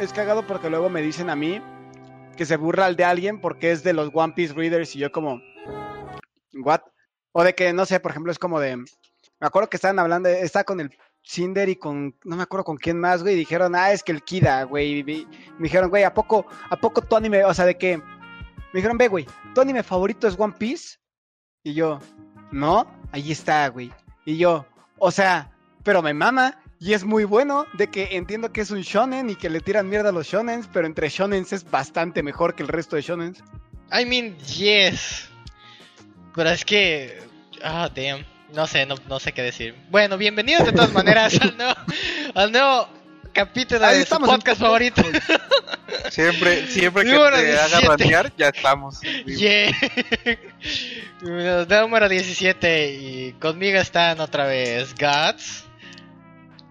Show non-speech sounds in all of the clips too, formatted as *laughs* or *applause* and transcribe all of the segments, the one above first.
es cagado porque luego me dicen a mí que se burla al de alguien porque es de los One Piece Readers y yo como, ¿what? O de que, no sé, por ejemplo, es como de, me acuerdo que estaban hablando, está con el Cinder y con, no me acuerdo con quién más, güey, y dijeron, ah, es que el Kida, güey, y me dijeron, güey, ¿a poco, ¿a poco tu anime, o sea, de que, me dijeron, ve, güey, tu anime favorito es One Piece? Y yo, no, ahí está, güey. Y yo, o sea, pero me mama, y es muy bueno, de que entiendo que es un shonen y que le tiran mierda a los shonens, pero entre shonens es bastante mejor que el resto de shonens. I mean, yes. Pero es que. Ah, damn. No sé, no, no sé qué decir. Bueno, bienvenidos de todas maneras al *laughs* nuevo, al nuevo capítulo Ahí de su en- podcast favorito. Siempre, siempre que Número te haga 17. ratear, ya estamos. Yeah. *laughs* Número 17. Y conmigo están otra vez Guts,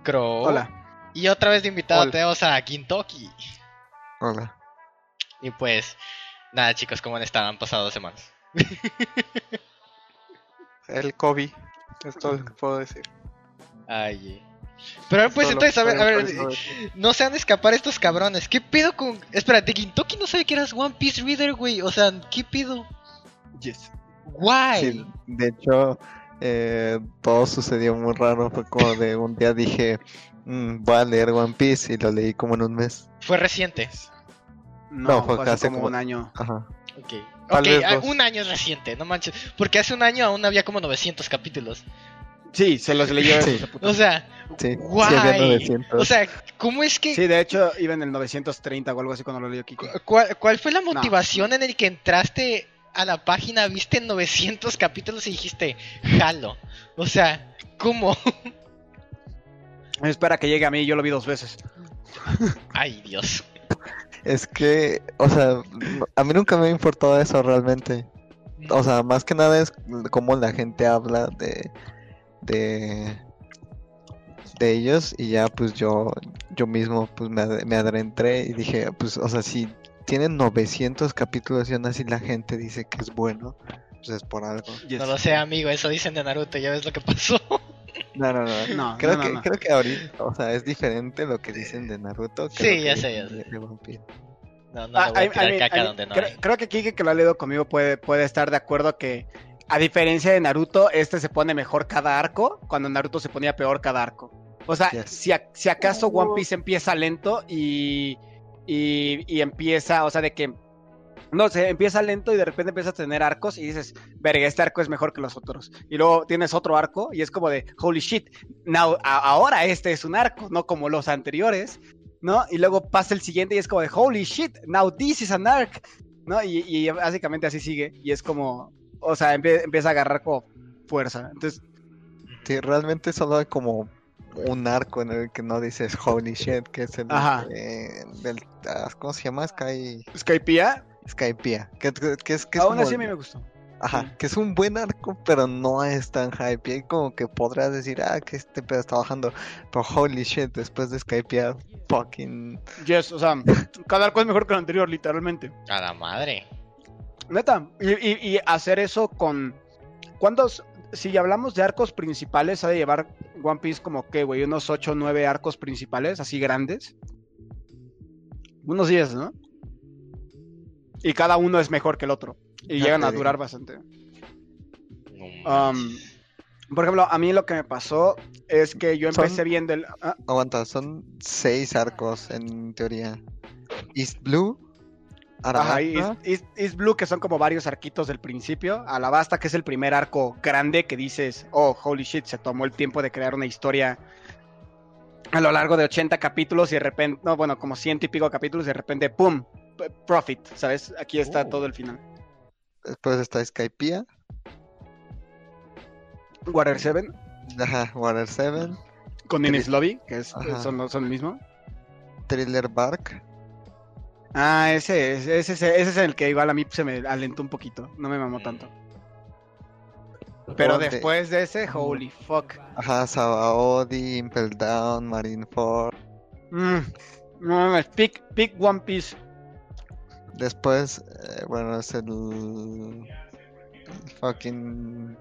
Crow. Hola. Y otra vez de invitado Hola. tenemos a Kintoki. Hola. Y pues, nada chicos, ¿cómo han estado? Han pasado dos semanas. *laughs* El COVID. Es todo lo que puedo decir. Ay. eh. Pero pues entonces, a ver, a ver, no se han de escapar estos cabrones. ¿Qué pedo con...? Espérate, Kintoki no sabe que eras One Piece Reader, güey. O sea, ¿qué pedo? Yes. Why? Sí, de hecho, eh, todo sucedió muy raro. Fue como de un día dije, "Mm, voy a leer One Piece y lo leí como en un mes. Fue reciente. No, No, fue fue hace hace como como- un año. Ajá. Ok. Tal Ok, vez ah, un año es reciente, no manches. Porque hace un año aún había como 900 capítulos. Sí, se los leyó. Sí. O sea, Sí, sí Guay. había 900. o sea, ¿cómo es que... Sí, de hecho iba en el 930 o algo así cuando lo leyó Kiko. cu- ¿Cuál, cuál fue la motivación en el que entraste a la página, viste 900 capítulos y dijiste, jalo? O sea, ¿cómo? Espera que llegue a mí, yo lo vi dos veces. Ay, Dios. Es que, o sea, a mí nunca me ha importado eso realmente. O sea, más que nada es cómo la gente habla de, de, de ellos y ya pues yo, yo mismo pues me, ad- me adentré y dije, pues, o sea, si tienen 900 capítulos y aún así la gente dice que es bueno, pues es por algo. Yes. No lo sé, amigo, eso dicen de Naruto, ya ves lo que pasó. *laughs* No, no, no. No, Creo no, que, no, creo que ahorita, o sea, es diferente lo que dicen de Naruto que Sí, ya sé, ya sé. de- Piece. No, no Ah, le voy a I- I tirar mean- caca I mean, donde no creo, hay. creo que Kike que lo ha leído conmigo puede, puede estar de acuerdo que a diferencia de Naruto, este se pone mejor cada arco, cuando Naruto se ponía peor cada arco. O sea, Yes. si, a- si acaso One Piece empieza lento y, y, empieza, o sea, de que no, se empieza lento y de repente empieza a tener arcos y dices, verga, este arco es mejor que los otros. Y luego tienes otro arco y es como de, holy shit, now, ahora este es un arco, no como los anteriores, ¿no? Y luego pasa el siguiente y es como de, holy shit, now this is an arc, ¿no? Y, básicamente así sigue y es como, o sea, empie- empieza a agarrar como fuerza. Entonces, Sí, realmente solo como un arco en el que no dices holy shit, que es el Ajá. eh, del, ah, ¿cómo se llama? Sky Skypiea, Skypiea, que, que, que es que es aún como así a mí me gustó. ajá, que es un buen arco, pero no es tan hype, y como que podrás decir, ah, que este pedo está bajando, pero holy shit, después de Skypiea, fucking Yes, o sea, cada arco es mejor que el anterior, literalmente. A la madre. Neta, y, y- y hacer eso con... ¿Cuántos? Si hablamos de arcos principales, ha de llevar One Piece como que, güey, unos 8 o 9 arcos principales, así grandes. Unos 10, ¿no? Y cada uno es mejor que el otro. Y Ya llegan a digo. durar bastante. No Um, por ejemplo, a mí lo que me pasó es que yo Son- empecé viendo el... ah, Aguanta, son seis arcos en teoría. East Blue, Ajá, y Arabasta, East, East- East Blue, que son como varios arquitos del principio. Alabasta, que es el primer arco grande que dices, oh, holy shit, se tomó el tiempo de crear una historia a lo largo de 80 capítulos y de repente, no, bueno, como ciento y pico capítulos y de repente, ¡pum! Profit, ¿sabes? Aquí está Oh. todo el final. después está Skypiea, Water 7 ajá, Water 7, con Ines Lobby, que es, son, son el mismo. Thriller Bark, Ah, ese, es- ese, es- ese es el que igual a mí se me alentó un poquito, no me mamó tanto. Pero después de ese, holy fuck. ajá, Sabaody, Impel Down, Marineford. Mm, no mames, pick, pick One Piece. Después, eh, bueno, es el, el fucking.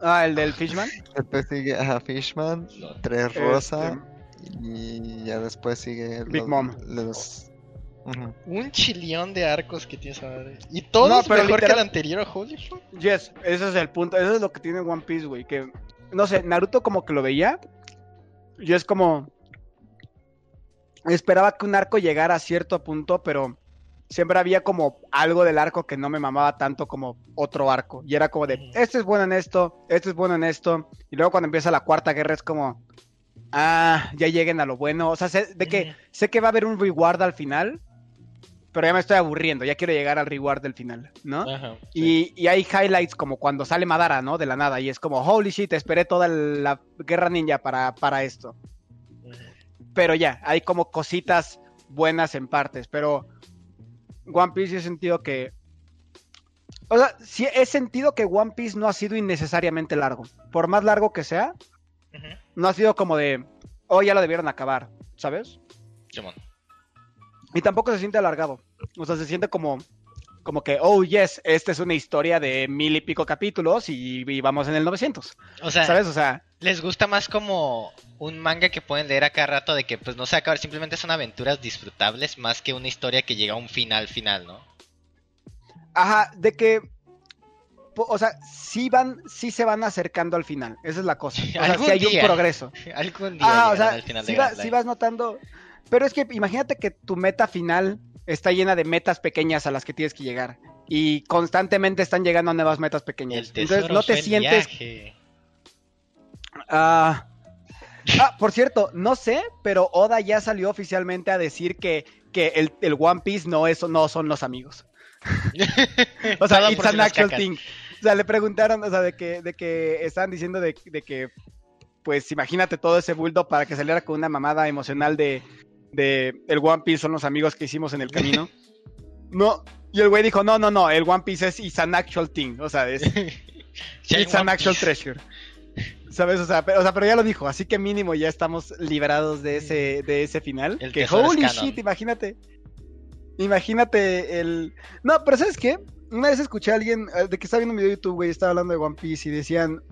Ah, el del Fishman. *laughs* Después sigue ajá, Fishman, Tres Este, Rosa Y ya después sigue Big los- Mom. los-. Un chilión de arcos que tiene esa madre. Y todo No, pero mejor que el anterior, holy. Yes, ese es el punto. Eso es lo que tiene One Piece, güey. Que, no sé, Naruto como que lo veía. Y es como. Esperaba que un arco llegara a cierto punto, pero siempre había como algo del arco que no me mamaba tanto como otro arco. Y era como de, este es bueno en esto, este es bueno en esto. Y luego cuando empieza la cuarta guerra es como, ah, ya lleguen a lo bueno. O sea, sé, de que, sé que va a haber un reward al final, pero ya me estoy aburriendo, ya quiero llegar al reward del final, ¿no? Ajá. Y, y hay highlights como cuando sale Madara, ¿no? De la nada. Y es como, holy shit, esperé toda la guerra ninja para, para esto. Pero ya, hay como cositas buenas en partes. Pero One Piece he sentido que... O sea, sí he sentido que One Piece no ha sido innecesariamente largo. Por más largo que sea, No ha sido como de, oh, ya lo debieron acabar, ¿sabes? Simón. Y tampoco se siente alargado. O sea, se siente como, como que, oh, yes, esta es una historia de mil y pico capítulos y, y vamos en el 900. O sea, ¿Sabes? O sea, les gusta más como un manga que pueden leer a cada rato de que pues no se acaba, simplemente son aventuras disfrutables más que una historia que llega a un final final, ¿no? ajá, de que, o sea, sí van, sí se van acercando al final. Esa es la cosa. *laughs* O sea, sí hay día. un progreso. *laughs* Algún día Ah, o sea, al final sí, va- sí vas notando. Pero es que imagínate que tu meta final está llena de metas pequeñas a las que tienes que llegar. Y constantemente están llegando a nuevas metas pequeñas. Entonces no te sientes. Ah, ah, por cierto, no sé, pero Oda ya salió oficialmente a decir que, que el, el One Piece no, es, no son los amigos. *laughs* O sea, Todo it's an actual cacas. thing. O sea, le preguntaron, o sea, de que, de que estaban diciendo de, de que, pues imagínate todo ese bulto para que saliera con una mamada emocional de, de el One Piece son los amigos que hicimos en el camino. *laughs* No, y el güey dijo, no, no, no, el One Piece es it's an actual thing. O sea, es, *laughs* It's an actual treasure. ¿Sabes? O sea, pero, o sea, pero ya lo dijo, así que mínimo ya estamos librados de ese, de ese final. El que holy shit, imagínate. Imagínate el. No, pero ¿sabes qué? Una vez escuché a alguien eh, de que estaba viendo un video de YouTube, güey, estaba hablando de One Piece y decían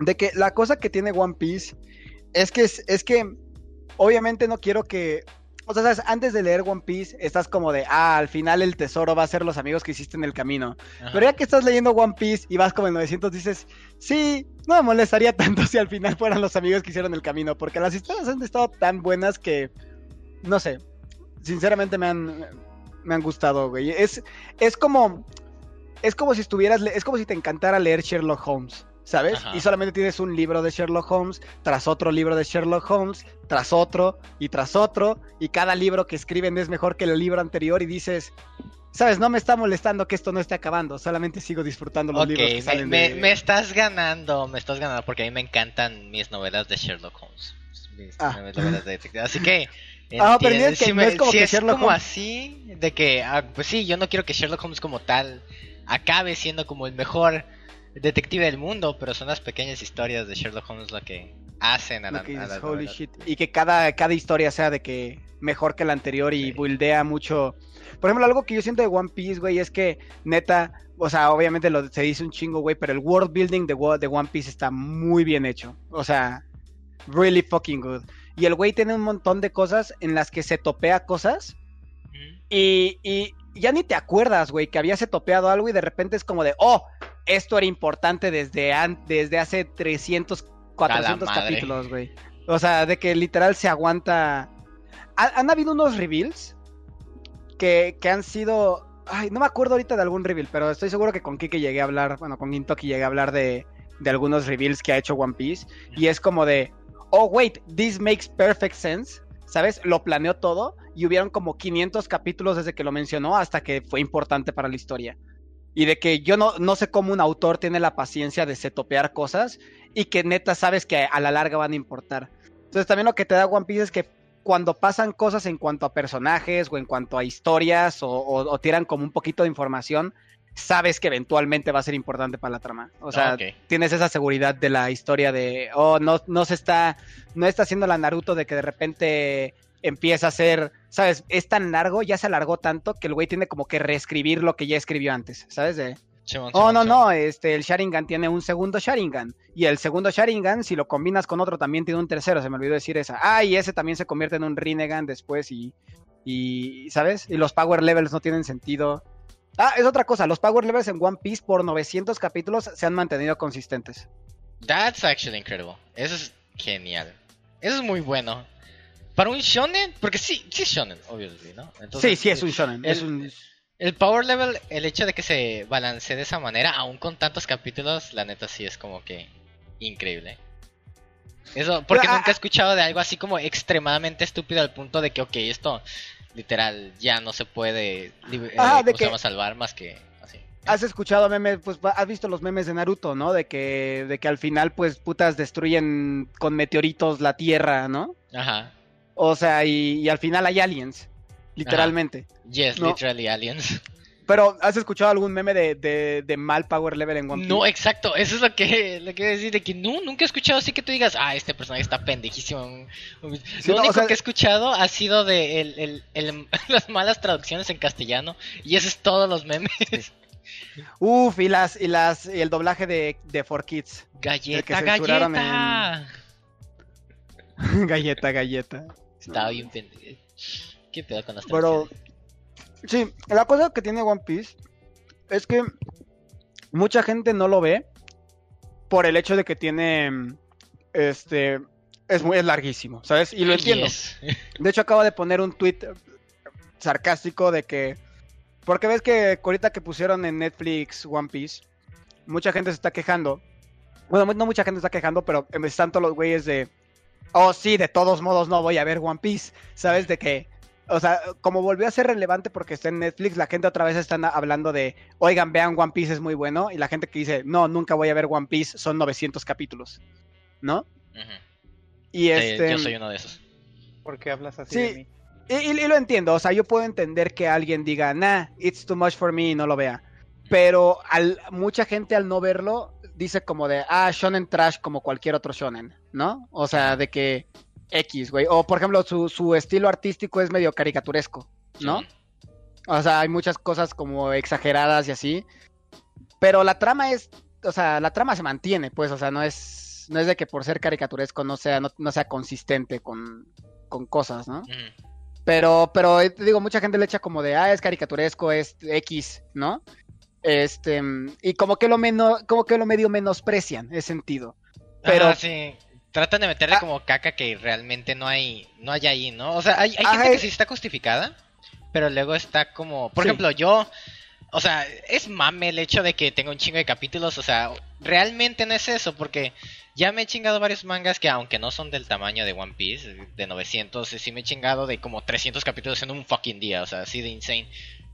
de que la cosa que tiene One Piece es que es, es que obviamente no quiero que. O sea, ¿sabes? antes de leer One Piece, estás como de, ah, al final el tesoro va a ser los amigos que hiciste en el camino. Ajá. Pero ya que estás leyendo One Piece y vas como en 900, dices, sí, no me molestaría *laughs* tanto si al final fueran los amigos que hicieron el camino, porque las historias han estado tan buenas que, no sé, sinceramente me han, me han gustado, güey. Es, es como, es como si estuvieras, es como si te encantara leer Sherlock Holmes. ¿Sabes? Ajá. Y solamente tienes un libro de Sherlock Holmes, tras otro libro de Sherlock Holmes, tras otro y tras otro, y cada libro que escriben es mejor que el libro anterior y dices, sabes, no me está molestando que esto no esté acabando, solamente sigo disfrutando los libros que me, salen me- de... me estás ganando, me estás ganando porque a mí me encantan mis novelas de Sherlock Holmes. Mis Ah. novelas de detective. Así que. *laughs* Ah, pero que no es como si que es Sherlock como Holmes- así, de que, ah, pues sí, yo no quiero que Sherlock Holmes como tal acabe siendo como el mejor detective del mundo, pero son las pequeñas historias de Sherlock Holmes lo que hacen a la, que a las holy shit. Y que cada, cada historia sea de que mejor que la anterior y Sí. buildea mucho. Por ejemplo, algo que yo siento de One Piece, güey, es que neta, o sea, obviamente lo, se dice un chingo, güey, pero el world building de, One Piece está muy bien hecho. O sea, really fucking good. Y el güey tiene un montón de cosas en las que se topea cosas y, y ya ni te acuerdas, güey, que habías topeado algo y de repente es como de, oh, esto era importante desde, desde hace 300, 400 madre. capítulos, güey. O sea, de que literal se aguanta. Ha- han habido unos reveals que, que han sido. Ay, no me acuerdo ahorita de algún reveal, pero estoy seguro que con Kike llegué a hablar, bueno, con Gintoki llegué a hablar de, de algunos reveals que ha hecho One Piece. Y es como de, oh, wait, this makes perfect sense. ¿Sabes? Lo planeó todo y hubieron como 500 capítulos desde que lo mencionó hasta que fue importante para la historia. Y de que yo no, no sé cómo un autor tiene la paciencia de setopear cosas y que neta sabes que a la larga van a importar. Entonces también lo que te da One Piece es que cuando pasan cosas en cuanto a personajes o en cuanto a historias o, tiran como un poquito de información, sabes que eventualmente va a ser importante para la trama. O sea, tienes esa seguridad de la historia de, oh, no, no se está, no está haciendo la Naruto de que de repente empieza a ser, ¿sabes? Es tan largo, ya se alargó tanto que el güey tiene como que reescribir lo que ya escribió antes, ¿sabes? De, Simón, Oh, Simón, no, Simón. no, este, el Sharingan tiene un segundo Sharingan. Y el segundo Sharingan, si lo combinas con otro, también tiene un tercero. Se me olvidó decir esa. Ah, y ese también se convierte en un Rinnegan después y, y, ¿sabes? Y los Power Levels no tienen sentido. Ah, es otra cosa. Los Power Levels en One Piece por 900 capítulos se han mantenido consistentes. That's actually incredible. Eso es genial. Eso es muy bueno. Para un shonen, porque sí, sí es shonen, obviously, ¿no? Entonces, sí, sí, es un shonen. es el- un... El power level, el hecho de que se balancee de esa manera, aún con tantos capítulos, la neta sí es como que increíble. Eso, porque Pero, ah, nunca he escuchado de algo así como extremadamente estúpido al punto de que, ok, esto literal ya no se puede Ah, eh, de ¿cómo se que- salvar más que así. Has escuchado memes, pues has visto los memes de Naruto, ¿no? De que, de que al final, pues, putas destruyen con meteoritos la Tierra, ¿no? Ajá. O sea, y, y al final hay aliens, literalmente. Yes, No. literally aliens. *laughs* Pero, ¿has escuchado algún meme de, de, de mal power level en One Piece? No, exacto, eso es lo que le quiero decir, de que no, nunca he escuchado así que tú digas, ah, este personaje está pendejísimo. Lo no, o único sea- que he escuchado ha sido de el, el- el- *laughs* las malas traducciones en castellano, y eso es todos los memes. Uf, y las, y las, y el doblaje de, de 4Kids. Galleta, censuraron galleta. *laughs* galleta, galleta. Estaba bien pendejo. ¿Qué pedo con las Pero, traducciones? Sí, la cosa que tiene One Piece es que mucha gente no lo ve por el hecho de que tiene, este, es muy es larguísimo, ¿sabes? Y lo entiendo. Yes. *laughs* De hecho, acabo de poner un tweet sarcástico de que. Porque ves que ahorita que pusieron en Netflix One Piece, mucha gente se está quejando. Bueno, no mucha gente se está quejando, pero están todos los güeyes de. Oh, sí, de todos modos no voy a ver One Piece. ¿Sabes? De que. O sea, como volvió a ser relevante porque está en Netflix, la gente otra vez están hablando de. Oigan, vean, One Piece es muy bueno. Y la gente que dice, no, nunca voy a ver One Piece, son 900 capítulos. ¿No? Y Sí, este. Yo soy uno de esos. ¿Por qué hablas así Sí. de mí? Y, y- y lo entiendo, o sea, yo puedo entender que alguien diga, nah, it's too much for me y no lo vea. Pero al, mucha gente al no verlo dice como de, ah, shonen trash como cualquier otro shonen, ¿no? O sea, de que X, güey. O por ejemplo, su, su estilo artístico es medio caricaturesco, ¿no? O sea, hay muchas cosas como exageradas y así. Pero la trama es, o sea, la trama se mantiene, pues, o sea, no es, no es de que por ser caricaturesco no sea, no, no sea consistente con, con cosas, ¿no? Pero, pero eh, te digo, mucha gente le echa como de, ah, es caricaturesco, es X, ¿no? Este, y como que lo menos, como que lo medio menosprecian, ese sentido. Pero- Ajá, sí. Tratan de meterle Ah. como caca que realmente no hay, no hay ahí, ¿no? O sea, hay, hay Ajá, gente que sí está justificada, pero luego está como, por Sí. ejemplo, yo, o sea, es mame el hecho de que tenga un chingo de capítulos, o sea, realmente no es eso, porque ya me he chingado varios mangas que aunque no son del tamaño de One Piece, de 900, sí me he chingado de como 300 capítulos en un fucking día, o sea, así de insane.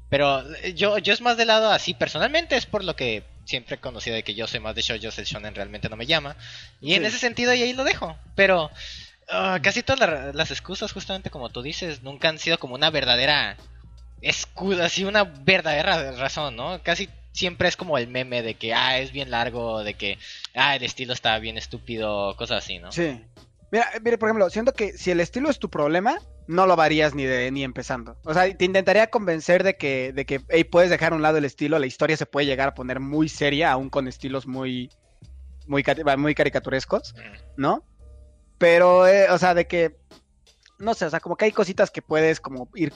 Pero yo, yo es más de lado así, personalmente es por lo que siempre he conocido de que yo soy más de shoujos, el shonen realmente no me llama. Y en ese sentido, y ahí lo dejo. Pero ah, casi todas la- las excusas, justamente como tú dices, nunca han sido como una verdadera escudo, así una verdadera razón, ¿no? Casi siempre es como el meme de que, ah, es bien largo, de que, ah, el estilo está bien estúpido, cosas así, ¿no? Sí. Mira, mire, por ejemplo, siento que si el estilo es tu problema, no lo varías ni de ni empezando. O sea, te intentaría convencer de que, de que hey, puedes dejar a un lado el estilo, la historia se puede llegar a poner muy seria, aún con estilos muy, muy, muy caricaturescos. Ujú. ¿no? Pero, eh, o sea, de que, no sé, o sea, como que hay cositas que puedes como ir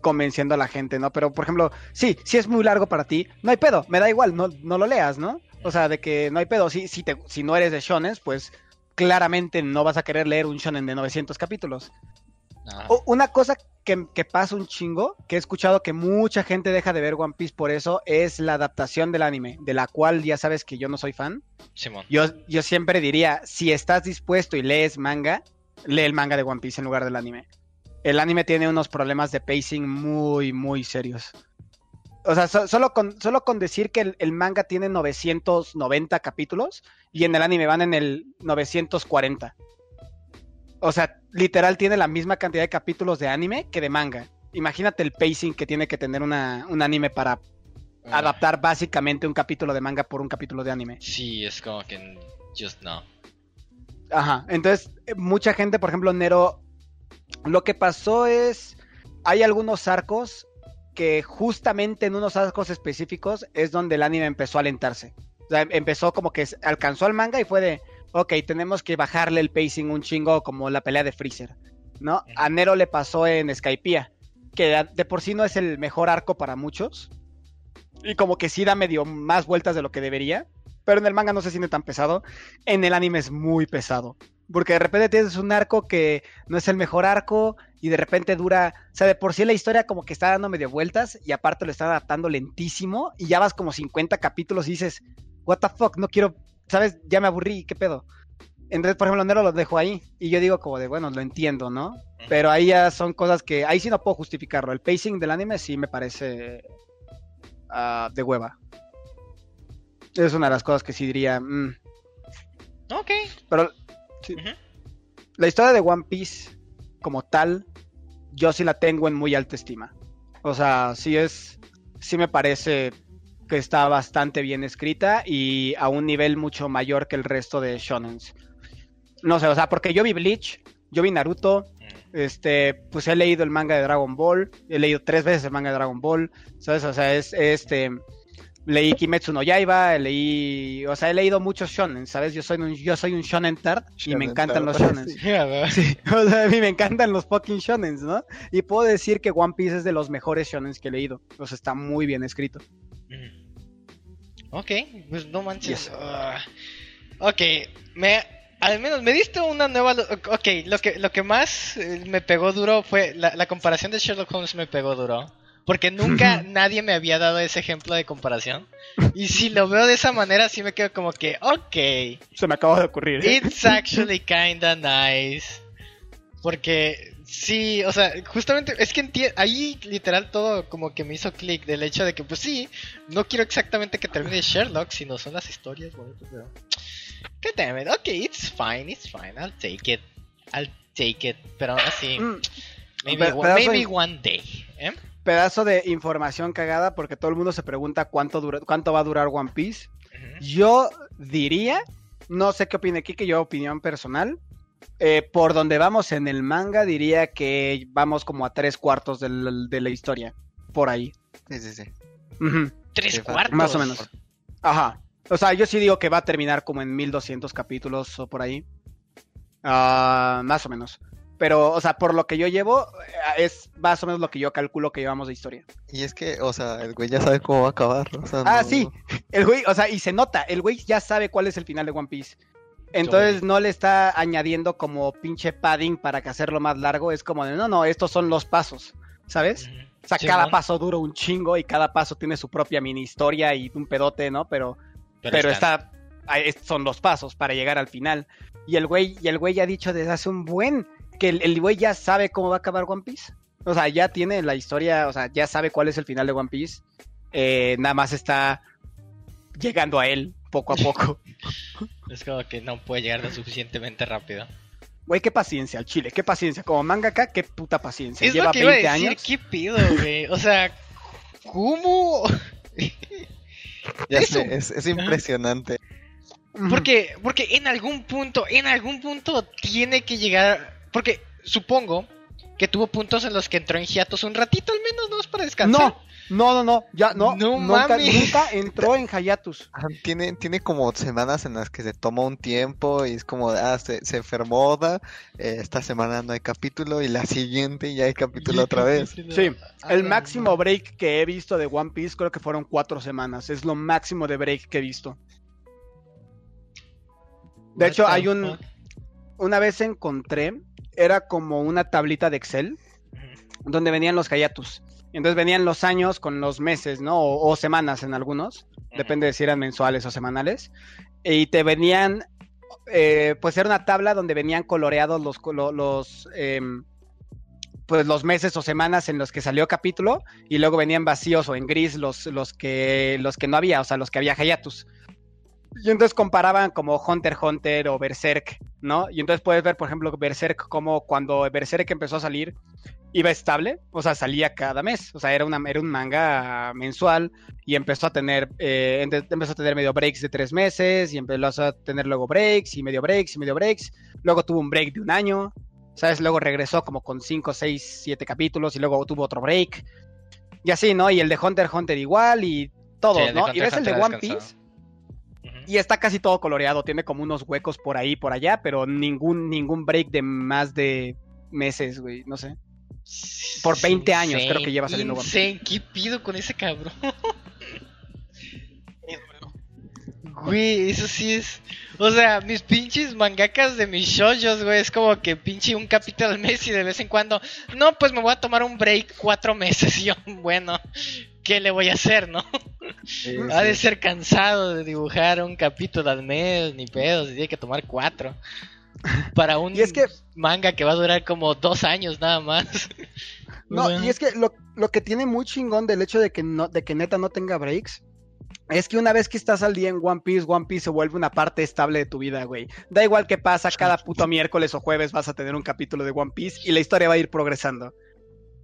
convenciendo a la gente, ¿no? Pero, por ejemplo, sí, si es muy largo para ti, no hay pedo, me da igual, no, no lo leas, ¿no? O sea, de que no hay pedo, si, si, te, si no eres de shonen, pues claramente no vas a querer leer un shonen de 900 capítulos. Ajá. O- una cosa que, que pasa un chingo, que he escuchado que mucha gente deja de ver One Piece por eso, es la adaptación del anime, de la cual ya sabes que yo no soy fan. Simón. Yo, yo siempre diría, si estás dispuesto y lees manga, lee el manga de One Piece en lugar del anime. El anime tiene unos problemas de pacing muy, muy serios. O sea, so- solo, con, solo con decir que el, el manga tiene 990 capítulos y en el anime van en el 940. O sea, literal tiene la misma cantidad de capítulos de anime que de manga. Imagínate el pacing que tiene que tener una, un anime para Ah, adaptar básicamente un capítulo de manga por un capítulo de anime. Sí, es como que just no. Ajá, entonces eh, mucha gente, por ejemplo, Nero, lo que pasó es, hay algunos arcos que justamente en unos arcos específicos es donde el anime empezó a alentarse. O sea, empezó como que alcanzó al manga y fue de, ok, tenemos que bajarle el pacing un chingo como la pelea de Freezer, ¿no? A Nero le pasó en Skypiea, que de por sí no es el mejor arco para muchos. Y como que sí da medio más vueltas de lo que debería. Pero en el manga no se siente tan pesado. En el anime es muy pesado. Porque de repente tienes un arco que no es el mejor arco y de repente dura, o sea, de por sí la historia como que está dando medio vueltas y aparte lo está adaptando lentísimo y ya vas como 50 capítulos y dices, what the fuck, no quiero, ¿sabes? Ya me aburrí, ¿qué pedo? Entonces, por ejemplo, Nero lo dejo ahí y yo digo como de, bueno, lo entiendo, ¿no? Pero ahí ya son cosas que, ahí sí no puedo justificarlo. El pacing del anime sí me parece ah, de hueva. Es una de las cosas que sí diría, mm, Ok. pero sí. La historia de One Piece como tal, yo sí la tengo en muy alta estima. O sea, sí es, sí me parece que está bastante bien escrita y a un nivel mucho mayor que el resto de shonens. No sé, o sea, porque yo vi Bleach, yo vi Naruto, Mm. este, pues he leído el manga de Dragon Ball, he leído tres veces el manga de Dragon Ball, ¿sabes? O sea, es este, leí Kimetsu no Yaiba, leí, o sea, he leído muchos shonen, ¿sabes? Yo soy un, yo soy un shonen tard y me encantan los shonen. *laughs* sí. Sí, o sea, a mí me encantan los fucking shonens, ¿no? Y puedo decir que One Piece es de los mejores shonens que he leído. O sea, está muy bien escrito. Mm. Ok, pues no manches. Yes. Ah. ok, me al menos me diste una nueva. Ok, lo que, lo que más eh, me pegó duro fue. La, la comparación de Sherlock Holmes me pegó duro. Porque nunca nadie me había dado ese ejemplo de comparación. Y si lo veo de esa manera, sí me quedo como que, ok, Se me acaba de ocurrir. ¿eh? it's actually kinda nice. Porque sí, o sea, justamente es que ahí literal todo como que me hizo clic del hecho de que, pues sí, no quiero exactamente que termine Sherlock, sino son las historias bonitas, pero. God damn it, ok, it's fine, it's fine, I'll take it, I'll take it, pero aún así, Mm, maybe, one day, ¿eh? Pedazo de información cagada porque todo el mundo se pregunta cuánto, dura, cuánto va a durar One Piece. Yo diría, no sé qué opine Kike, yo opinión personal. eh, por donde vamos en el manga, diría que vamos como a tres cuartos del- de la historia. Por ahí. Sí, sí, sí. Tres Sí, cuartos. Más o menos. Ajá. O sea, yo sí digo que va a terminar como en 1200 capítulos o por ahí. Ah, más o menos. Pero, o sea, por lo que yo llevo, eh, es más o menos lo que yo calculo que llevamos de historia. Y es que, o sea, el güey ya sabe cómo va a acabar. O sea, Ah, no- sí. El güey, o sea, y se nota, el güey ya sabe cuál es el final de One Piece. Entonces no le está añadiendo como pinche padding para que hacerlo más largo. Es como de, no, no, estos son los pasos, ¿sabes? O sea, cada paso dura un chingo y cada paso tiene su propia mini historia y un pedote, ¿no? Pero pero, están- está ahí son los pasos para llegar al final y el güey y el güey ya ha dicho desde hace un buen que el, güey ya sabe cómo va a acabar One Piece o sea ya tiene la historia o sea ya sabe cuál es el final de One Piece Eh, nada más está llegando a él poco a poco *laughs* Es como que no puede llegar lo suficientemente rápido. güey qué paciencia al chile qué paciencia como mangaka qué puta paciencia Es lleva lo que iba a 20 decir, años ¿qué pido, güey? O sea, ¿cómo? *laughs* ya eso. sé, es, es impresionante. Ujú. Porque, porque en algún punto, en algún punto tiene que llegar. Porque supongo que tuvo puntos en los que entró en hiatus un ratito al menos, ¿no? Es para descansar. no no no no ya no, No nunca, mames. nunca entró en Hayatus *laughs* Ah, Tiene, tiene como semanas en las que se toma un tiempo y es como, ah, se, se enfermó Oda, eh, esta semana no hay capítulo y la siguiente ya hay capítulo otra *laughs* vez. Sí, Ah, El máximo break que he visto de One Piece creo que fueron cuatro semanas. Es lo máximo de break que he visto. De hecho, hay un... Una vez encontré, era como una tablita de Excel donde venían los Hayatus. Entonces venían los años con los meses, ¿no? O, o semanas en algunos. Depende de si eran mensuales o semanales. Y te venían, eh, pues era una tabla donde venían coloreados los, los, em, pues los meses o semanas en los que salió capítulo y luego venían vacíos o en gris los, los, que, los que no había, o sea, los que había Hayatus. Y entonces comparaban como Hunter Hunter o Berserk, ¿no? Y entonces puedes ver, por ejemplo, Berserk como cuando Berserk empezó a salir, iba estable, o sea, salía cada mes, o sea, era, una, era un manga mensual y empezó a tener, eh, empezó a tener medio breaks de tres meses y empezó a tener luego breaks y medio breaks y medio breaks, luego tuvo un break de un año, ¿sabes? Luego regresó como con cinco, seis, siete capítulos y luego tuvo otro break. Y así, ¿no? Y el de Hunter Hunter igual y Sí, de ¿no? Hunter y ves el de One. Piece. Y está casi todo coloreado, tiene como unos huecos por ahí y por allá, pero ningún ningún break de más de meses, güey, no sé. Por 20 años creo que lleva saliendo Insane, ¿qué pido con ese cabrón? *laughs* Güey, eso sí es. O sea, mis pinches mangakas de mis shoujos, güey, es como que pinche un capítulo al mes y de vez en cuando. No, pues me voy a tomar un break cuatro meses. *laughs* Y yo, bueno, ¿qué le voy a hacer, no? *laughs* Ha de ser cansado de dibujar un capítulo al mes, ni pedo, si tiene que tomar cuatro. Para un Y es que- manga que va a durar como dos años nada más. *laughs* No, y es que lo, lo que tiene muy chingón del hecho de que no, de que neta no tenga breaks. Es que una vez que estás al día en One Piece, One Piece se vuelve una parte estable de tu vida, güey. Da igual que pasa, cada puto miércoles o jueves vas a tener un capítulo de One Piece y la historia va a ir progresando.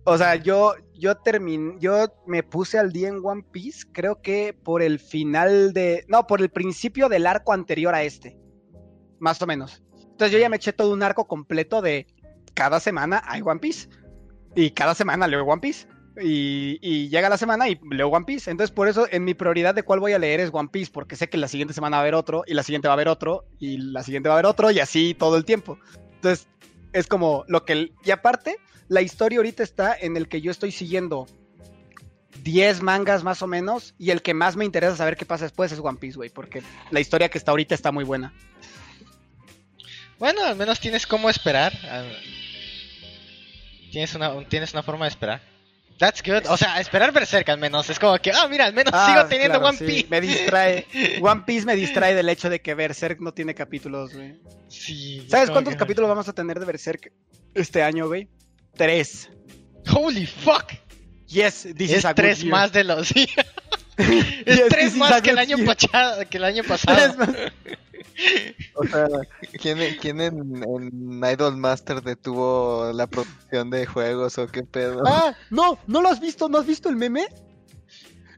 O sea, yo, yo terminé, yo me puse al día en One Piece, creo que por el final de, no, por el principio del arco anterior a este, más o menos. Entonces yo ya me eché todo un arco completo de cada semana hay One Piece y cada semana leo One Piece. Y, y llega la semana y leo One Piece. Entonces, por eso, en mi prioridad de cuál voy a leer es One Piece, porque sé que la siguiente semana va a haber otro, y la siguiente va a haber otro, y la siguiente va a haber otro, y así todo el tiempo. Entonces, es como lo que. Y aparte, la historia ahorita está en el que yo estoy siguiendo 10 mangas más o menos, y el que más me interesa saber qué pasa después es One Piece, güey, porque la historia que está ahorita está muy buena. Bueno, al menos tienes cómo esperar. Tienes una, tienes una forma de esperar. That's good. O sea, esperar Berserk al menos. Es como que, ah, mira, al menos Ah, sigo teniendo claro, One sí, Piece. Me distrae. *laughs* One Piece me distrae del hecho de que Berserk no tiene capítulos, güey. Sí. ¿Sabes cuántos que- capítulos vamos a tener de Berserk este año, güey? Tres. Holy fuck. Yes, this es is a good tres year. más de los. *laughs* es Yes, tres más que el año. Que el año Tres pasado. más. O sea, ¿quién, quién en, en Idol Master detuvo la producción de juegos o qué pedo? Ah, no, no lo has visto, ¿no has visto el meme?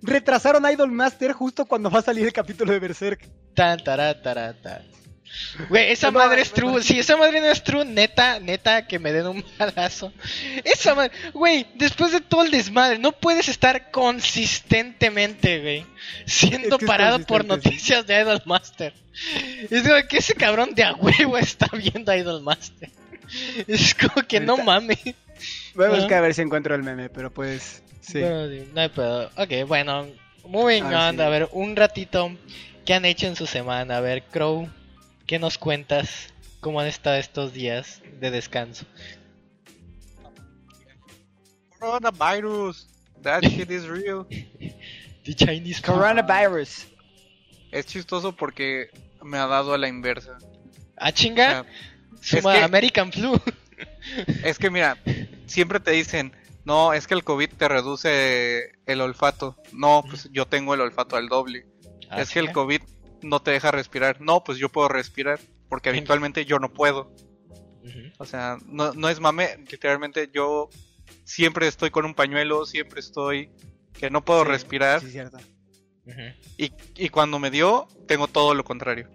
Retrasaron Idol Master justo cuando va a salir el capítulo de Berserk. Tan, tará, tará, tará. Güey, esa No, madre es no, true. no. Si esa madre no es true, neta, neta, que me den un *laughs* balazo. Esa madre, güey, después de todo el desmadre, no puedes estar consistentemente, güey, siendo Es que es parado por noticias de Idol Master. Es como que ese cabrón de a huevo *laughs* está viendo Idol Master. Es como que no mames. Voy a buscar a ver si encuentro el meme, pero pues. Sí, no hay pedo. Ok, bueno, moving Ah, on. sí. A ver, un ratito. ¿Qué han hecho en su semana? A ver, Crow, ¿qué nos cuentas? ¿Cómo han estado estos días de descanso? Coronavirus. That shit is real. *laughs* The Chinese. Coronavirus. Es chistoso porque me ha dado a la inversa. Ah, O chinga. sea, Suma es que- American Flu. *laughs* es que mira, siempre te dicen, no, es que el COVID te reduce el olfato. No, pues yo tengo el olfato al doble. Ah, es que el. COVID no te deja respirar. No, pues yo puedo respirar. Porque habitualmente yo no puedo. O sea, no, no es mame, literalmente yo siempre estoy con un pañuelo, siempre estoy que no puedo Sí, respirar. Sí, cierto. Y, y cuando me dio, tengo todo lo contrario.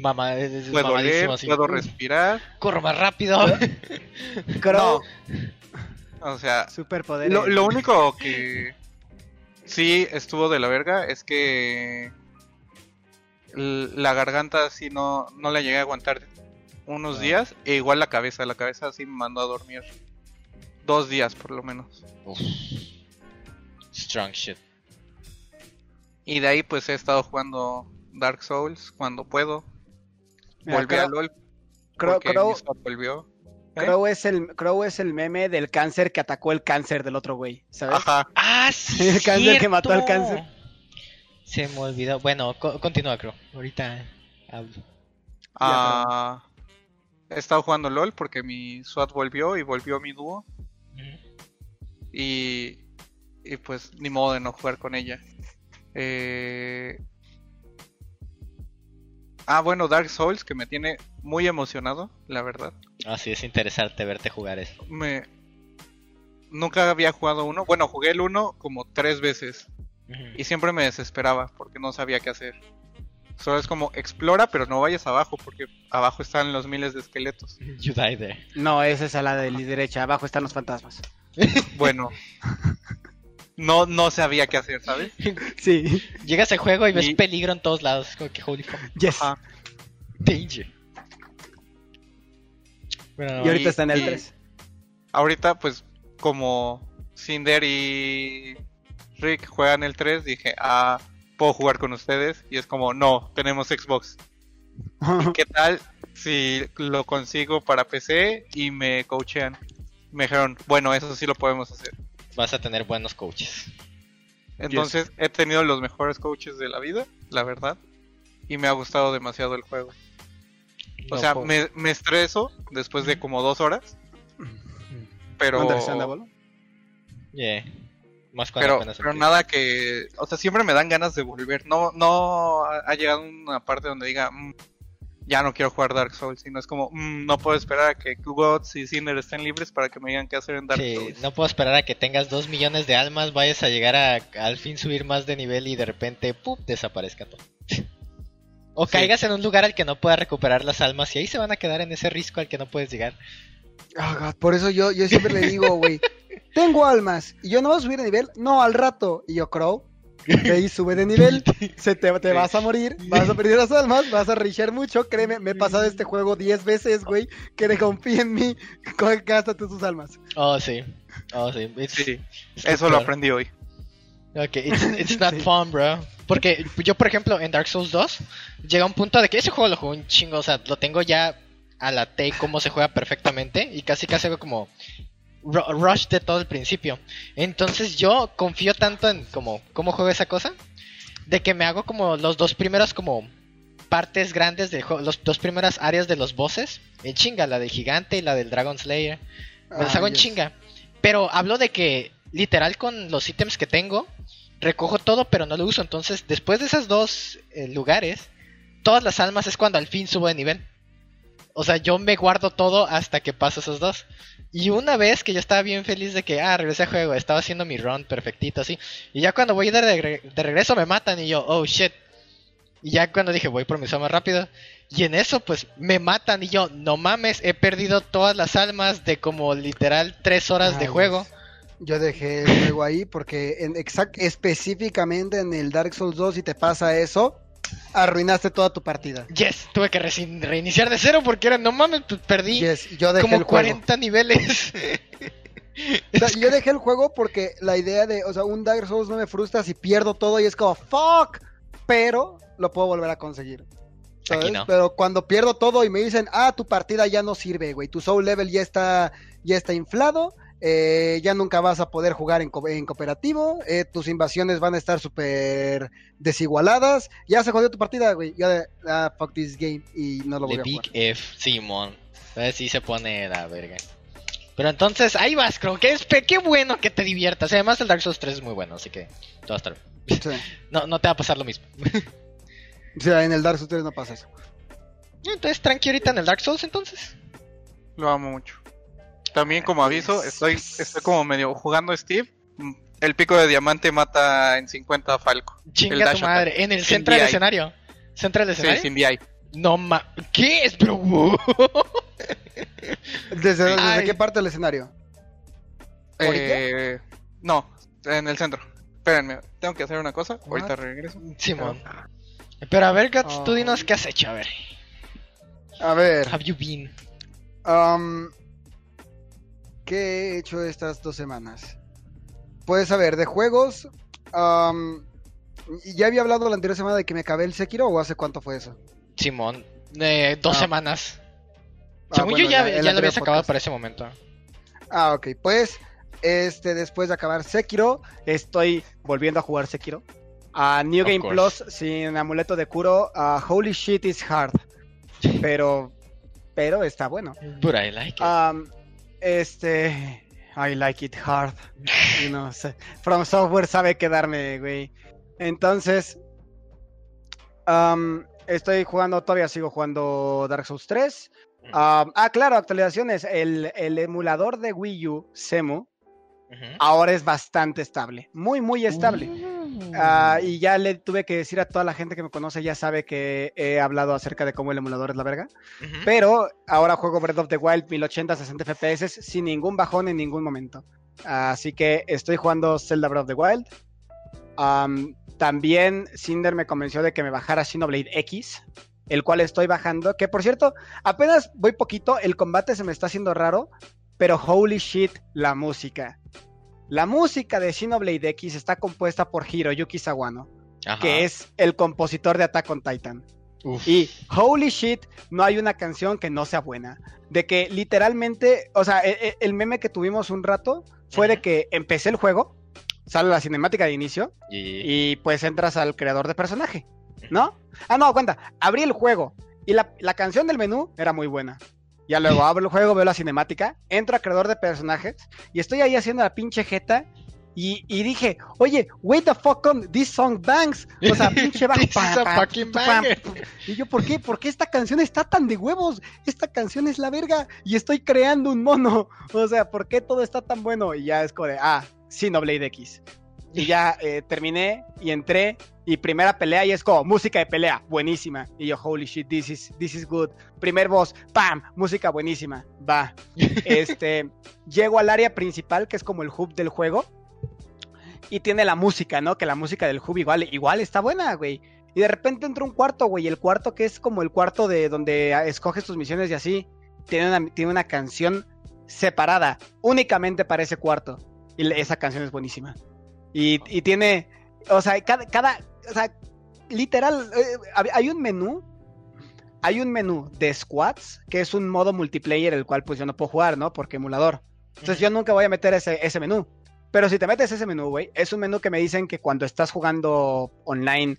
Mamá, es, es Puedo leer, así. puedo respirar. Corro más rápido. *laughs* Crow, O sea, superpoderes. lo, lo único que sí estuvo de la verga es que la garganta sí no, no la llegué a aguantar unos Ah. días. E igual la cabeza, la cabeza sí me mandó a dormir. Dos días por lo menos. Uf. Strong shit. Y de ahí pues he estado jugando Dark Souls cuando puedo. Mira, Volví a Crow- LOL swap volvió. ¿Eh? Crow es el, Crow es el meme del cáncer que atacó el cáncer del otro güey, ¿sabes? Ajá. Ah, sí. *laughs* El cáncer que mató al cáncer. Se me olvidó. Bueno, co- continúa, Crow. Ahorita hablo. Ah, he estado jugando LOL porque mi SWAT volvió y volvió mi dúo. Y, y pues ni modo de no jugar con ella. Eh, Ah, bueno, Dark Souls, que me tiene muy emocionado, la verdad. Ah, sí, es interesante verte jugar eso. Me... Nunca había jugado uno. Bueno, jugué el uno como tres veces. Y siempre me desesperaba porque no sabía qué hacer. Solo es como explora, pero no vayas abajo porque abajo están los miles de esqueletos. *laughs* You die there. No, esa es a la de la derecha. Abajo están los fantasmas. *laughs* Bueno, no, no sabía qué hacer, ¿sabes? *laughs* Sí. Llegas al juego y ves Y- peligro en todos lados. Como que holy fuck. Yes. Ajá. Danger. Bueno, Y ahorita Y- está en el y- 3. Ahorita, pues, como Cinder y Rick juegan el 3, dije, ah, puedo jugar con ustedes. Y es como, no, tenemos Xbox. ¿Qué tal si lo consigo para PC y me coachean? Me dijeron, bueno, eso sí lo podemos hacer. vas a tener buenos coaches. Entonces he tenido los mejores coaches de la vida, la verdad. Y me ha gustado demasiado el juego. O No sea, me, me estreso después de como dos horas. Pero. Yeah. Más cuando pero, apenas pero nada que... O sea, siempre me dan ganas de volver. No, no ha llegado una parte donde diga, "Mm, ya no quiero jugar Dark Souls. Sino es como, "Mm, no puedo esperar a que Gods y Sinner estén libres para que me digan qué hacer en Dark Sí, Souls. no puedo esperar a que tengas dos millones de almas, vayas a llegar a al fin subir más de nivel y de repente ¡pup! desaparezca todo. *laughs* o Sí. caigas en un lugar al que no puedas recuperar las almas y ahí se van a quedar en ese risco al que no puedes llegar. Ah, God, por eso yo, yo siempre le digo, güey, *laughs* tengo almas y yo no voy a subir de nivel, no al rato. Y yo, Crow, ve y sube de nivel, *laughs* se te, te vas a morir, vas a perder las almas, vas a richar mucho. Créeme, me he pasado este juego 10 veces, güey, que le confía en mí, *laughs* gástate tus almas. Oh, sí. Oh, sí. It's- Sí, it's eso lo peor. aprendí hoy. Ok, it's, it's *laughs* not Sí. fun, bro. Porque yo, por ejemplo, en Dark Souls 2, llega un punto de que ese juego lo juego un chingo, o sea, lo tengo ya a la T cómo se juega perfectamente y casi casi hago como rush de todo el principio. Entonces yo confío tanto en como cómo juego esa cosa, de que me hago como los dos primeros como partes grandes del juego, los dos primeras áreas de los bosses, en chinga, la del gigante y la del Dragon Slayer. Me las Ah, hago en chinga. Pero hablo de que, literal, con los ítems que tengo, recojo todo, pero no lo uso. Entonces, después de esos dos eh, lugares, todas las almas es cuando al fin subo de nivel. O sea, yo me guardo todo hasta que paso esos dos. Y una vez que yo estaba bien feliz de que, ah, regresé a juego, estaba haciendo mi run perfectito, así. Y ya cuando voy de, regre- de regreso me matan y yo, oh shit. Y ya cuando dije, voy por mi más rápido. Y en eso, pues, me matan y yo, no mames, he perdido todas las almas de como literal tres horas de juego. Yo dejé el juego ahí porque en exact, específicamente en el Dark Souls 2, si te pasa eso, arruinaste toda tu partida. Yes, tuve que reiniciar de cero porque era, no mames, pues perdí Yes, yo dejé como el juego. 40 niveles. *laughs* O sea, yo dejé el juego porque la idea de, o sea, un Dark Souls no me frustra si pierdo todo y es como, fuck, pero lo puedo volver a conseguir. ¿sabes? Aquí no. Pero cuando pierdo todo y me dicen, ah, tu partida ya no sirve, güey, tu soul level ya está, ya está inflado, eh, ya nunca vas a poder jugar en, co- en cooperativo, eh, tus invasiones van a estar súper desigualadas, ya se jodió tu partida, güey, ya de, ah, fuck this game, y no lo voy The a Big jugar. F, Simón. Así se pone la verga. Pero entonces, ahí vas, creo que es qué bueno que te diviertas. Además, el Dark Souls 3 es muy bueno, así que todo va a estar bien. Sí. *laughs* No, no te va a pasar lo mismo. *laughs* O sea, en el Dark Souls 3 no pasa eso. Entonces, tranqui ahorita en el Dark Souls, entonces. Lo amo mucho. También como aviso, estoy, estoy como medio jugando Steve. El pico de diamante mata en 50 a Falco. Chinga tu madre. En el centro del escenario. ¿Centro del Sí, escenario? sin DI. No ma... ¿Qué es, bro? *laughs* ¿Desde, desde qué parte del escenario? Eh, no, en el centro. Espérenme, tengo que hacer una cosa. Ahorita regreso. Simón. Pero a ver, Gats, tú Oh. dinos qué has hecho, a ver. A ver. Have you been? Am, ¿Qué he hecho estas dos semanas? Pues a ver, de juegos. ya había hablado la anterior semana de que me acabé el Sekiro o hace cuánto fue eso. Simón. Eh, dos Ah. semanas. Ah, Según bueno, yo ya, lo habías acabado para ese momento. Ah, ok. Pues, este, después de acabar Sekiro, estoy volviendo a jugar Sekiro. A New Of Game course. Plus sin amuleto de Kuro. a Holy shit is hard. Pero, pero está bueno. But I like it. Este. I like it hard. Y no sé. From Software sabe quedarme, güey. Entonces. am, estoy jugando, todavía sigo jugando Dark Souls 3. Am, ah, claro, actualizaciones. El, el emulador de Wii U, Semu, ahora es bastante estable. Muy, muy estable. Ah, y ya le tuve que decir a toda la gente que me conoce, ya sabe que he hablado acerca de cómo el emulador es la verga. Pero ahora juego Breath of the Wild 1080 60 FPS sin ningún bajón en ningún momento. Así que estoy jugando Zelda Breath of the Wild. Am, también Cinder me convenció de que me bajara Xenoblade X, el cual estoy bajando. Que por cierto, apenas voy poquito, el combate se me está haciendo raro, pero holy shit, la música. La música de Xenoblade X está compuesta por Hiroyuki Sawano, Ajá. que es el compositor de Attack on Titan. Uf. Y holy shit, no hay una canción que no sea buena. De que literalmente, o sea, e- e- el, meme que tuvimos un rato fue de que empecé el juego, sale la cinemática de inicio Y- y pues entras al creador de personaje, ¿no? Ah, no, cuenta, abrí el juego y la, la canción del menú era muy buena. Ya luego abro el juego, veo la cinemática, entro a creador de personajes y estoy ahí haciendo la pinche jeta. Y, y dije, oye, wait the fuck on, this song bangs. O sea, pinche *laughs* bajo. Y yo, ¿por qué? ¿Por qué esta canción está tan de huevos? Esta canción es la verga y estoy creando un mono. *laughs* O sea, ¿por qué todo está tan bueno? Y ya es como de, ah, Xenoblade X. Y ya eh, terminé y entré y primera pelea y es como música de pelea, buenísima. Y yo, holy shit, this is, this is good. Primer boss, pam, música buenísima, va. *laughs* Este, llego al área principal que es como el hub del juego y tiene la música, ¿no? Que la música del hub igual, igual está buena, güey. Y de repente entra un cuarto, güey, el cuarto que es como el cuarto de donde escoges tus misiones y así, tiene una, tiene una canción separada únicamente para ese cuarto. Y esa canción es buenísima. Y, y tiene, o sea, cada, cada o sea, literal, eh, hay un menú, hay un menú de squads, que es un modo multiplayer, el cual pues yo no puedo jugar, ¿no? Porque emulador. Entonces yo nunca voy a meter ese, ese menú. Pero si te metes ese menú, güey, es un menú que me dicen que cuando estás jugando online,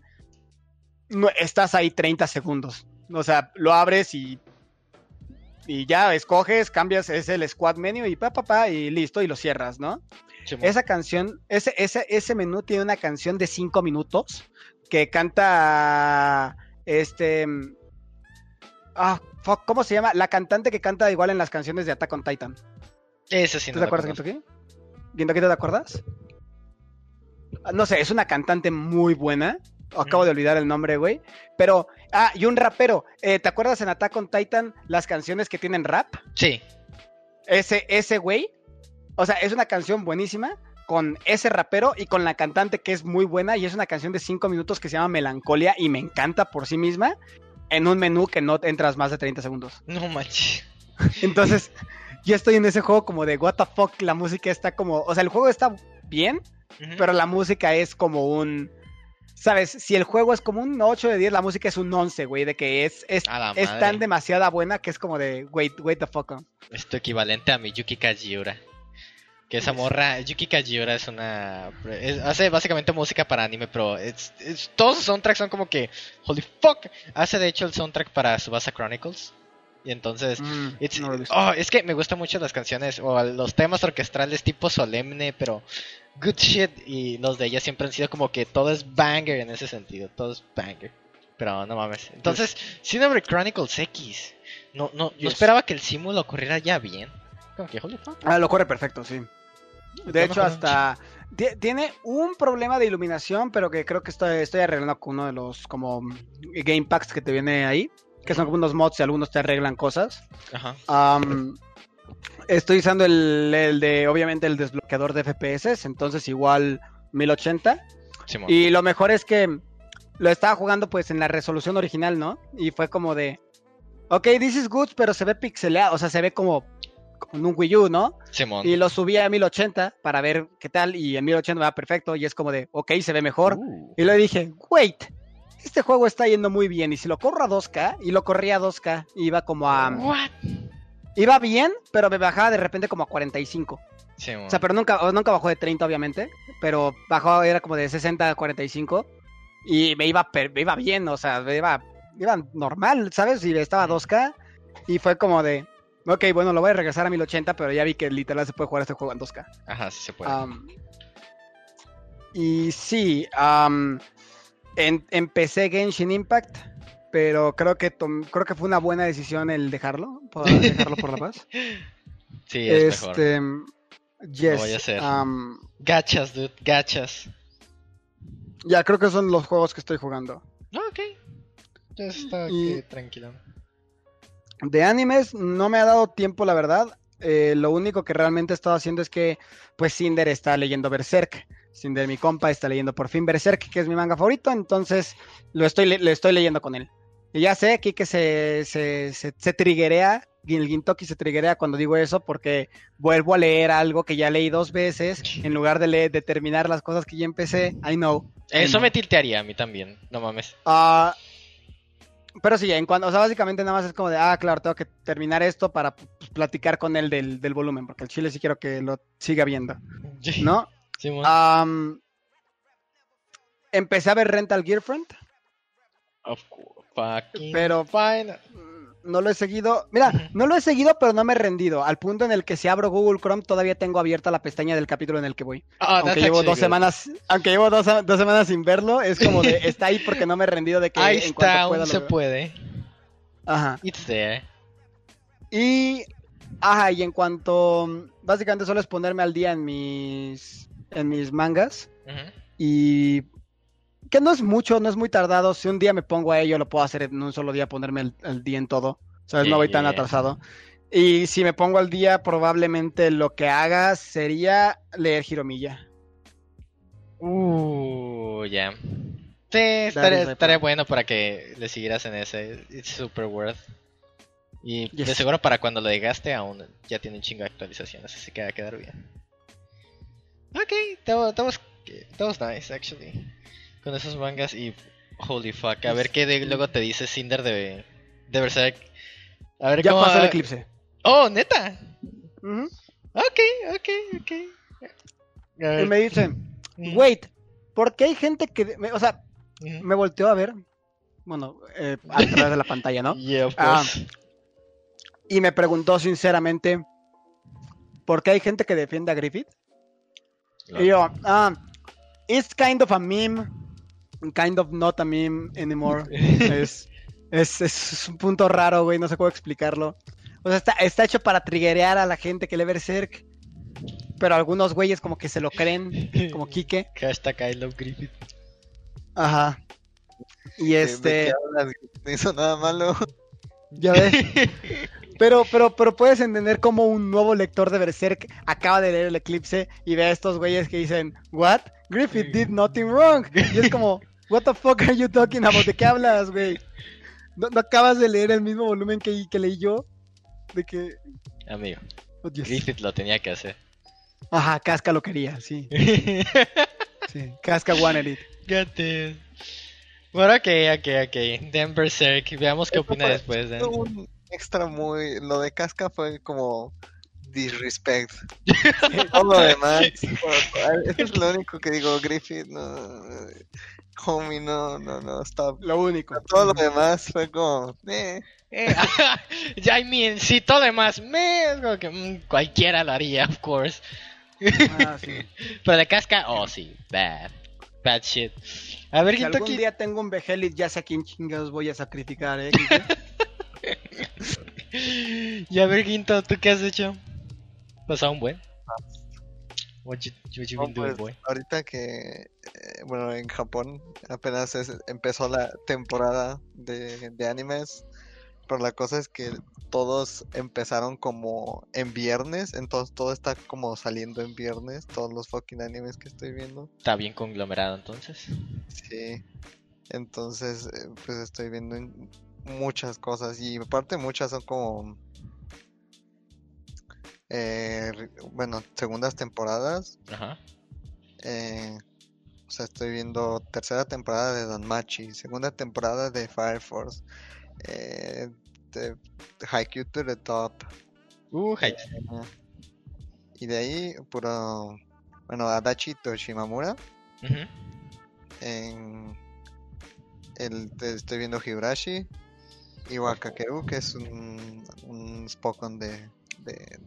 no, estás ahí 30 segundos. O sea, lo abres y, y ya escoges, cambias, es el squad menu y pa, pa, pa, y listo, y lo cierras, ¿no? Esa canción, ese, ese, ese menú tiene una canción de 5 minutos que canta este... Ah, fuck, ¿cómo se llama? La cantante que canta igual en las canciones de Attack on Titan. Eso sí ¿Tú no te acuerdas. Kentucky? ¿Kentucky te acuerdas? No sé, es una cantante muy buena. Acabo de olvidar el nombre, güey. Pero, ah, y un rapero. Eh, ¿Te acuerdas en Attack on Titan las canciones que tienen rap? Sí. Ese, ese güey. O sea, es una canción buenísima con ese rapero y con la cantante que es muy buena y es una canción de 5 minutos que se llama Melancolia y me encanta por sí misma en un menú que no entras más de 30 segundos. No manches. Entonces, yo estoy en ese juego como de what the fuck, la música está como, o sea, el juego está bien, pero la música es como un, ¿sabes? Si el juego es como un 8 de 10, la música es un 11, güey, de que es, es, es tan demasiada buena que es como de, wait, wait the fuck. on. Es tu equivalente a mi Yuki Kajiura. Que esa morra, Yuki Kajiura es una... es- hace básicamente música para anime, pero es, es- todos sus soundtracks son como que... Holy fuck. Hace de hecho el soundtrack para Subasa Chronicles. Y entonces... Mm, it's- no oh, es que me gustan mucho las canciones o los temas orquestrales tipo solemne, pero good shit. Y los de ella siempre han sido como que todo es banger en ese sentido. Todo es banger. Pero no mames. Entonces, Xenoblade Chronicles X. No, no, no Yes. esperaba que el símulo corriera ya bien. Como que holy fuck. Ah, lo corre perfecto, sí. De hecho, hasta ti- tiene un problema de iluminación, pero que creo que estoy, estoy arreglando con uno de los como game packs que te viene ahí, que son como unos mods y algunos te arreglan cosas. Ajá. Estoy usando el, el de, obviamente, el desbloqueador de FPS, entonces igual 1080. Simón. Y lo mejor es que lo estaba jugando pues en la resolución original, ¿no? Y fue como de, ok, this is good, pero se ve pixeleado, o sea, se ve como, como en un Wii U, ¿no? Simón. Y lo subí a 1080 para ver qué tal, y en 1080 va perfecto, y es como de, ok, se ve mejor. Uh, Y le dije, wait, este juego está yendo muy bien, y si lo corro a 2K, y lo corría a 2K, iba como a... What? Iba bien, pero me bajaba de repente como a 45. Simón. O sea, pero nunca, nunca bajó de 30, obviamente. Pero bajó, era como de 60 a 45. Y me iba, me iba bien, o sea, me iba, iba normal, ¿sabes? Y estaba a 2K. Y fue como de, ok, bueno, lo voy a regresar a 1080, pero ya vi que literal se puede jugar este juego en 2K. Ajá, sí se puede. Y sí, en, empecé Genshin Impact, pero creo que tom- creo que fue una buena decisión el dejarlo, dejarlo por la paz. *laughs* sí, es mejor. este, yes, voy a hacer. Gachas, dude, gachas. ya creo que son los juegos que estoy jugando. Ah, ok. Ya está Y- aquí, tranquilo. De animes no me ha dado tiempo, la verdad. eh, lo único que realmente he estado haciendo es que, pues, Cinder está leyendo Berserk. Cinder, mi compa, está leyendo por fin Berserk, que es mi manga favorito, entonces lo estoy, le- lo estoy leyendo con él. Y ya sé aquí que se, se, se, se triguea, el Gintoki se triguea cuando digo eso, porque vuelvo a leer algo que ya leí dos veces, en lugar de, leer, de terminar las cosas que ya empecé. I know. I Eso know. me tiltearía a mí también, no mames. Ah, pero sí, en cuanto, o sea, básicamente nada más es como de, ah, claro, tengo que terminar esto para pues, platicar con él del, del volumen, porque el chile sí quiero que lo siga viendo, ¿no? Simón. Am, empecé a ver Rental Girlfriend, Of course, pero- fine. No lo he seguido, mira, no lo he seguido, pero no me he rendido, al punto en el que si abro Google Chrome todavía tengo abierta la pestaña del capítulo en el que voy. Ah, aunque llevo dos semanas, aunque llevo dos, dos semanas sin verlo, es como de, *laughs* está ahí porque no me he rendido de que Ahí en está, cuanto aún pueda lo se veo. puede. Ajá. It's there. Y, ajá, y en cuanto, básicamente solo es ponerme al día en mis, en mis mangas Ujú. y que no es mucho, no es muy tardado. Si un día me pongo a ello, lo puedo hacer en un solo día, ponerme al, al día en todo. ¿Sabes? No voy tan Yeah. atrasado. Y si me pongo al día, probablemente lo que haga sería leer Hiromilla. Uh, ya. Sí, estaría, bueno para que le siguieras en ese. It's super worth. Y de seguro para cuando lo llegaste aún ya tiene un chingo de actualizaciones, así que va a quedar bien. Ok, that was, that was nice, actually. Con esos mangas y holy fuck. A ver qué de- luego te dice Cinder de, de Berserk. A ver Ya cómo. pasó el eclipse. Oh, neta. Ujú. Ok, ok, ok. A Y me dice, Ujú, wait, ¿por qué hay gente que, me- o sea, ujú. me volteó a ver? Bueno, eh, a través de la pantalla, ¿no? *laughs* Yeah, of Ah, course. y me preguntó sinceramente por qué hay gente que defiende a Griffith. Y yo, ah, it's kind of a meme, kind of not a meme anymore. *laughs* es, es, es un punto raro, güey, no sé cómo explicarlo. O sea, está, está hecho para triggerear a la gente que lee Berserk, pero algunos güeyes como que se lo creen, como *laughs* Kike. Hashtag I love Griffith. Ajá. Y ¿De- este... No hizo nada malo. *laughs* Ya ves. Pero, pero, pero puedes entender cómo un nuevo lector de Berserk acaba de leer el eclipse y ve a estos güeyes que dicen, What? Griffith did nothing wrong. Y es como, What the fuck are you talking about? ¿De qué hablas, güey? ¿No, no acabas de leer el mismo volumen que, que leí yo? De que. Amigo, oh. Griffith lo tenía que hacer. Ajá, Casca lo quería, sí. *laughs* sí. Casca wanted it. Got it. Bueno, ok, ok, ok. Den Berserk. Veamos qué Eso opina después. Un extra muy. Lo de Casca fue como. Disrespect. *laughs* Todo lo demás. Eso es lo único que digo. Griffith, no. Homie, no, no, no. Stop. Lo único. Todo lo demás fue como. Eh. Eh, *laughs* ya, I mean, si todo demás, me. es como que, mm, cualquiera lo haría, of course. Ah, sí. *laughs* Pero de casca, oh sí, bad. Bad shit. A ver, Si algún Gintoki. día tengo un Behelit, ya sé a quién chingados voy a sacrificar, ¿eh? Y a ver, Ginto, ¿tú qué has hecho? Pasado un buen. What you, what you No, been doing, pues, boy? ahorita que, eh, bueno, en Japón apenas es- empezó la temporada de, de animes, pero la cosa es que todos empezaron como en viernes, entonces todo está como saliendo en viernes, todos los fucking animes que estoy viendo. Está bien conglomerado entonces. Sí, entonces eh, pues estoy viendo en- muchas cosas y aparte muchas son como, eh, bueno, segundas temporadas. Ajá. Eh, o sea, estoy viendo tercera temporada de Danmachi, segunda temporada de Fire Force, eh, de Haikyuu to the Top. Uh, hi. eh, y de ahí, puro. Bueno, Adachi Toshimamura. Ujú. En el, estoy viendo Higurashi. Y Wakakeru, que es un, un Spokon de, de,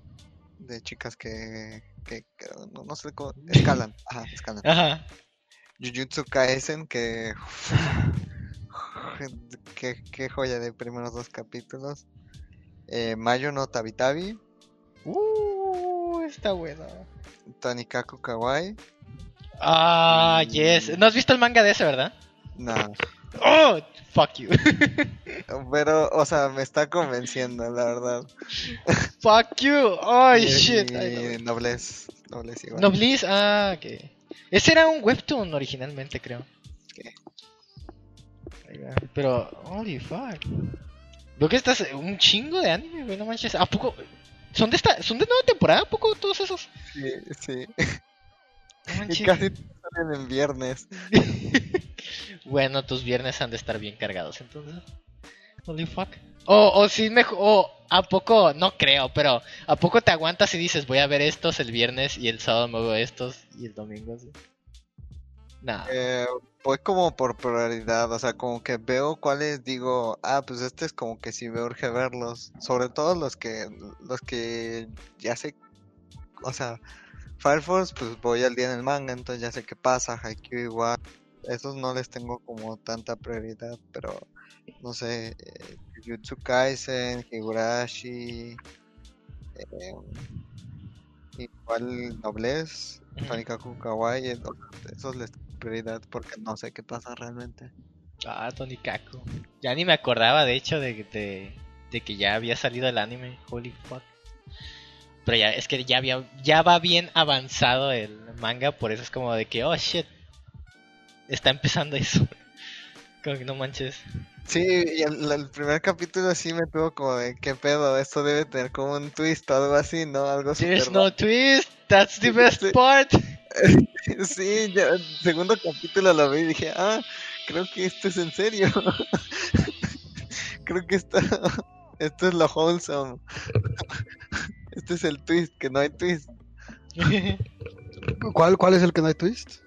de chicas que, que, que no, no sé cómo. Escalan. Ajá, escalan. Ajá. Jujutsu Kaisen, que. *laughs* qué, qué joya de primeros dos capítulos. Eh, Mayo no Tabitabi. Uh, está bueno. Tanikaku Kawaii. Ah, yes. ¿No has visto el manga de ese, verdad? No. Oh, fuck you. *laughs* pero, o sea, me está convenciendo, la verdad. *laughs* Fuck you. Ay, shit. y Ay, no. Noblesse, Noblesse igual. Noblis, ah, ok. Ese era un webtoon originalmente, creo. ¿Qué? Pero, holy fuck. Veo que estás un chingo de anime, güey, no manches. ¿A poco? ¿Son de esta, son de nueva temporada? ¿A poco todos esos? Sí, sí. No *laughs* Y casi salen en viernes. Bueno, tus viernes han de estar bien cargados, entonces. Holy fuck. O, o si me. O a poco, no creo, pero ¿a poco te aguantas y dices voy a ver estos el viernes y el sábado me veo estos y el domingo así? Nah. Eh, voy como por prioridad, o sea, como que veo cuáles digo, ah, pues este es como que sí me urge verlos, sobre todo los que, los que ya sé, o sea, Fire Force, pues voy al día en el manga, entonces ya sé qué pasa, Haikyuu igual, esos no les tengo como tanta prioridad, pero no sé, eh, Jujutsu Kaisen, Higurashi, eh, igual Noblesse, Ujú. Tonikaku Kawaii, eh, esos les tengo prioridad porque no sé qué pasa realmente. Ah, Tony Kaku. Ya ni me acordaba, de hecho, de, de, de que ya había salido el anime. Holy fuck. Pero ya, es que ya había, ya va bien avanzado el manga, por eso es como de que, oh shit. Está empezando eso. *laughs* Como que no manches. Sí, y el, el primer capítulo sí me tuvo como de qué pedo, esto debe tener como un twist o algo así, ¿no? Algo There's super no twist, that's the best Sí. part. *laughs* Sí, ya el segundo capítulo lo vi y dije, ah, creo que esto es en serio. *laughs* creo que esto, esto es lo wholesome. este es el twist, que no hay twist. ¿Cuál, ¿Cuál es el que no hay twist?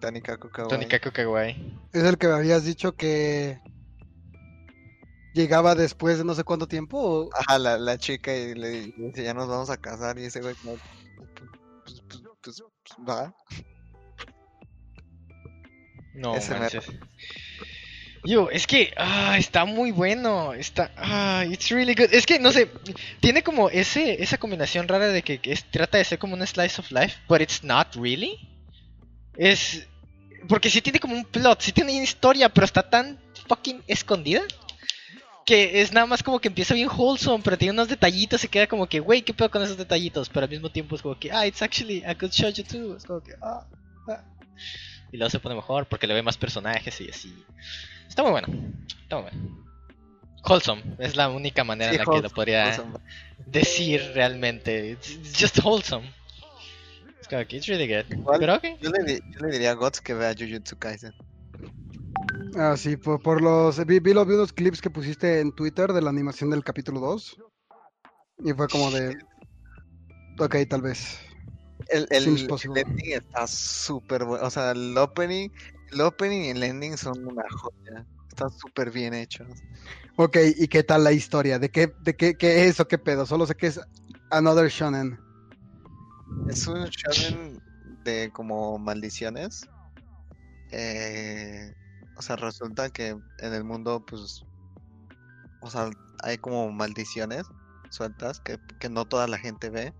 Tanikaku Kawaii. Es el que me habías dicho que llegaba después de no sé cuánto tiempo. o- Ajá, la, la chica y le dice, ya nos vamos a casar y ese güey como, pues, pues, pues, pues, va. No Ese manches. Yo, es que ah, está muy bueno. Está. Ah, it's really good. Es que no sé. Tiene como ese esa combinación rara de que, que es- trata de ser como un slice of life, but it's not really. Es. Porque sí tiene como un plot, sí tiene una historia, pero está tan fucking escondida. Que es nada más como que empieza bien wholesome, pero tiene unos detallitos y queda como que, wey, ¿qué pedo con esos detallitos? Pero al mismo tiempo es como que, ah, it's actually a good shoujo too. Es como que, ah, ah. Y luego se pone mejor porque le ve más personajes y así. Está muy bueno. Está muy bueno. Wholesome. Es la única manera Sí, en la que lo podría wholesome. decir realmente. It's just wholesome. Que it's really good. Igual- Pero ok. Yo le, yo le diría a Gots que vea Jujutsu Kaisen. Ah, sí, por, por los. Vi, vi, los- vi unos clips que pusiste en Twitter de la animación del capítulo 2. Y fue como de. Ok, tal vez. El, el, el ending está súper bueno. O sea, el opening, el opening y el ending son una joya. Están súper bien hechos. Ok, ¿y qué tal la historia? ¿De qué, de qué, qué es o qué pedo? Solo sé que es Another Shonen. Es un shonen de como maldiciones. Eh, o sea, resulta que en el mundo, pues, o sea, hay como maldiciones sueltas que, que no toda la gente ve.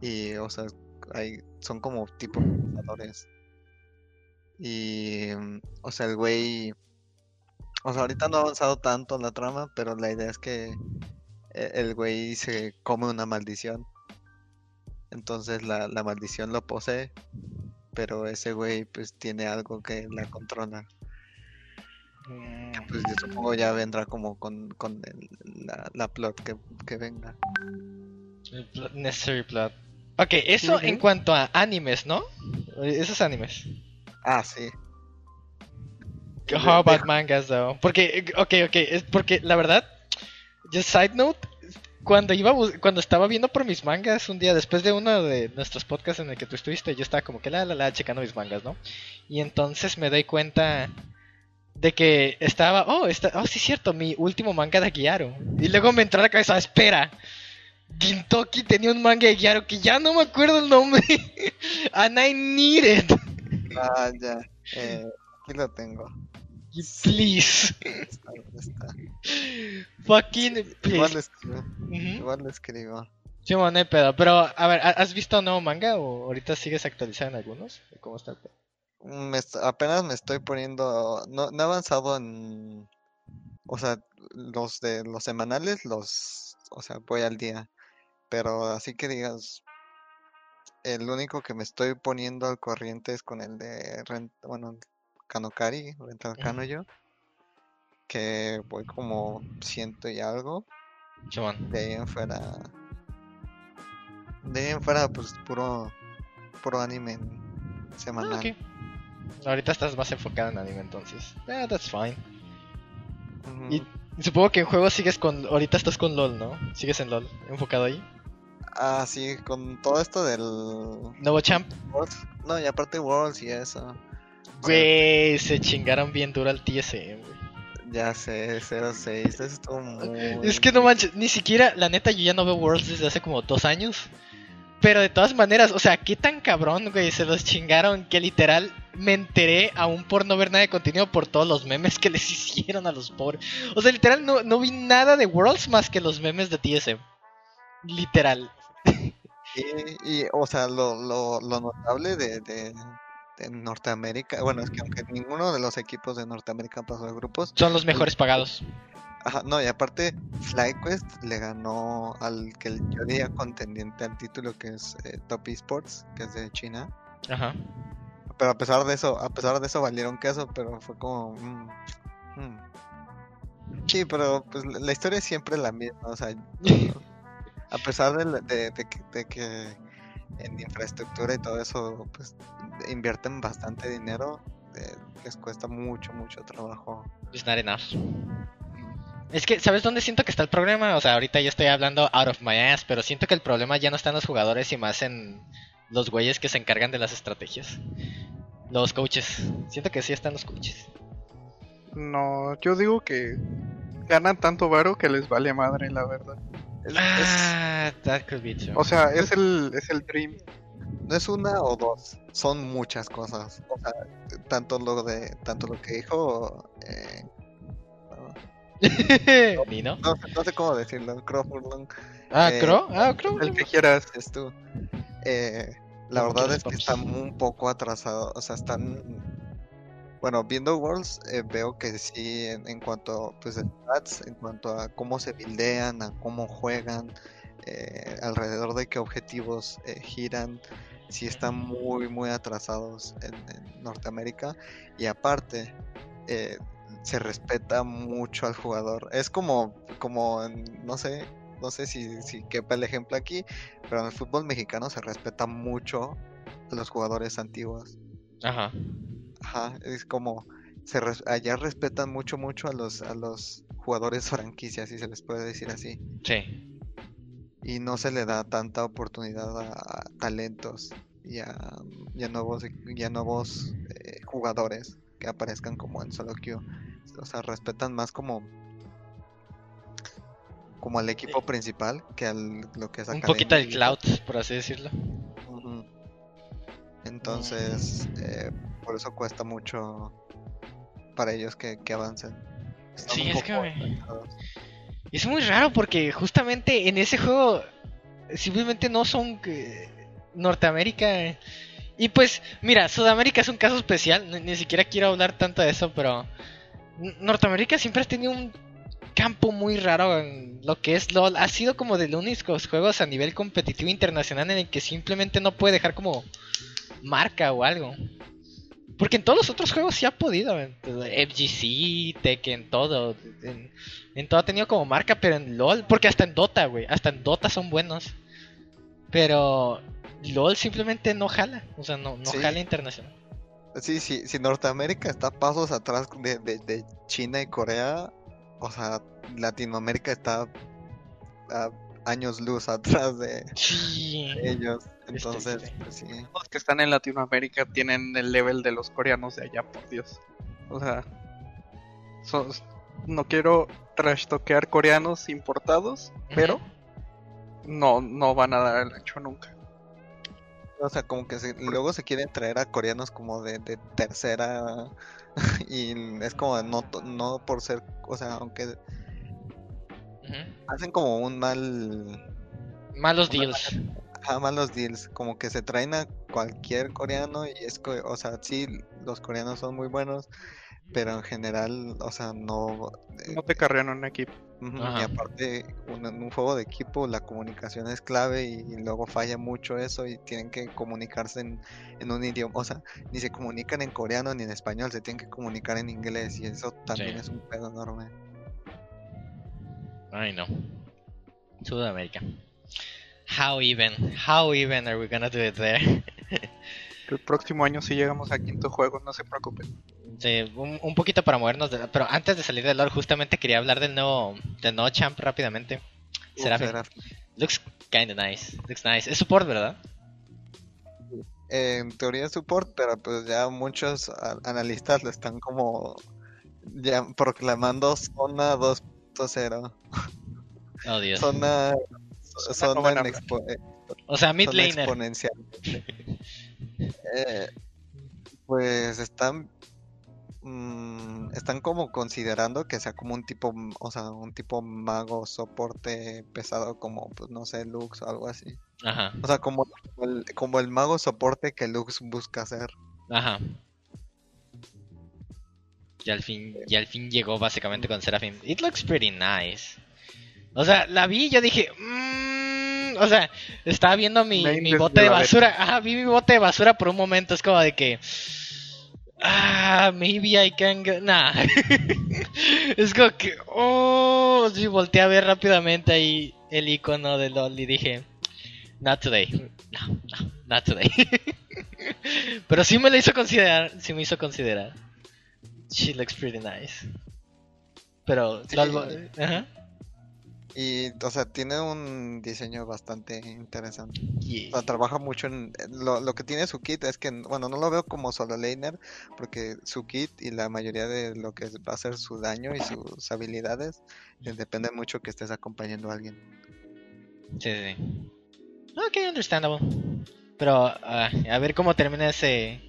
Y, o sea, hay, son como tipo. Y, o sea, el güey, o sea, ahorita no ha avanzado tanto la trama, pero la idea es que e- el güey se come una maldición. Entonces la, la maldición lo posee, pero ese güey pues tiene algo que la controla. Pues yo supongo ya vendrá como con, con el- la, la plot que, que venga. Necessary plot. Ok, eso en cuanto a animes, ¿no? Esos animes. Ah, sí. How about mangas, though? Porque, ok, ok, es porque la verdad, just side note, cuando iba cuando estaba viendo por mis mangas un día después de uno de nuestros podcasts en el que tú estuviste, yo estaba como que la la la checando mis mangas, ¿no? Y entonces me doy cuenta de que estaba, oh, está, oh, sí es cierto, mi último manga de Guiaro. Y luego me entró a la cabeza, espera. Gintoki tenía un manga de Guiaro que ya no me acuerdo el nombre. *laughs* And I need it. Ah, ya. Eh, aquí lo tengo. Please. Está, está. Fucking Igual please. lo escribo. Ujú. Igual lo escribo. Sí, no hay pedo. Pero, a ver, ¿ha- ¿has visto nuevo manga o ahorita sigues actualizado en algunos? ¿Cómo está el pedo? Me apenas me estoy poniendo. No, no he avanzado en. o sea, los de los semanales los, o sea, voy al día. Pero así que digas, el único que me estoy poniendo al corriente es con el de Rent, bueno, Kanokari, Rental Kanoyo, que voy como ciento y algo. De ahí en fuera, de ahí en fuera, pues puro, puro anime Ah, semanal. ok. Ahorita estás más enfocado en anime entonces. Yeah, that's fine. Y supongo que en juegos sigues con. Ahorita estás con LOL, ¿no? Sigues en LOL, enfocado ahí. Ah, sí, con todo esto del Nuevo champ. Worlds. No, y aparte Worlds y eso. Güey, se chingaron bien duro al TSM, güey. Ya sé, 06, eso estuvo muy... Es que no manches, ni siquiera, la neta, yo ya no veo Worlds desde hace como dos años. Pero de todas maneras, o sea, qué tan cabrón, güey, se los chingaron que literal me enteré aún por no ver nada de contenido por todos los memes que *laughs* les hicieron a los pobres. O sea, literal no, no vi nada de Worlds más que los memes de TSM. Literal. *laughs* Y, y, o sea, lo, lo, lo notable de, de, de Norteamérica, bueno, es que aunque ninguno de los equipos de Norteamérica pasó de grupos, Son los mejores pagados. ajá, no, y aparte FlyQuest le ganó al que yo diría contendiente al título que es eh, Top Esports, que es de China. Ajá. Pero a pesar de eso, a pesar de eso valieron queso, pero fue como... mm, mm. Sí, pero pues la historia es siempre la misma, o sea, *laughs* a pesar de, de que en infraestructura y todo eso, pues invierten bastante dinero, eh, les cuesta mucho, mucho trabajo. It's not enough. Es que, ¿sabes dónde siento que está el problema? O sea, ahorita ya estoy hablando out of my ass, pero siento que el problema ya no está en los jugadores y más en los güeyes que se encargan de las estrategias. Los coaches. Siento que sí están los coaches. No, yo digo que ganan tanto varo que les vale madre, la verdad. Es- es- Ah, that could be true. O sea, es el, es el dream. no es una o dos, son muchas cosas. O sea, tanto lo de, tanto lo que dijo, eh, *laughs* ¿Ni no? no, sé- no sé cómo decirlo, Crawford Long, Ah, Eh, Crow. Ah, Crow. El que quieras. es tú. Eh, la verdad es que están un poco atrasados, o sea, están... Bueno, viendo Worlds eh, veo que sí, en, en cuanto pues, a stats, en cuanto a cómo se buildean, a cómo juegan, eh, alrededor de qué objetivos eh, giran, sí están muy, muy atrasados en, en Norteamérica. Y aparte, eh, se respeta mucho al jugador. Es como, como no sé, no sé si, si quepa el ejemplo aquí, pero en el fútbol mexicano se respeta mucho a los jugadores antiguos. Ajá. Ajá, es como se res- allá respetan mucho mucho a los a los jugadores franquicias, si se les puede decir así, Sí. y no se le da tanta oportunidad a, a talentos y a, y a nuevos y a nuevos eh, jugadores que aparezcan como en solo queue. O sea, respetan más como como al equipo principal que al lo que es Un poquito del y- cloud, por así decirlo. Ujú. Entonces, eh, por eso cuesta mucho para ellos que, que avancen. Están Sí, es que, es muy raro porque justamente en ese juego simplemente no son eh, Norteamérica. Y pues, mira, Sudamérica es un caso especial, ni, ni siquiera quiero hablar tanto de eso, pero Norteamérica siempre ha tenido un campo muy raro en lo que es LOL. Ha sido como de los únicos juegos a nivel competitivo internacional en el que simplemente no puede dejar como marca o algo. Porque en todos los otros juegos sí ha podido. en FGC, Tekken, todo. En, en todo ha tenido como marca, pero en LOL. Porque hasta en Dota, güey. Hasta en Dota son buenos. Pero LOL simplemente no jala. O sea, no, no Sí. jala internacional. Sí, sí, si Norteamérica está pasos atrás de, de- de China y Corea, o sea, Latinoamérica está a años luz atrás de Sí. ellos. Entonces, triste. pues sí. Los que están en Latinoamérica tienen el level de los coreanos de allá, por Dios. O sea, son- no quiero trash toquear coreanos importados, pero no, no van a dar el ancho nunca. O sea, como que se- luego se quieren traer a coreanos como de, de tercera *laughs* y es como de no, to- no por ser, o sea, aunque hacen como un mal, Malos deals. Ajá, malos deals, como que se traen a cualquier coreano y es, co- o sea, sí, los coreanos son muy buenos, pero en general, o sea, no... eh, No te carrean un equipo. Ajá. Y aparte, un- en un juego de equipo la comunicación es clave y, luego falla mucho eso y tienen que comunicarse en, en un idioma, o sea, ni se comunican en coreano ni en español, se tienen que comunicar en inglés y eso también Sí. es un pedo enorme. Ay, no. Sudamérica. How even? How even are we gonna do it there? *laughs* El próximo año si llegamos a quinto juego, no se preocupen. Sí, un, un poquito para movernos, de- pero antes de salir del lore, justamente quería hablar del nuevo, del nuevo champ rápidamente. Seraphim. Seraph. Looks kinda nice. Looks nice. Es support, ¿verdad? Eh, en teoría es support, pero pues ya muchos analistas lo están como ya proclamando zona 2.0. Oh, Dios. Zona, Zona, no en expo- eh, O sea, mid laner. Eh, pues están mm, están como considerando que sea como un tipo, mm, o sea, un tipo mago soporte pesado como pues no sé, Lux o algo así. Ajá, O sea, como el, como el mago soporte que Lux busca hacer. ajá. Y al fin, y al fin llegó básicamente con Seraphim. It looks pretty nice. O sea, la vi y yo dije, mmm, o sea, estaba viendo mi, mi bote de basura. Ajá, vi mi bote de basura por un momento. Es como de que, ah, maybe I can go. Nah. *laughs* es como que, oh, sí, volteé a ver rápidamente ahí el icono de LOL y dije, not today. No, no, not today. *laughs* Pero sí me lo hizo considerar, sí me hizo considerar. She looks pretty nice. Pero, Sí. LOL, ajá. Y, o sea, tiene un diseño bastante interesante. Yeah. O sea, trabaja mucho en... Lo, lo que tiene su kit es que, bueno, no lo veo como solo laner, porque su kit y la mayoría de lo que va a ser su daño y sus habilidades, eh, depende mucho que estés acompañando a alguien. Sí, sí. Ok, understandable. Pero ah, a ver cómo termina ese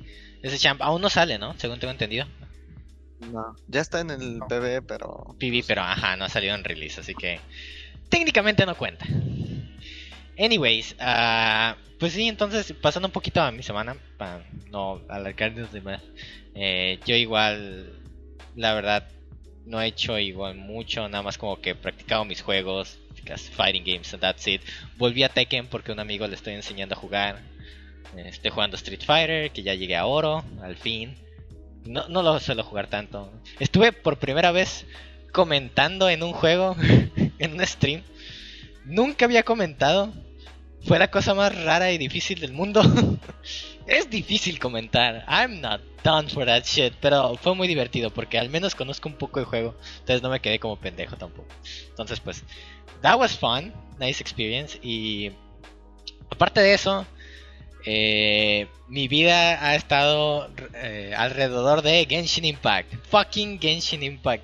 ese champ. Aún no sale, ¿no? Según tengo entendido. No. Ya está en el PvE, pero... PB, pero ajá, no ha salido en release, así que técnicamente no cuenta. Anyways, ah, pues sí, entonces pasando un poquito a mi semana, para no alargar los demás. eh, yo igual, la verdad, no he hecho igual mucho, nada más como que he practicado mis juegos, fighting games, and that's it. Volví a Tekken porque a un amigo le estoy enseñando a jugar. Estoy jugando Street Fighter, que ya llegué a oro, al fin. No, no lo suelo jugar tanto. Estuve por primera vez comentando en un juego, *laughs* en un stream. Nunca había comentado. Fue la cosa más rara y difícil del mundo. *laughs* es difícil comentar. I'm not done for that shit. Pero fue muy divertido porque al menos conozco un poco de juego. Entonces no me quedé como pendejo tampoco. Entonces pues, that was fun. Nice experience. Y aparte de eso, eh, mi vida ha estado eh, alrededor de Genshin Impact. Fucking Genshin Impact.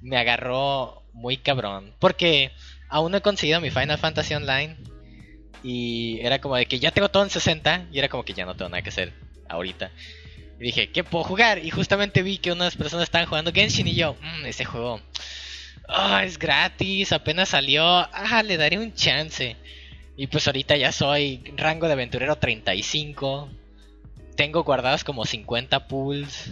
Me agarró muy cabrón. Porque aún no he conseguido mi Final Fantasy Online. Y era como de que ya tengo todo en 60. Y era como que ya no tengo nada que hacer ahorita. Y dije, ¿qué puedo jugar? Y justamente vi que unas personas estaban jugando Genshin. Y yo, mmm, ese juego. ah, es gratis, apenas salió. Ah, le daré un chance. Y pues ahorita ya soy rango de aventurero 35. Tengo guardados como 50 pools.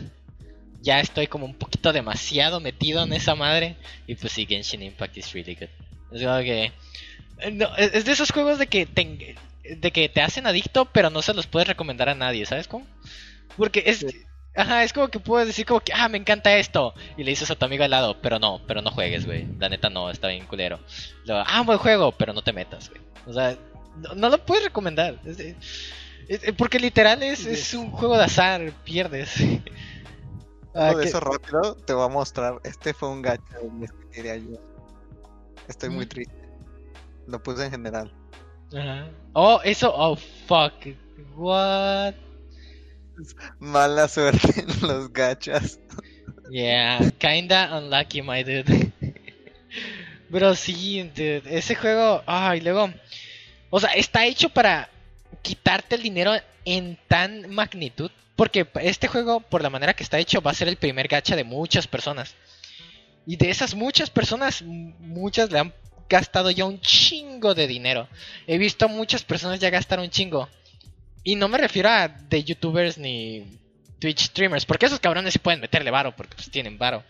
Ya estoy como un poquito demasiado metido en esa madre. Y pues sí, Genshin Impact is really good. Es como que... eh, no, es es de esos juegos de que, te, de que te hacen adicto, pero no se los puedes recomendar a nadie, ¿sabes cómo? Porque es... Ajá, es como que puedes decir como que, ah, me encanta esto. Y le dices a tu amigo al lado, pero no, pero no juegues, güey. La neta no, está bien culero. Luego, ah, buen juego, pero no te metas, güey. O sea, no, no lo puedes recomendar. Es- es- es- porque literal es, es un juego de azar, pierdes. *laughs* Ah, que- eso rápido te voy a mostrar. Este fue un gacho les diría yo. Estoy muy Mm. triste. Lo puse en general. Ajá. Oh, eso, oh, fuck. What? Mala suerte en los gachas. Yeah, kinda unlucky, my dude. *laughs* Pero sí, dude, ese juego, ay, luego, o sea, está hecho para quitarte el dinero en tan magnitud, porque este juego, por la manera que está hecho, va a ser el primer gacha de muchas personas. Y de esas muchas personas, muchas le han gastado ya un chingo de dinero. He visto muchas personas ya gastar un chingo. Y no me refiero a de youtubers ni Twitch streamers, porque esos cabrones sí pueden meterle varo, porque pues tienen varo.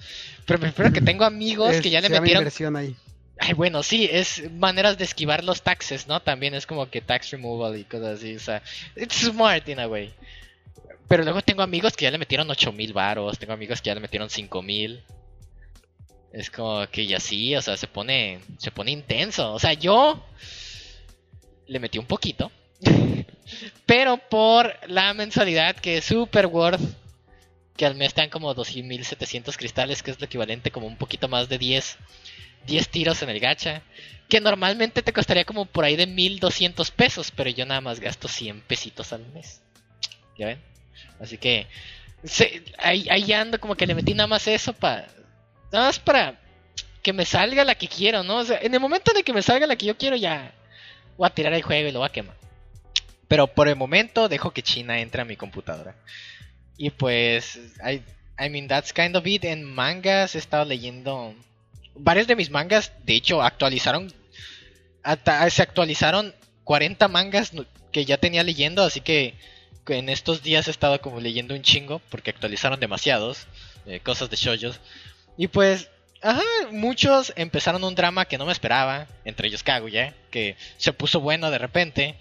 Pero prefiero que tengo amigos Es- que ya le metieron ahí. Ay, bueno, sí, es maneras de esquivar los taxes, ¿no? También es como que tax removal y cosas así, o sea, it's smart in a way. Pero luego tengo amigos que ya le metieron 8000 varos, tengo amigos que ya le metieron 5000. Es como que ya sí, o sea, se pone se pone intenso. O sea, yo le metí un poquito. Pero por la mensualidad que es super worth que al mes dan como 2700 cristales, que es lo equivalente como un poquito más de 10 10 tiros en el gacha. Que normalmente te costaría como por ahí de 1200 pesos. Pero yo nada más gasto 100 pesitos al mes. ¿Ya ven? Así que. ahí, ahí ando como que le metí nada más eso para. Nada más para que me salga la que quiero, ¿no? O sea, en el momento en el que me salga la que yo quiero, ya voy a tirar el juego y lo voy a quemar. Pero por el momento dejo que China entre a mi computadora. Y pues. I, I mean, that's kind of it. En mangas he estado leyendo varios de mis mangas, de hecho, actualizaron. hasta- se actualizaron 40 mangas que ya tenía leyendo, así que en estos días he estado como leyendo un chingo, porque actualizaron demasiados, eh, cosas de shoujos. Y pues, ajá, muchos empezaron un drama que no me esperaba, entre ellos Kaguya, que se puso bueno de repente.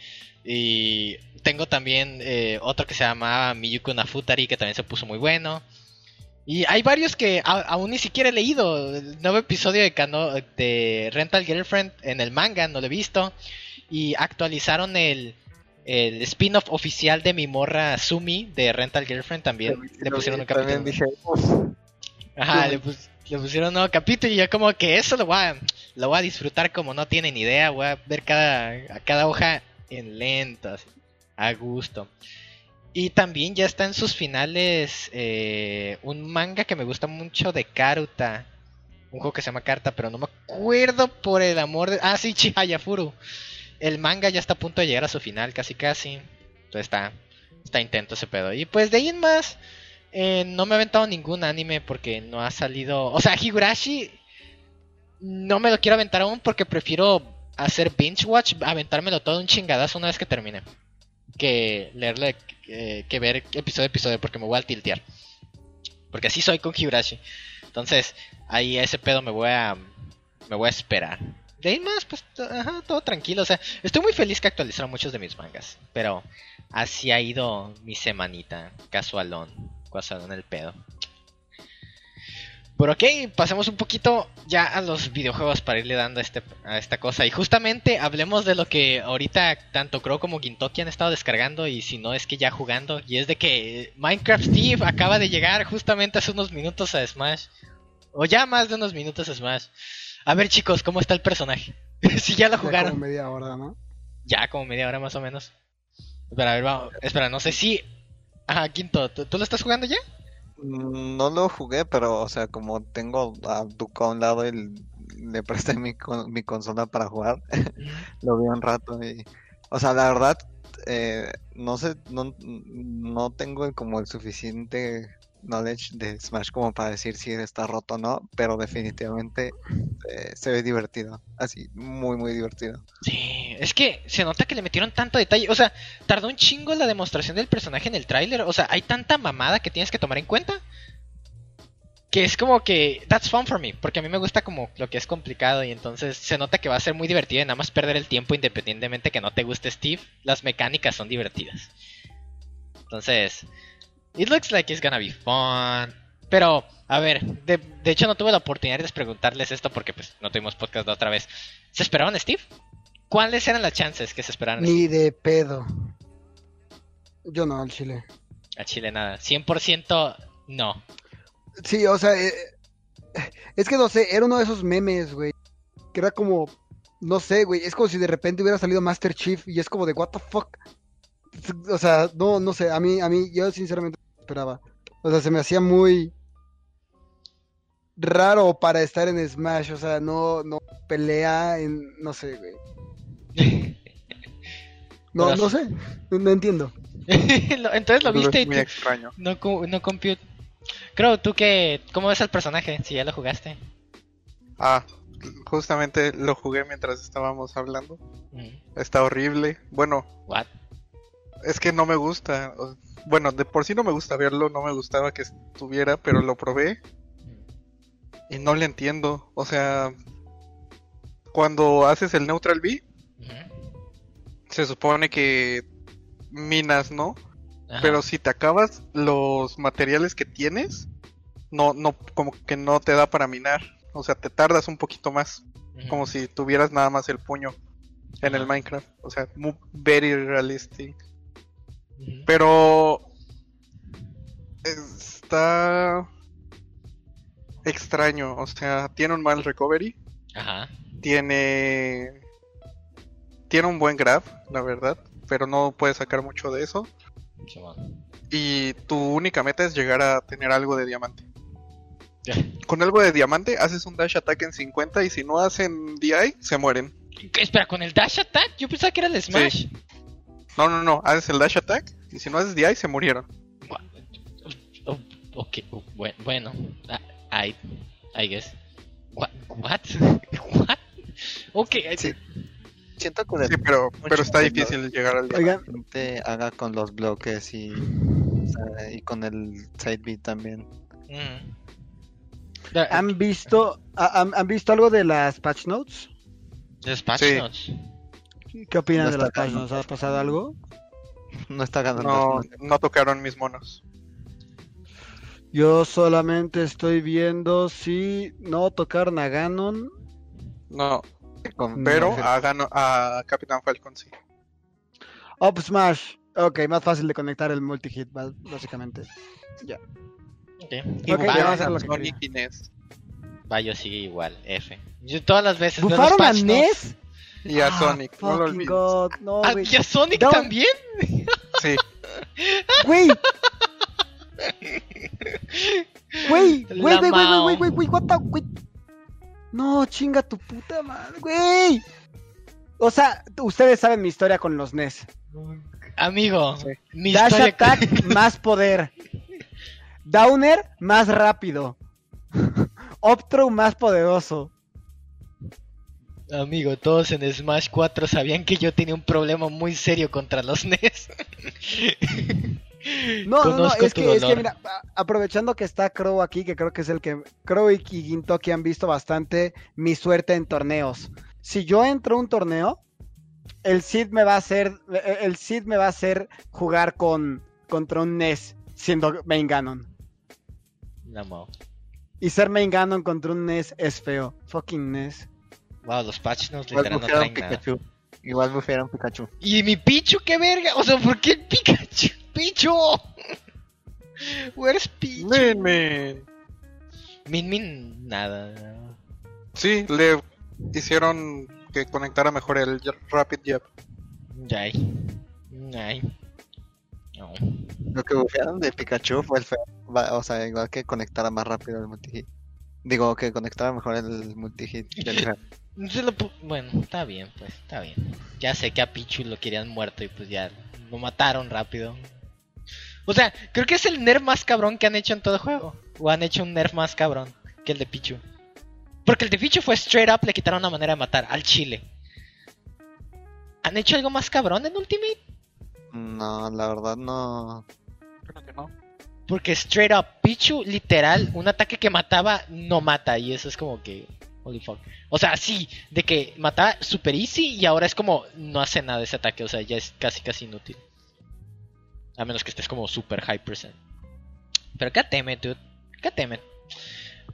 Y tengo también eh, otro que se llamaba Miyuko Nafutari, que también se puso muy bueno. Y hay varios que a- aún ni siquiera he leído. El nuevo episodio de, Kano- de Rental Girlfriend en el manga, no lo he visto. Y actualizaron el, el spin-off oficial de mi morra Sumi de Rental Girlfriend también. Le pusieron un capítulo. También dije. Ajá, le, pus- le pusieron un nuevo capítulo y yo como que eso lo voy a, lo voy a disfrutar como no tienen idea. Voy a ver cada, a cada hoja en lento, así, a gusto. Y también ya está en sus finales eh, un manga que me gusta mucho de Karuta. Un juego que se llama Carta, pero no me acuerdo por el amor de... Ah, sí, *laughs* Chihayafuru. El manga ya está a punto de llegar a su final, casi casi. Entonces está, está intento ese pedo. Y pues de ahí en más, eh, no me he aventado ningún anime porque no ha salido... O sea, Higurashi no me lo quiero aventar aún porque prefiero hacer binge watch, aventármelo todo un chingadazo una vez que termine. Que leerle, eh, que ver episodio a episodio porque me voy a tiltear. Porque así soy con Higurashi. Entonces, ahí a ese pedo me voy a me voy a esperar. De ahí más, pues, ajá, todo tranquilo. O sea, estoy muy feliz que actualizaron muchos de mis mangas. Pero así ha ido mi semanita. Casualón. Casualón el pedo. Pero ok, pasemos un poquito ya a los videojuegos para irle dando a, este, a esta cosa. Y justamente hablemos de lo que ahorita tanto Crow como Gintoki han estado descargando y si no es que ya jugando. Y es de que Minecraft Steve acaba de llegar justamente hace unos minutos a Smash. O ya más de unos minutos a Smash. A ver chicos, ¿cómo está el personaje? *laughs* si ya lo Ya jugaron. como media hora, ¿no? Ya como media hora más o menos. Espera, a ver, vamos. Espera, no sé si... Ajá, Quinto, ¿tú, tú lo estás jugando ya? No lo jugué, pero, o sea, como tengo a Duco a un lado y le presté mi, con- mi consola para jugar, *laughs* lo vi un rato y, o sea, la verdad, eh, no sé, no, no tengo como el suficiente knowledge de Smash como para decir si está roto o no, pero definitivamente eh, se ve divertido, así, muy, muy divertido. Sí, es que se nota que le metieron tanto detalle. O sea, tardó un chingo la demostración del personaje en el tráiler. O sea, hay tanta mamada que tienes que tomar en cuenta. Que es como que, that's fun for me. Porque a mí me gusta como lo que es complicado. Y entonces se nota que va a ser muy divertido y nada más perder el tiempo independientemente que no te guste Steve. Las mecánicas son divertidas. Entonces, it looks like it's gonna be fun. Pero, a ver, de, de hecho no tuve la oportunidad de preguntarles esto porque pues no tuvimos podcast la otra vez. ¿Se esperaban Steve? ¿Cuáles eran las chances que se esperaran? Ni de pedo. Yo no, al chile. A Chile nada. 100% no. Sí, o sea, eh, es que no sé, era uno de esos memes, güey. Que era como, no sé, güey, es como si de repente hubiera salido Master Chief y es como de, what the fuck. O sea, no, no sé, a mí, a mí, yo sinceramente esperaba. O sea, se me hacía muy raro para estar en Smash, o sea, no, no pelea en, no sé, güey. No, Pero no sé, no, no entiendo. *laughs* Entonces lo viste y es muy extraño. no, no compute. Creo, ¿tú qué? ¿Cómo ves al personaje? Si ya lo jugaste. Ah, justamente lo jugué mientras estábamos hablando. Mm, Está horrible. Bueno, What? Es que no me gusta. Bueno, de por sí no me gusta verlo, no me gustaba que estuviera, pero lo probé y no le entiendo. O sea, cuando haces el Neutral B, se supone que minas, ¿no? Ajá. Pero si te acabas los materiales que tienes, no, no, como que no te da para minar. O sea, te tardas un poquito más, como si tuvieras nada más el puño en el. Minecraft. O sea, muy, very realistic. Pero está extraño, o sea, tiene un mal recovery, Ajá. tiene tiene un buen grab, la verdad, pero no puedes sacar mucho de eso y tu única meta es llegar a tener algo de diamante. Con algo de diamante haces un dash attack en 50 y si no hacen DI se mueren. Espera, ¿con el dash attack? Yo pensaba que era el smash. No, no, no, haces el dash attack y si no haces DI se murieron. Oh, ok, bue- bueno. ah, I, I guess. What? What? *laughs* What? Ok, I- Sí. Siento que Sí, pero, pero está difícil llegar al. Oigan, gente haga con los bloques y, o sea, y con el side beat también. Mm. ¿han visto, ha- han, han visto algo de las patch notes? Los patch Sí. notes. ¿Qué opinan No de las patch tan- notes? ¿Ha pasado algo? No está ganando. No, no tocaron mis monos. Yo solamente estoy viendo si no tocaron a Ganon. No, pero No. a, Gano- a Capitán Falcon sí. Up Smash. Ok, más fácil de conectar el multi-hit, básicamente. Ok. Y Ok, Va- ya, a que Sonic y Ness. Va, yo sigue igual. F. Yo todas las veces. veo los ¿Bufaron a patch notes- Ness? Y a Ah, Sonic, no lo olvides. God, no, Ah. ¿Y a Sonic Down- también? Sí, Güey. Güey, güey, güey, güey, güey, güey, what the- güey. No, chinga tu puta madre, güey. O sea, ustedes saben mi historia con los NES. Amigo, Sí. mi Dash historia- attack, *laughs* más poder. Downer, más rápido. *laughs* Optro, más poderoso. Amigo, todos en Smash 4 sabían que yo tenía un problema muy serio contra los *laughs* NES. No, no, no, Conozco es que, es que mira, aprovechando que está Crow aquí, que creo que es el que Crow y Gintoki han visto bastante mi suerte en torneos. Si yo entro a un torneo, el Sid me va a hacer, eh, el Sid me va a hacer jugar con contra un NES siendo main Ganon. Mao. Y ser main Ganon contra un NES es feo. Fucking NES. Wow, los patch notes Igual literal no bufearon traen nada. Pikachu. Igual bufearon Pikachu. ¿Y mi Pichu qué verga? O sea, ¿por qué el Pikachu? *laughs* ¡Pichu! Where's Pichu? Man, man. Min Min, nada. Sí, le hicieron que conectara mejor el Rapid Jab. Ay. Ay. No. Lo que bufearon de Pikachu fue el feo. va- O sea, igual que conectara más rápido el multihit. Digo, que conectara mejor el multihit del. *laughs* Se lo pu- bueno, está bien, pues, está bien. Ya sé que a Pichu lo querían muerto y pues ya lo mataron rápido. O sea, creo que es el nerf más cabrón que han hecho en todo el juego. O han hecho un nerf más cabrón que el de Pichu. Porque el de Pichu fue straight up, le quitaron una manera de matar al chile. ¿Han hecho algo más cabrón en Ultimate? No, la verdad no. Creo que no. Porque straight up, Pichu, literal, un ataque que mataba, no mata. Y eso es como que. Holy fuck. O sea, sí, de que mataba super easy y ahora es como. No hace nada ese ataque. O sea, ya es casi casi inútil. A menos que estés como super high percent. Pero KTM, dude. KTM.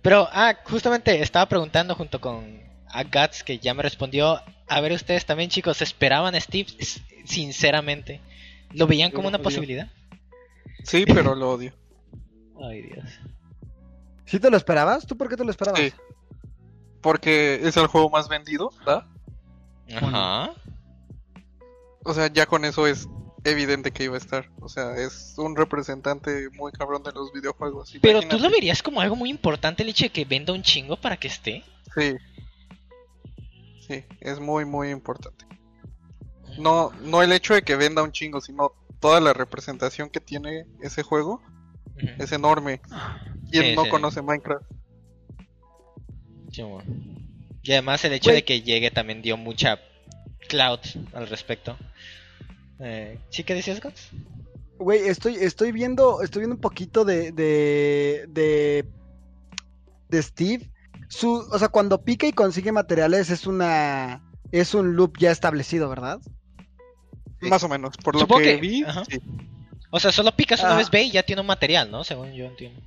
Pero, ah, justamente estaba preguntando junto con a Guts, que ya me respondió. A ver, ustedes también, chicos, ¿esperaban a Steve? S- Sinceramente. ¿Lo veían como una odio. posibilidad? Sí, pero lo odio. Ay, Dios. ¿Sí te lo esperabas? ¿Tú por qué te lo esperabas? Sí. Porque es el juego más vendido, ¿verdad? Ajá. O sea, ya con eso es evidente que iba a estar. O sea, es un representante muy cabrón de los videojuegos. Pero tú lo verías como algo muy importante el hecho de que venda un chingo para que esté. Sí. Sí, es muy, muy importante. No, no el hecho de que venda un chingo, sino toda la representación que tiene ese juego es enorme. ¿Quién Sí, no sí. conoce Minecraft? Sí. Y además el hecho de que llegue también dio mucha cloud al respecto. Eh, ¿Sí que decías, Gox? Güey, estoy, estoy viendo, estoy viendo un poquito de, de, de, de Steve. Su, o sea, cuando pica y consigue materiales es una, es un loop ya establecido, ¿verdad? Más o menos, por lo Supongo que, que- vi. sí. O sea, solo picas una Ah. vez B y ya tiene un material, ¿no? Según yo entiendo.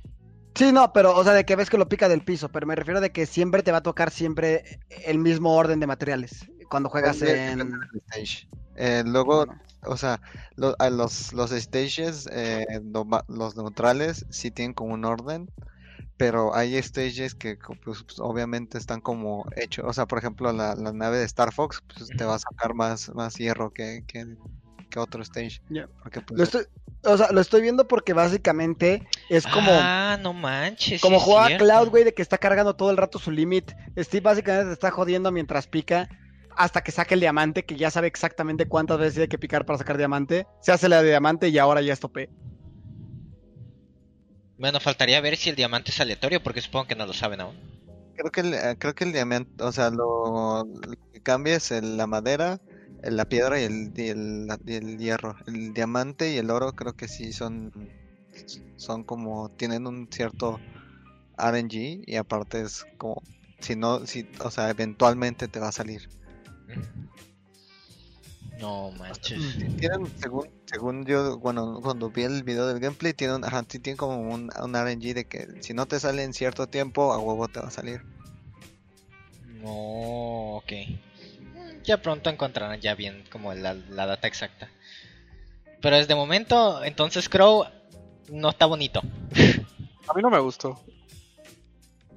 Sí, no, pero, o sea, de que ves que lo pica del piso, pero me refiero de que siempre te va a tocar siempre el mismo orden de materiales cuando juegas en... stage. Eh, luego, o sea, lo- a los, los stages, eh, los neutrales, sí tienen como un orden, pero hay stages que pues, pues, obviamente están como hechos. O sea, por ejemplo, la, la nave de Star Fox pues, te va a sacar más, más hierro que, que, que otro stage. Porque, pues, Lo estoy, o sea, lo estoy viendo porque básicamente es como... Ah, no manches. Como sí juega cierto. Cloud, güey, de que está cargando todo el rato su limit. Steve básicamente te está jodiendo mientras pica hasta que saque el diamante, que ya sabe exactamente cuántas veces tiene que picar para sacar diamante. Se hace la de diamante y ahora ya es tope. Bueno, faltaría ver si el diamante es aleatorio, porque supongo que no lo saben aún. Creo que el, eh, creo que el diamante, o sea, lo, lo que cambia es el- la madera, la piedra y el, y el, y el hierro. El diamante y el oro creo que sí son, son como, tienen un cierto RNG y aparte es como, si no, si, o sea, eventualmente te va a salir. No manches. *clears throat* Tienen, según, según yo, bueno, cuando vi el video del gameplay, tienen, tienen como un, un RNG de que si no te sale en cierto tiempo, a huevo te va a salir. No, ok. Ya pronto encontrarán ya bien como la, la data exacta. Pero desde momento, entonces Crow no está bonito. A mí no me gustó.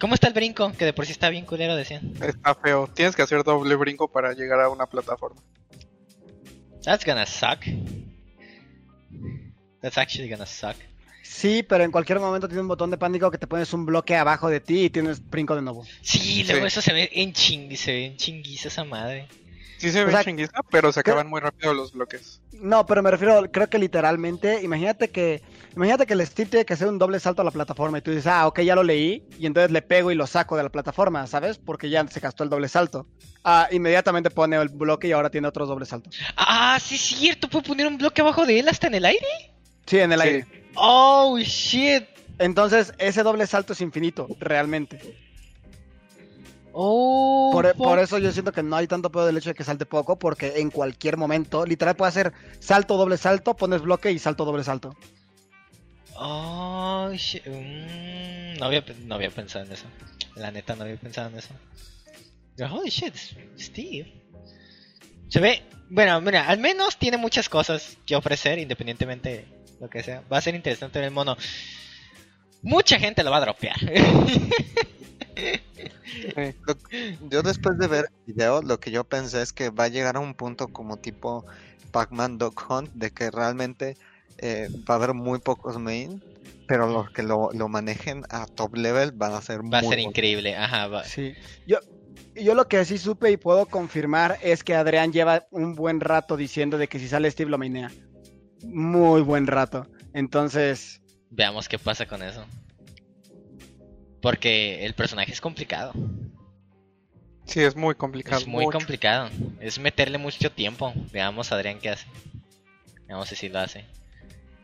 ¿Cómo está el brinco? Que de por sí está bien culero, decían. Está feo. Tienes que hacer doble brinco para llegar a una plataforma. That's gonna suck. That's actually gonna suck. Sí, pero en cualquier momento tiene un botón de pánico que te pones un bloque abajo de ti y tienes brinco de nuevo. Sí, luego Sí. eso se ve en chingui, se ve en chinguiza esa madre. Sí se O ve sea, chinguiza, pero se acaban muy rápido los bloques. No, pero me refiero, creo que literalmente, imagínate que, imagínate que el Steve tiene que hacer un doble salto a la plataforma y tú dices, ah, ok, ya lo leí, y entonces le pego y lo saco de la plataforma, ¿sabes? Porque ya se gastó el doble salto. Ah, inmediatamente pone el bloque y ahora tiene otro doble salto. Ah, sí es cierto, puedo poner un bloque abajo de él hasta en el aire. Sí, en el Sí. aire. Oh, shit. Entonces, ese doble salto es infinito, realmente. Oh, Por, eso yo siento que no hay tanto pedo del hecho de que salte poco, porque en cualquier momento, literal, puede hacer salto, doble salto, pones bloque y salto, doble salto. Oh. Mm, no, había, no había pensado en eso. La neta, no había pensado en eso. Holy shit, Steve. Se ve. Bueno, mira, al menos tiene muchas cosas que ofrecer, independientemente de lo que sea. Va a ser interesante ver el mono. Mucha gente lo va a dropear. *laughs* Yo después de ver el video, lo que yo pensé es que va a llegar a un punto como tipo Pac-Man Dog Hunt, de que realmente eh, va a haber muy pocos main, pero los que lo, lo manejen a top level van a ser Va a muy ser increíble. Ajá, va. Sí. Yo, yo lo que sí supe y puedo confirmar es que Adrián lleva un buen rato diciendo de que si sale Steve lo mainea. Muy buen rato. Entonces, Veamos qué pasa con eso. Porque el personaje es complicado. Sí, es muy complicado. Es muy mucho. complicado. Es meterle mucho tiempo. Veamos Adrián qué hace. Veamos si sí lo hace.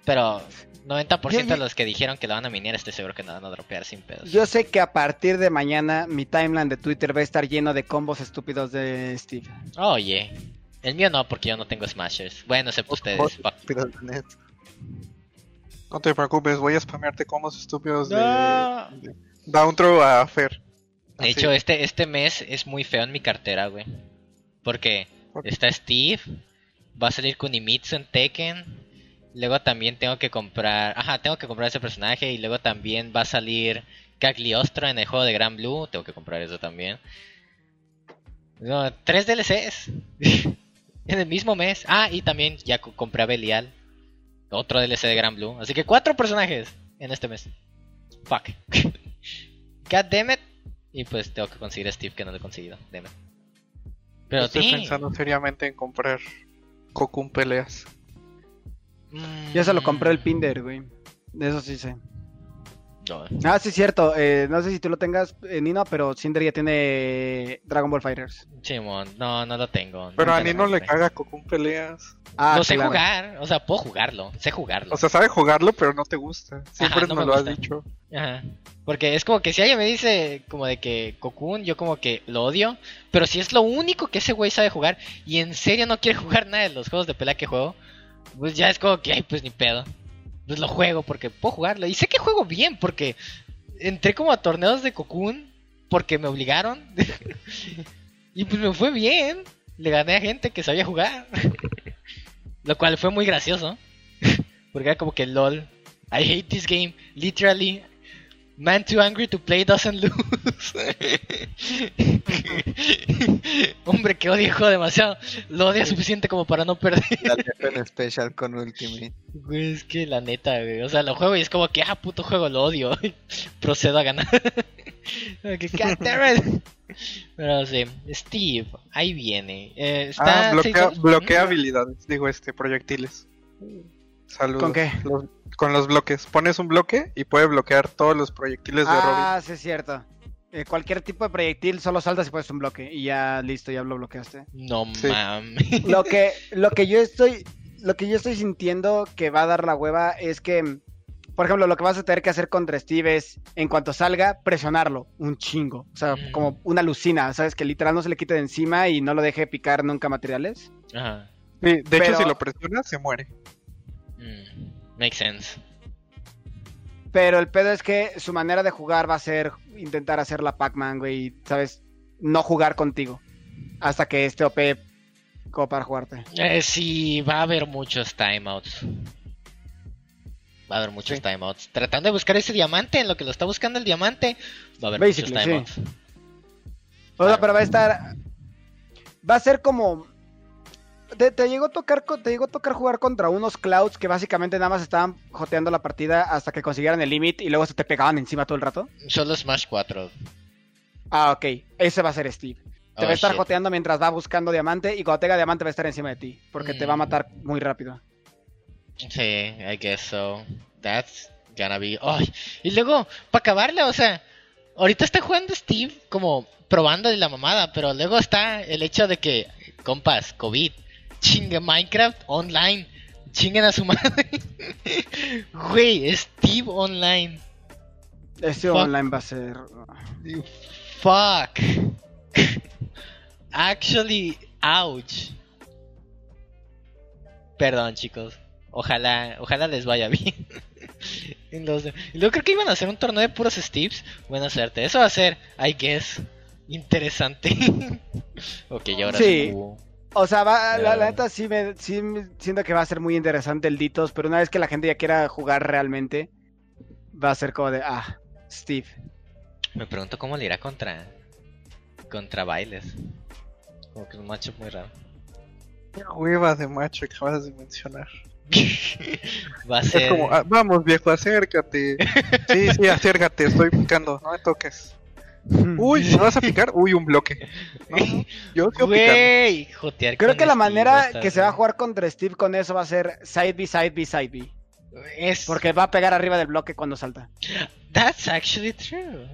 Pero 90% Yo- de los que dijeron que lo van a minear estoy seguro que no van a dropear sin pedos. yo sé que a partir de mañana mi timeline de Twitter va a estar lleno de combos estúpidos de Steve. Oye. El mío no, porque yo no tengo smashers. Bueno, excepto ustedes. No te preocupes, voy a spamearte combos estúpidos de, No. de down throw a Fer. De Así. hecho, este, este mes es muy feo en mi cartera, güey. Porque Ok. está Steve, va a salir Kunimitsu en Tekken. Luego también tengo que comprar. Ajá, tengo que comprar ese personaje. Y luego también va a salir Cagliostro en el juego de Gran Blue. Tengo que comprar eso también. No, tres DLCs. *laughs* en el mismo mes. Ah, y también ya co- compré a Belial. Otro DLC de Gran Blue. Así que cuatro personajes en este mes. Fuck. *laughs* God damn it. Y pues tengo que conseguir a Steve que no lo he conseguido. Damn it. Pero Estoy pensando seriamente en comprar Cocoon peleas. Ya se lo compré el Pinder, güey. De eso sí sé. No. Ah, sí, es cierto. eh, no sé si tú lo tengas, eh, Nino, pero Cinder ya tiene Dragon Ball Fighters. Simón, no, no lo tengo. Pero a ni lo no le caga Cocoon peleas. Ah, lo sé claro. jugar, o sea, puedo jugarlo, sé jugarlo. O sea, sabe jugarlo, pero no te gusta. Siempre Ajá, no nos me lo has gusta. dicho. Ajá. Porque es como que si alguien me dice como de que Cocoon, yo como que lo odio. Pero si es lo único que ese güey sabe jugar y en serio no quiere *laughs* jugar nada de los juegos de pelea que juego, pues ya es como que, ay, pues ni pedo. Pues lo juego porque puedo jugarlo. Y sé que juego bien porque entré como a torneos de Cocoon porque me obligaron. *laughs* y pues me fue bien. Le gané a gente que sabía jugar. *laughs* lo cual fue muy gracioso. *laughs* porque era como que lol. I hate this game. Literally, Man too angry to play doesn't lose. *laughs* Hombre que odia el juego demasiado. Lo odia suficiente como para no perder. La Legion Special con Ultimate. Güey, es que la neta, güey. O sea, lo juego y es como que, ah, puto juego, lo odio. *laughs* Procedo a ganar. *laughs* God damn it. Pero sí, Steve, ahí viene. Eh, está Ah, bloquea, bloquea habilidades, digo este, proyectiles. Saludos. ¿Con qué? Los- con los bloques. Pones un bloque y puede bloquear todos los proyectiles de Ah, sí, es cierto. Eh, cualquier tipo de proyectil solo saltas y pones un bloque y ya listo, ya lo bloqueaste. No Sí. mames. Lo que, *laughs* lo que yo estoy, lo que yo estoy sintiendo que va a dar la hueva es que, por ejemplo, lo que vas a tener que hacer contra Steve es, en cuanto salga, presionarlo un chingo. O sea, Mm. como una lucina, ¿sabes? Que literal no se le quite de encima y no lo deje picar nunca materiales. Ajá. Robin. Sí, de Pero- hecho, si lo presionas, se muere. Mm, makes sense. Pero el pedo es que su manera de jugar va a ser intentar hacer la Pac-Man, güey, y, ¿sabes? No jugar contigo. Hasta que esté OP como para jugarte. Eh, sí, va a haber muchos timeouts. Va a haber muchos Sí. timeouts. Tratando de buscar ese diamante, en lo que lo está buscando el diamante, va a haber Basically, muchos timeouts. O sea, pero va a estar. Va a ser como. Te, te llegó a tocar te llegó a tocar jugar contra unos clouds que básicamente nada más estaban joteando la partida hasta que consiguieran el limit y luego se te pegaban encima todo el rato. Solo Smash 4. Ah, ok. Ese va a ser Steve. Te Oh, va a estar shit. joteando mientras va buscando diamante y cuando tenga diamante va a estar encima de ti. Porque te va a Mm. matar muy rápido. Sí, I guess so. That's gonna be. ¡Ay! Y luego, para acabarla, o sea, ahorita está jugando Steve como probando de la mamada, pero luego está el hecho de que, compas, COVID, chingue Minecraft online, chinguen a su *laughs* madre. Güey, Steve online. Este Fuck. online va a ser. Fuck. Actually, ouch. Perdón, chicos. Ojalá, ojalá les vaya bien. *laughs* En los de- Y luego creo que iban a hacer un torneo de puros Steves. Buena suerte. Eso va a ser, I guess, interesante. *laughs* ok, y ahora Sí. sí. O sea, va, la, neta sí me sí siento que va a ser muy interesante el Ditos, pero una vez que la gente ya quiera jugar realmente, va a ser como de, ah, Steve. Me pregunto cómo le irá contra contra bailes. Como que es un macho muy raro. Qué hueva de macho que acabas de mencionar. *laughs* Va a Es ser. como, ah, vamos viejo, acércate. *laughs* Sí, sí, acércate, estoy picando, no me toques. *laughs* Uy, ¿me vas a picar? Uy, un bloque. No, *laughs* no, yo. Güey, jotear Creo que la Steve manera que se va a jugar contra Steve con eso va a ser side B, side B, side B. Es Porque va a pegar arriba del bloque cuando salta. That's actually true.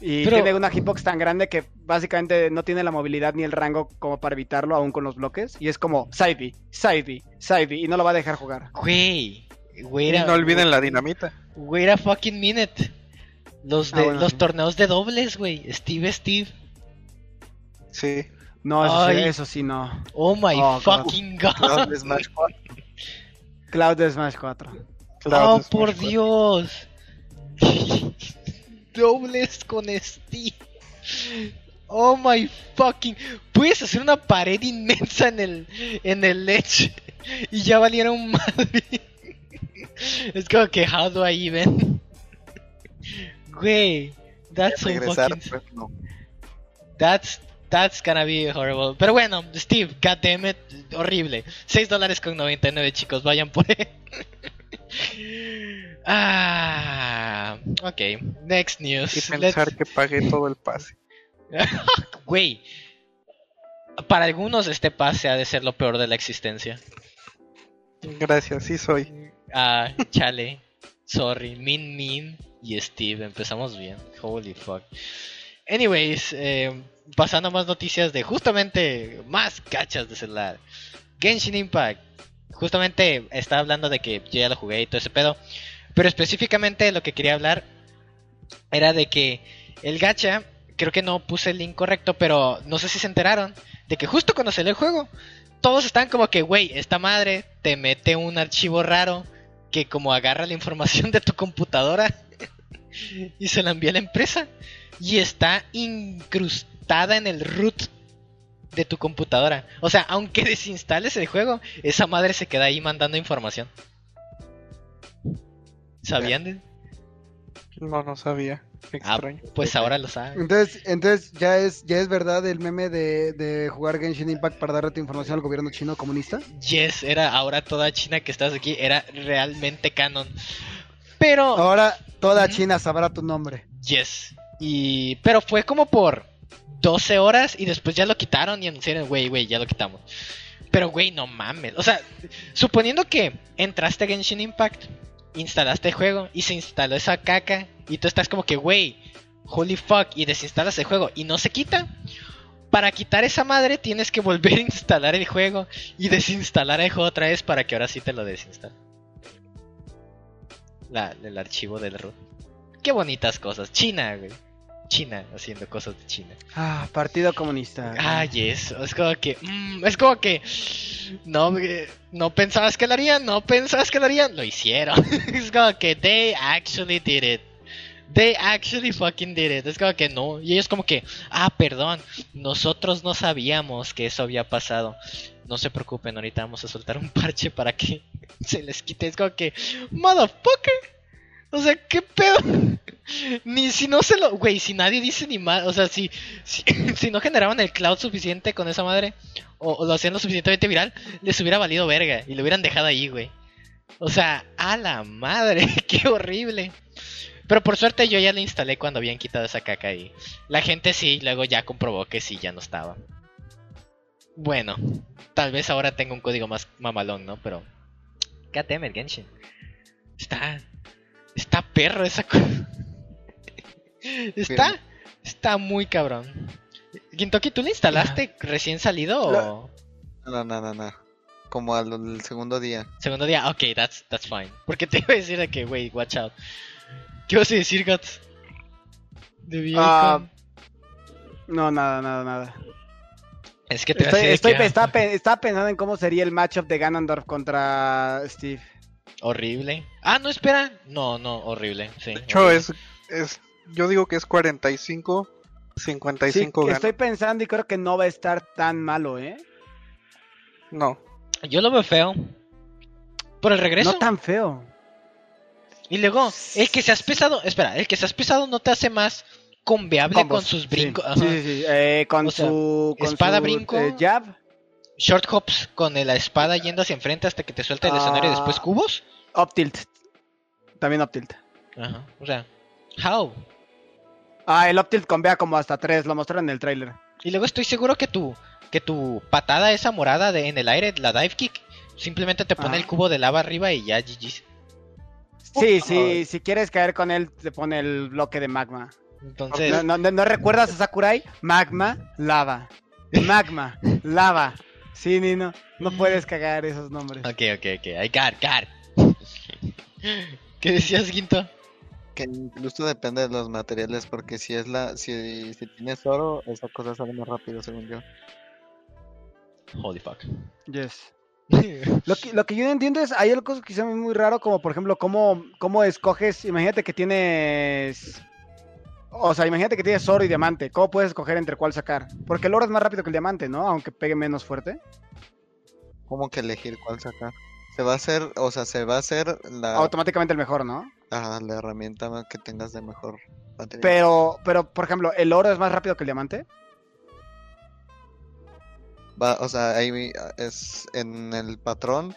Y Pero- tiene una hitbox tan grande que básicamente no tiene la movilidad ni el rango como para evitarlo aún con los bloques. Y es como side B, side B, side B. Y no lo va a dejar jugar. Güey, güey, no olviden la dinamita. Wait a fucking minute. Los Ah, de bueno, los sí. torneos de dobles, güey. Steve Steve. Sí. No, eso, sí, eso sí no. Oh my Oh, God. fucking god. No, de Smash 4. Cloud de Smash 4. Claro, oh es por Smash Dios. *laughs* dobles con Steve. Oh my fucking. Puedes hacer una pared inmensa en el en el ledge y ya valieron madre. *laughs* Es como que how do I even? Güey, that's so Regresar, fucking pues no. That's that's gonna be horrible. Pero bueno, Steve, goddammit, horrible. 6 dólares con 99, chicos, vayan por él. *laughs* ah, ok. Next news. Y pensar Let's- que pagué todo el pase. *laughs* Güey, para algunos este pase ha de ser lo peor de la existencia. Gracias, sí soy. Ah, chale. Sorry, Min Min y Steve. Empezamos bien. Holy fuck. Anyways, eh, pasando más noticias de justamente más gachas de celular. Genshin Impact. Justamente estaba hablando de que yo ya lo jugué y todo ese pedo. Pero específicamente lo que quería hablar era de que el gacha, creo que no puse el link correcto, pero no sé si se enteraron de que justo cuando salió el juego, todos están como que, güey, esta madre te mete un archivo raro que como agarra la información de tu computadora y se la envía a la empresa y está incrustada en el root de tu computadora. O sea, aunque *laughs* desinstales el juego, esa madre se queda ahí mandando información. ¿Sabían? de- No, no sabía. Ah, extraño. pues ahora lo saben. Entonces, entonces ya es, ya es verdad el meme de, de jugar Genshin Impact para darle tu información al gobierno chino comunista. Yes, era ahora toda China que estás aquí, era realmente canon. Pero, Ahora toda. China sabrá tu nombre. yes. Y, pero fue como por 12 horas y después ya lo quitaron y anunciaron, güey, güey, ya lo quitamos. Pero, güey, no mames. O sea, suponiendo que entraste a Genshin Impact, instalaste el juego y se instaló esa caca y tú estás como que, güey, holy fuck, y desinstalas el juego y no se quita. Para quitar esa madre tienes que volver a *laughs* instalar el juego y desinstalar el juego otra vez para que ahora sí te lo desinstale. La, el archivo del root. Qué bonitas cosas. China, güey. China haciendo cosas de China. Ah, Partido Comunista. Ah, yes. Es como que. mm, es como que. No, no pensabas que lo harían, no pensabas que lo harían. Lo hicieron. *laughs* es como que they actually did it. They actually fucking did it. Es como que no. Y ellos como que. Ah, perdón. Nosotros no sabíamos que eso había pasado. No se preocupen, ahorita vamos a soltar un *laughs* parche para que se les quite. Es como que. Motherfucker. O sea, ¿qué pedo? *laughs* Ni si no se lo. Güey, si nadie dice ni más. O sea, si, *laughs* si, no generaban el cloud suficiente con esa madre. O, lo hacían lo suficientemente viral. Les hubiera valido verga. Y lo hubieran dejado ahí, güey. O sea, a la madre. Qué horrible. Pero por suerte yo ya lo instalé cuando habían quitado esa caca y la gente sí, luego ya comprobó que sí, ya no estaba. Bueno, tal vez ahora tenga un código más mamalón, ¿no? Pero... Goddammit, Genshin. Está... Está perro esa cosa. Está... Está muy cabrón. Gintoki, ¿tú lo instalaste recién salido o...? No, no, no, no. Como al, al segundo día. Segundo día, ok, that's, that's fine. Porque te iba a decir de que, wey, watch out. ¿Qué vas a decir, Guts? De Ah, no, nada, nada, nada. Es que te Estoy, que, estaba, pe- estaba pensando en cómo sería el matchup de Ganondorf contra Steve. Horrible. Ah, no, espera. No, no, horrible. Sí. De hecho, horrible. es, es. Yo digo que es 45, Sí, 55 que gana. estoy pensando y creo que no va a estar tan malo, ¿eh? No. Yo lo veo feo. Por el regreso. No tan feo. Y luego, el que seas pesado. Espera, el que seas pesado no te hace más Combos, con sus brincos. Sí, sí, sí. Eh, con O sea, su con espada, su, brinco. eh, jab. Short hops con la espada yendo hacia enfrente hasta que te suelta el escenario y después Ah. cubos. Up tilt. También up tilt. Ajá. O sea, how? Ah, el up tilt convea como hasta 3, lo mostraron en el trailer. Y luego estoy seguro que tu, que tu patada esa morada de, en el aire, la dive kick, simplemente te pone Ajá. el cubo de lava arriba y ya GG. Sí, sí, si quieres caer con él, te pone el bloque de magma. Entonces, ¿No, no, no- no recuerdas a Sakurai? Magma, lava. Magma, *laughs* lava. Sí, Nino, no puedes cagar esos nombres. ok, ok, ok, I got, got. ¿Qué decías, Quinto? Que incluso depende de los materiales, porque si es la, si, si tienes oro, esa cosa sale más rápido, según yo. Holy fuck. Yes. *laughs* Lo que, lo que yo no entiendo es, hay algo que se me muy raro, como por ejemplo, cómo, cómo escoges, imagínate que tienes, o sea, imagínate que tienes oro y diamante, ¿cómo puedes escoger entre cuál sacar? Porque el oro es más rápido que el diamante, ¿no? Aunque pegue menos fuerte. ¿Cómo que elegir cuál sacar? Se va a hacer, o sea, se va a hacer la, Automáticamente el mejor, ¿no? ajá, la herramienta que tengas de mejor. Pero, pero, por ejemplo, ¿el oro es más rápido que el diamante? Va, o sea, ahí es en el patrón,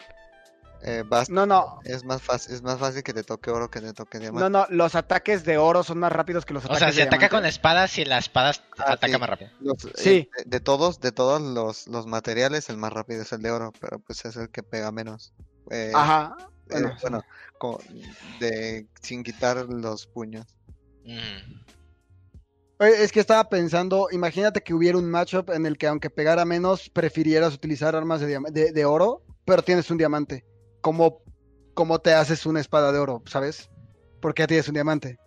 eh, vas- No, no, es más fácil, es más fácil que te toque oro que te toque diamante. no, no, los ataques de oro son más rápidos que los O ataques sea, de se ataca con diamante. la espada si la espada Ah, ataca sí. más rápido. Los- eh, Sí. de, de todos, de todos los, los materiales, el más rápido es el de oro, pero pues es el que pega menos. Eh, Ajá. Bueno, eh, bueno, con- de sin quitar los puños. Mm. Oye, Es que estaba pensando, imagínate que hubiera un matchup en el que aunque pegara menos, prefirieras utilizar armas de, de- de oro, pero tienes un diamante. ¿Cómo, ¿Cómo te haces una espada de oro, sabes? Porque ya tienes un diamante.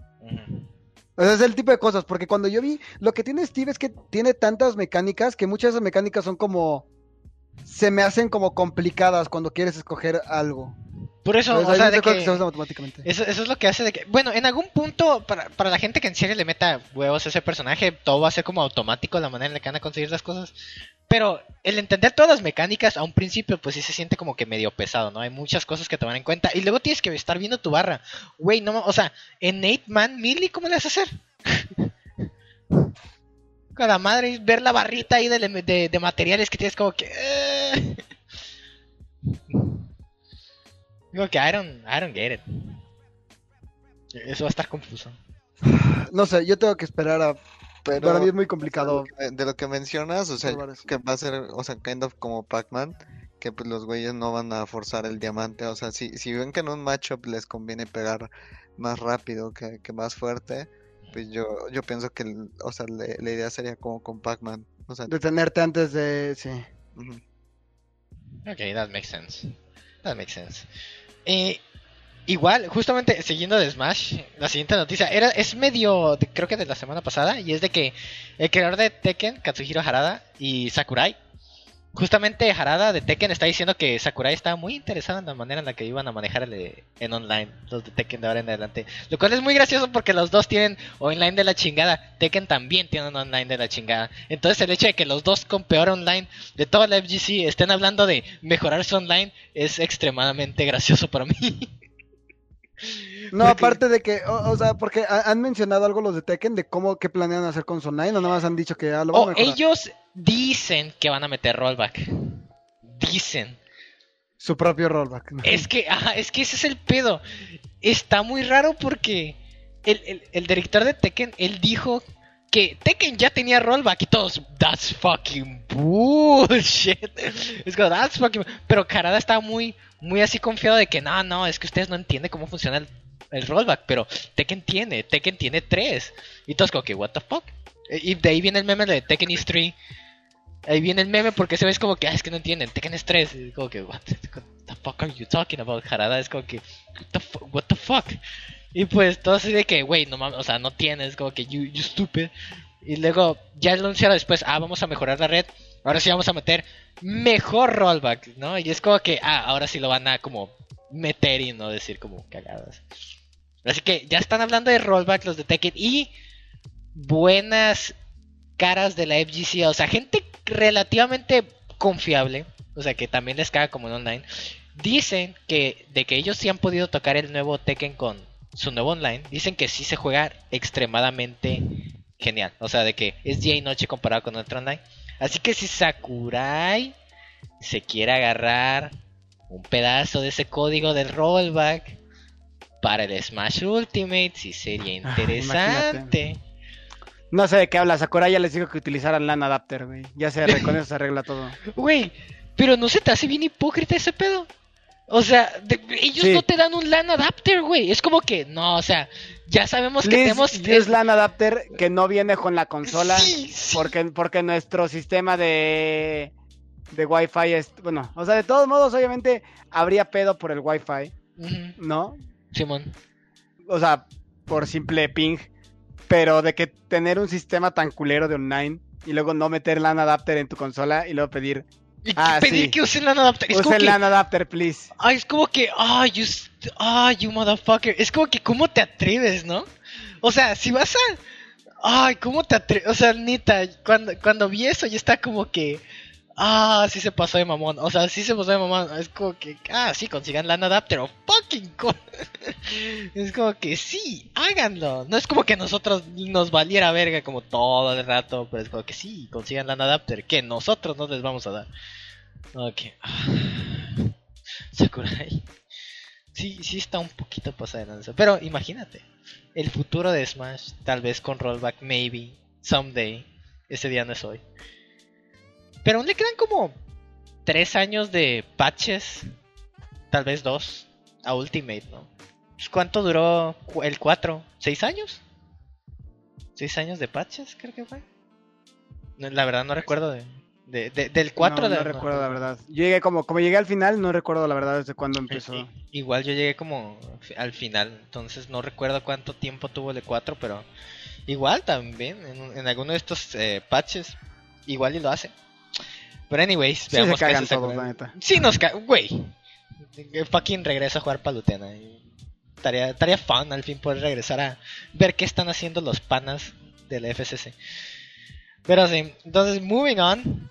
O sea, es el tipo de cosas, porque cuando yo vi, lo que tiene Steve es que tiene tantas mecánicas que muchas de esas mecánicas son como, se me hacen como complicadas cuando quieres escoger algo. Por eso, Entonces, o sea, de que... automáticamente. Eso, eso es lo que hace de que, bueno, en algún punto, para, para la gente que en serio le meta huevos a ese personaje, todo va a ser como automático la manera en la que van a conseguir las cosas. Pero el entender todas las mecánicas a un principio, pues sí se siente como que medio pesado, ¿no? Hay muchas cosas que tomar en cuenta. Y luego tienes que estar viendo tu barra. Güey, no, o sea, en 8 Man Melee, ¿cómo le vas a hacer? *laughs* Con la madre, ver la barrita ahí de, de- de materiales que tienes como que... Digo que I don't, I don't get it. Eso va a estar confuso. No sé, yo tengo que esperar a... Pero Para mí es muy de complicado. lo que- de lo que mencionas, o sea, que va a ser, o sea, kind of como Pac-Man, que pues los güeyes no van a forzar el diamante, o sea, si, si ven que en un matchup les conviene pegar más rápido que, que más fuerte, pues yo, yo pienso que, el- o sea, le- la idea sería como con Pac-Man, o sea, Detenerte antes de... Sí. ujú. Ok, that makes sense. That makes sense. Eh, igual, justamente siguiendo de Smash, la siguiente noticia era es medio, creo que de la semana pasada, y es de que el creador de Tekken, Katsuhiro Harada y Sakurai, justamente Harada de Tekken está diciendo que Sakurai está muy interesado en la manera en la que iban a manejar eh, en online los de Tekken de ahora en adelante. Lo cual es muy gracioso porque los dos tienen online de la chingada. Tekken también tiene un online de la chingada. Entonces el hecho de que los dos con peor online de toda la FGC estén hablando de mejorar su online es extremadamente gracioso para mí. *laughs* No, Porque- aparte de que, o, o sea, porque ha- han mencionado algo los de Tekken de cómo, qué planean hacer con su online, o nada más han dicho que ah, lo van a O mejorar. ellos dicen que van a meter rollback. Dicen. Su propio rollback. ¿no? Es que, ajá, es que ese es el pedo. Está muy raro porque el, el, el director de Tekken, él dijo que Tekken ya tenía rollback y todos, that's fucking bullshit. *laughs* Es como, that's fucking... Pero Karada estaba muy, muy así confiado de que, no, no, es que ustedes no entienden cómo funciona el, el rollback, pero Tekken tiene, Tekken tiene tres. Y todos como que, what the fuck. Y de ahí viene el meme de Tekken is 3. Ahí viene el meme porque se ve es como que, ah, es que no entienden, Tekken es 3. Y como que, what the, fuck are you talking about, Harada? Es como que, what the, fu- what the fuck? Y pues todo así de que, güey, no mames, o sea, no tienes, como que, you, stupid. Y luego ya anunciaron después, ah, vamos a mejorar la red. Ahora sí vamos a meter mejor rollback, ¿no? Y es como que, ah, ahora sí lo van a como meter y no decir como cagadas. Así que ya están hablando de rollback los de Tekken y buenas caras de la FGC, o sea, gente relativamente confiable, o sea, que también les caga como en online, dicen que de que ellos sí han podido tocar el nuevo Tekken con su nuevo online, dicen que sí se juega extremadamente genial, o sea, de que es día y noche comparado con otro online. Así que si Sakurai se quiere agarrar un pedazo de ese código del rollback para el Smash Ultimate, sí sería Ah, interesante. No sé de qué habla. Sakurai ya les dijo que utilizaran LAN adapter, güey. Ya se con eso se arregla todo. *laughs* Güey, pero no se te hace bien hipócrita ese pedo. O sea, de- ellos Sí. no te dan un LAN adapter, güey. Es como que, no, o sea, ya sabemos que Please tenemos... use LAN adapter que no viene con la consola. Sí, sí. Porque, porque nuestro sistema de, de Wi-Fi es. Bueno, o sea, de todos modos, obviamente habría pedo por el Wi-Fi, ¿no? Simón. O sea, por simple ping. Pero de que tener un sistema tan culero de online y luego no meter LAN adapter en tu consola y luego pedir. Y Ah, pedir sí. que usen LAN adapter. Es como Usen que... LAN adapter, please. Ay, es como que, ay, you, st- ay, you motherfucker. Es como que, ¿cómo te atreves, no? O sea, si vas a. Ay, ¿cómo te atreves? O sea, neta, cuando, cuando vi eso, yo estaba como que. Ah, sí se pasó de mamón. O sea, sí se pasó de mamón. Es como que, ah, sí, consigan LAN adapter o fucking *laughs* Es como que sí, háganlo. No es como que nosotros nos valiera verga como todo el rato, pero es como que sí, consigan LAN adapter, que nosotros no les vamos a dar. Ok. *sighs* Sakurai. Sí, sí está un poquito pasada de lanza. Pero imagínate. El futuro de Smash, tal vez con rollback, maybe, someday. Ese día no es hoy. Pero aún le quedan como tres años de patches. Tal vez dos. a Ultimate, ¿no? Pues, ¿Cuánto duró el 4? ¿Seis años? ¿Seis años de patches, creo que fue? No, la verdad no recuerdo de, de- de- del 4 no, de no recuerdo la verdad. Llegué como, como llegué al final, no recuerdo la verdad desde cuándo empezó. I- Igual yo llegué como al final, entonces no recuerdo cuánto tiempo tuvo el de 4, pero igual también en, en alguno de estos eh, patches, igual y lo hace. Pero anyways, Sí, se veamos qué cagan hace todos, la neta. Sí, nos ca... Güey. Fucking regreso a jugar Palutena. y Estaría, estaría fun al fin poder regresar a ver qué están haciendo los panas del FCC. Pero sí, entonces, moving on.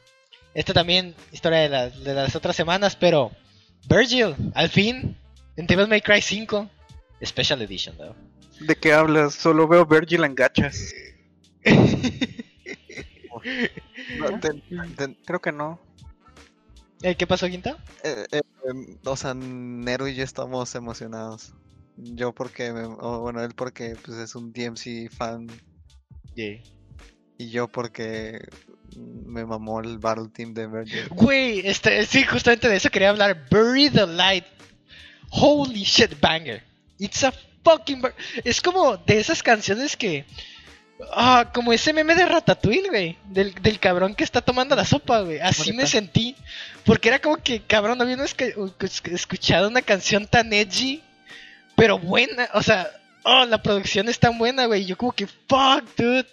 Esta también, historia de, las- de las otras semanas, pero Virgil, al fin, en Devil May Cry 5, Special Edition, ¿no? ¿De qué hablas? Solo veo Virgil en gachas. *laughs* No, te- te- Creo que no. Eh, ¿Qué pasó, Quinta? eh, eh, em, o sea, Nero y yo estamos emocionados. Yo porque, me- bueno, él porque pues, es un DMC fan y yo porque me mamó el Battle Team de Virgil. Güey, este, sí, justamente de eso quería hablar. Bury the Light. Holy shit, banger. It's a fucking. Es como de esas canciones que. Ah, como ese meme de Ratatouille, güey. Del, del cabrón que está tomando la sopa, güey. Así me sentí. Porque era como que, cabrón, no había esca- escuchado una canción tan edgy. Pero buena. O sea, oh, la producción es tan buena, güey. Yo como que, fuck, dude.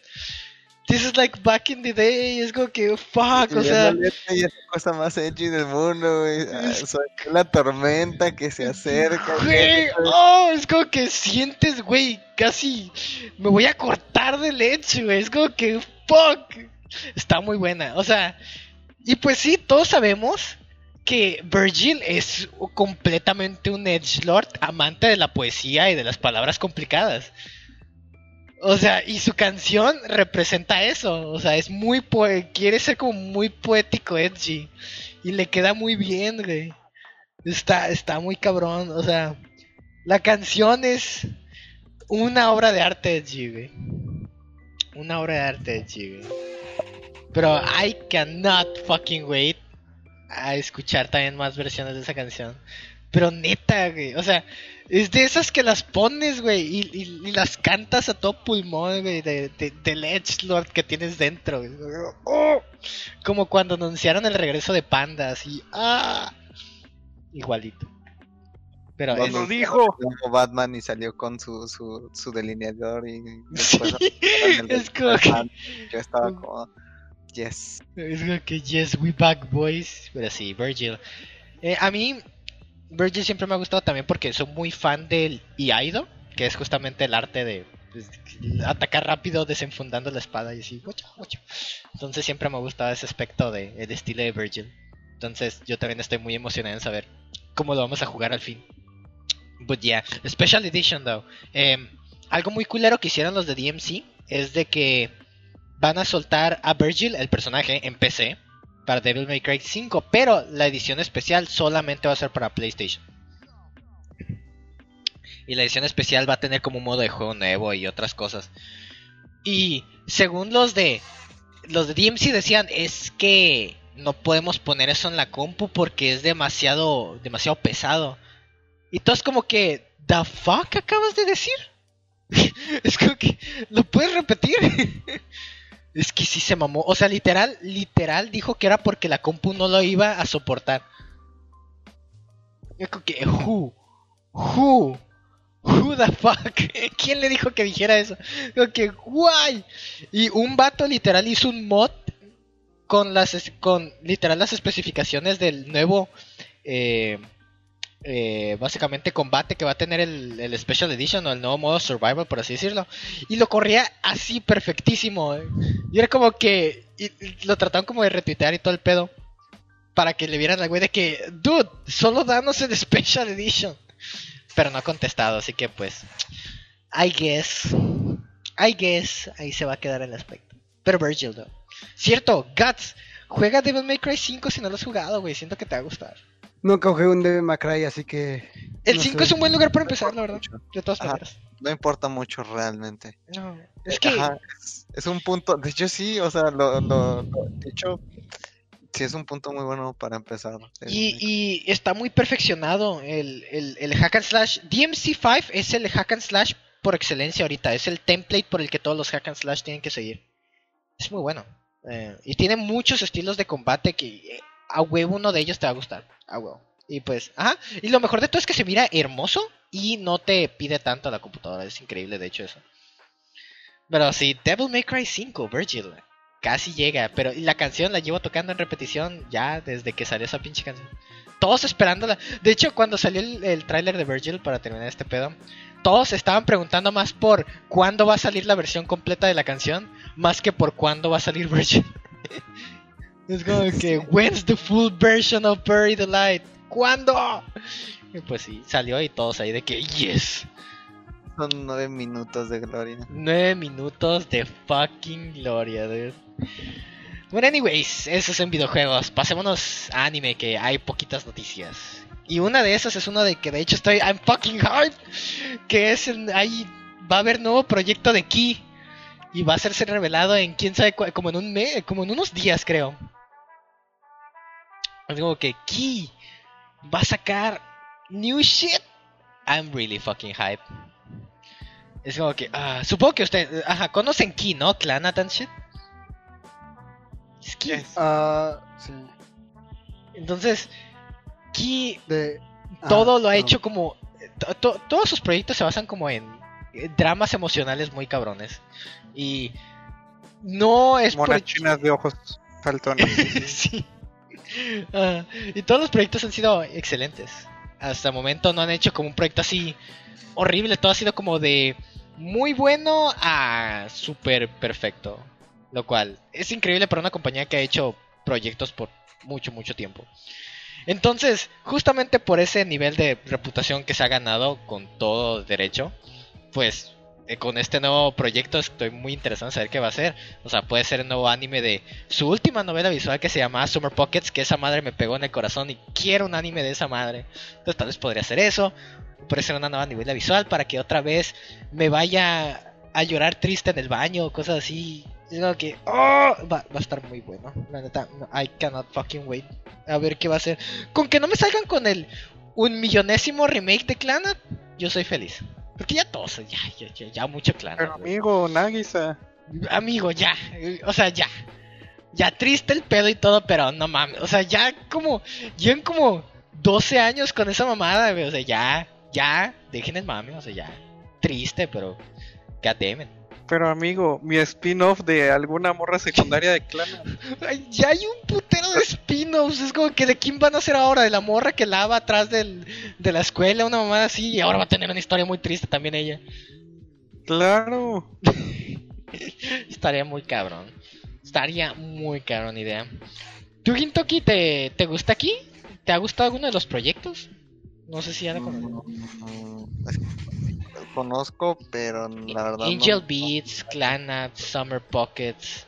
This is like back in the day. Es como que, fuck, o sea. la letra y es la cosa más edgy del mundo, güey. Ah, soy la tormenta que se acerca. Güey, oh, es como que sientes, güey, casi me voy a cortar de leche, güey. Es como que, fuck. Está muy buena. O sea, y pues sí, todos sabemos que Virgil es completamente un edgelord, amante de la poesía y de las palabras complicadas. O sea, y su canción representa eso. O sea, es muy quiere ser como muy poético, edgy. Y le queda muy bien, güey. Está, está muy cabrón. O sea, la canción es una obra de arte edgy, güey. Una obra de arte edgy, güey. Pero I cannot fucking wait a escuchar también más versiones de esa canción. Pero neta, güey. O sea, es de esas que las pones, güey, y, y- y las cantas a todo pulmón, güey, de, de, del Edgelord que tienes dentro, güey. ¡Oh! Como cuando anunciaron el regreso de Pandas y ¡ah! Igualito. Pero es- Cuando Lo dijo. como Batman y salió con su, su, su delineador y Sí, después anunciaron el es como que, yo estaba como yes es como que yes, we back boys. Pero sí, Virgil. Eh, a mí, Virgil siempre me ha gustado también porque soy muy fan del Iaido, que es justamente el arte de pues, atacar rápido desenfundando la espada y así, guacha, guacha. Entonces siempre me ha gustado ese aspecto de el estilo de Virgil. Entonces yo también estoy muy emocionado en saber cómo lo vamos a jugar al fin. But yeah, Special Edition though. Em, algo muy culero que hicieron los de DMC es de que van a soltar a Virgil, el personaje, en PC para Devil May Cry 5, pero la edición especial solamente va a ser para PlayStation. Y la edición especial va a tener como un modo de juego nuevo y otras cosas. Y según los de los de DMC decían, es que no podemos poner eso en la compu porque es demasiado demasiado pesado. Y todos como que the fuck acabas de decir? *laughs* es como que lo puedes repetir. *laughs* Es que sí se mamó. O sea, literal, literal dijo que era porque la compu no lo iba a soportar. Es como que, who, who, who the fuck. *laughs* ¿Quién le dijo que dijera eso? Guay. Y un vato literal hizo un mod con las, con literal las especificaciones del nuevo, eh, eh, básicamente combate que va a tener el, el Special Edition o el nuevo modo Survival, por así decirlo. Y lo corría así perfectísimo. eh. Y era como que lo trataron como de retuitear y todo el pedo. Para que le vieran al güey de que, dude, solo danos el Special Edition. Pero no ha contestado, así que pues. I guess. I guess. Ahí se va a quedar el aspecto. Pero Virgil, no. Cierto, Guts. Juega Devil May Cry 5 si no lo has jugado, güey. Siento que te va a gustar. Nunca jugué un Devil May Cry, así que... El No 5 sé. es un buen lugar para empezar, la verdad. mucho. De todas Ajá. maneras. no importa mucho realmente No, es que. Ajá, es, es un punto de hecho sí o sea lo, lo- lo- de hecho sí es un punto muy bueno para empezar. Y, y está muy perfeccionado el, el, el hack and slash. DMC5 es el hack and slash por excelencia ahorita. Es el template por el que todos los hack and slash tienen que seguir. Es muy bueno. Eh, y tiene muchos estilos de combate que eh, a huevo uno de ellos te va a gustar. A huevo. Y pues, ajá. Y lo mejor de todo es que se mira hermoso y no te pide tanto la computadora. Es increíble, de hecho, eso. Pero sí, Devil May Cry 5, Virgil. Casi llega, pero la canción la llevo tocando en repetición ya desde que salió esa pinche canción. Todos esperándola. De hecho, cuando salió el, el tráiler de Virgil, para terminar este pedo, todos estaban preguntando más por cuándo va a salir la versión completa de la canción, más que por cuándo va a salir *laughs* Virgil. Es como que, when's the full version of Bury the Light? ¿Cuándo? Y pues sí, salió y todos ahí de que, yes. Son nueve minutos de gloria. Nueve minutos de fucking gloria, dude. Bueno, anyways, eso es en videojuegos. Pasémonos a anime, que hay poquitas noticias. Y una de esas es uno de que de hecho estoy I'm fucking hard. Que es en, ahí va a haber nuevo proyecto de Key. Y va a ser revelado en quién sabe como en un mes, como en unos días creo. Es como que Key va a sacar new shit. I'm really fucking hype. Es como que, ah, supongo que ustedes, ajá, conocen Key, ¿no? Clanat and shit. Es Key. Yes. Ah, sí. Entonces, Key De... ah, todo lo ha no. hecho como. to- to- todos sus proyectos se basan como en eh, dramas emocionales muy cabrones. Y no es Monas chinas de ojos saltones. *laughs* sí. *laughs* Y todos los proyectos han sido excelentes. Hasta el momento no han hecho como un proyecto así horrible. Todo ha sido como de muy bueno a súper perfecto. Lo cual es increíble para una compañía que ha hecho proyectos por mucho, mucho tiempo. Entonces, justamente por ese nivel de reputación que se ha ganado con todo derecho, pues con este nuevo proyecto estoy muy interesado en saber qué va a ser. O sea, puede ser el nuevo anime de su última novela visual que se llama Summer Pockets, que esa madre me pegó en el corazón y quiero un anime de esa madre. Entonces tal vez podría ser eso. Puede ser una nueva novela visual para que otra vez me vaya a llorar triste en el baño o cosas así. Es como que, ¡oh! va, va a estar muy bueno. La neta, no, I cannot fucking wait. A ver qué va a ser. Con que no me salgan con el un millonésimo remake de Clanat, yo soy feliz. Porque ya todos, ya, ya, ya, ya mucho Clanat. Pero amigo, Nagisa. Amigo, ya. O sea, ya. Ya triste el pedo y todo, pero no mames. O sea, ya como. Llevan como 12 años con esa mamada, güey. O sea, ya. Ya. Dejen el mame. O sea, ya. Triste, pero. God damn it. Pero amigo, mi spin-off de alguna morra secundaria de clan. Ay, ya hay un putero de spin-offs. Es como que de quién van a ser ahora. De la morra que lava atrás del, de la escuela, una mamada así. Y ahora va a tener una historia muy triste también ella. Claro. *laughs* Estaría muy cabrón. Estaría muy cabrón idea. ¿Tú, Gintoki, te, te gusta aquí? ¿Te ha gustado alguno de los proyectos? No sé si ya lo conoces. Conozco, pero la verdad Angel no. Beats, Clanat, Summer Pockets.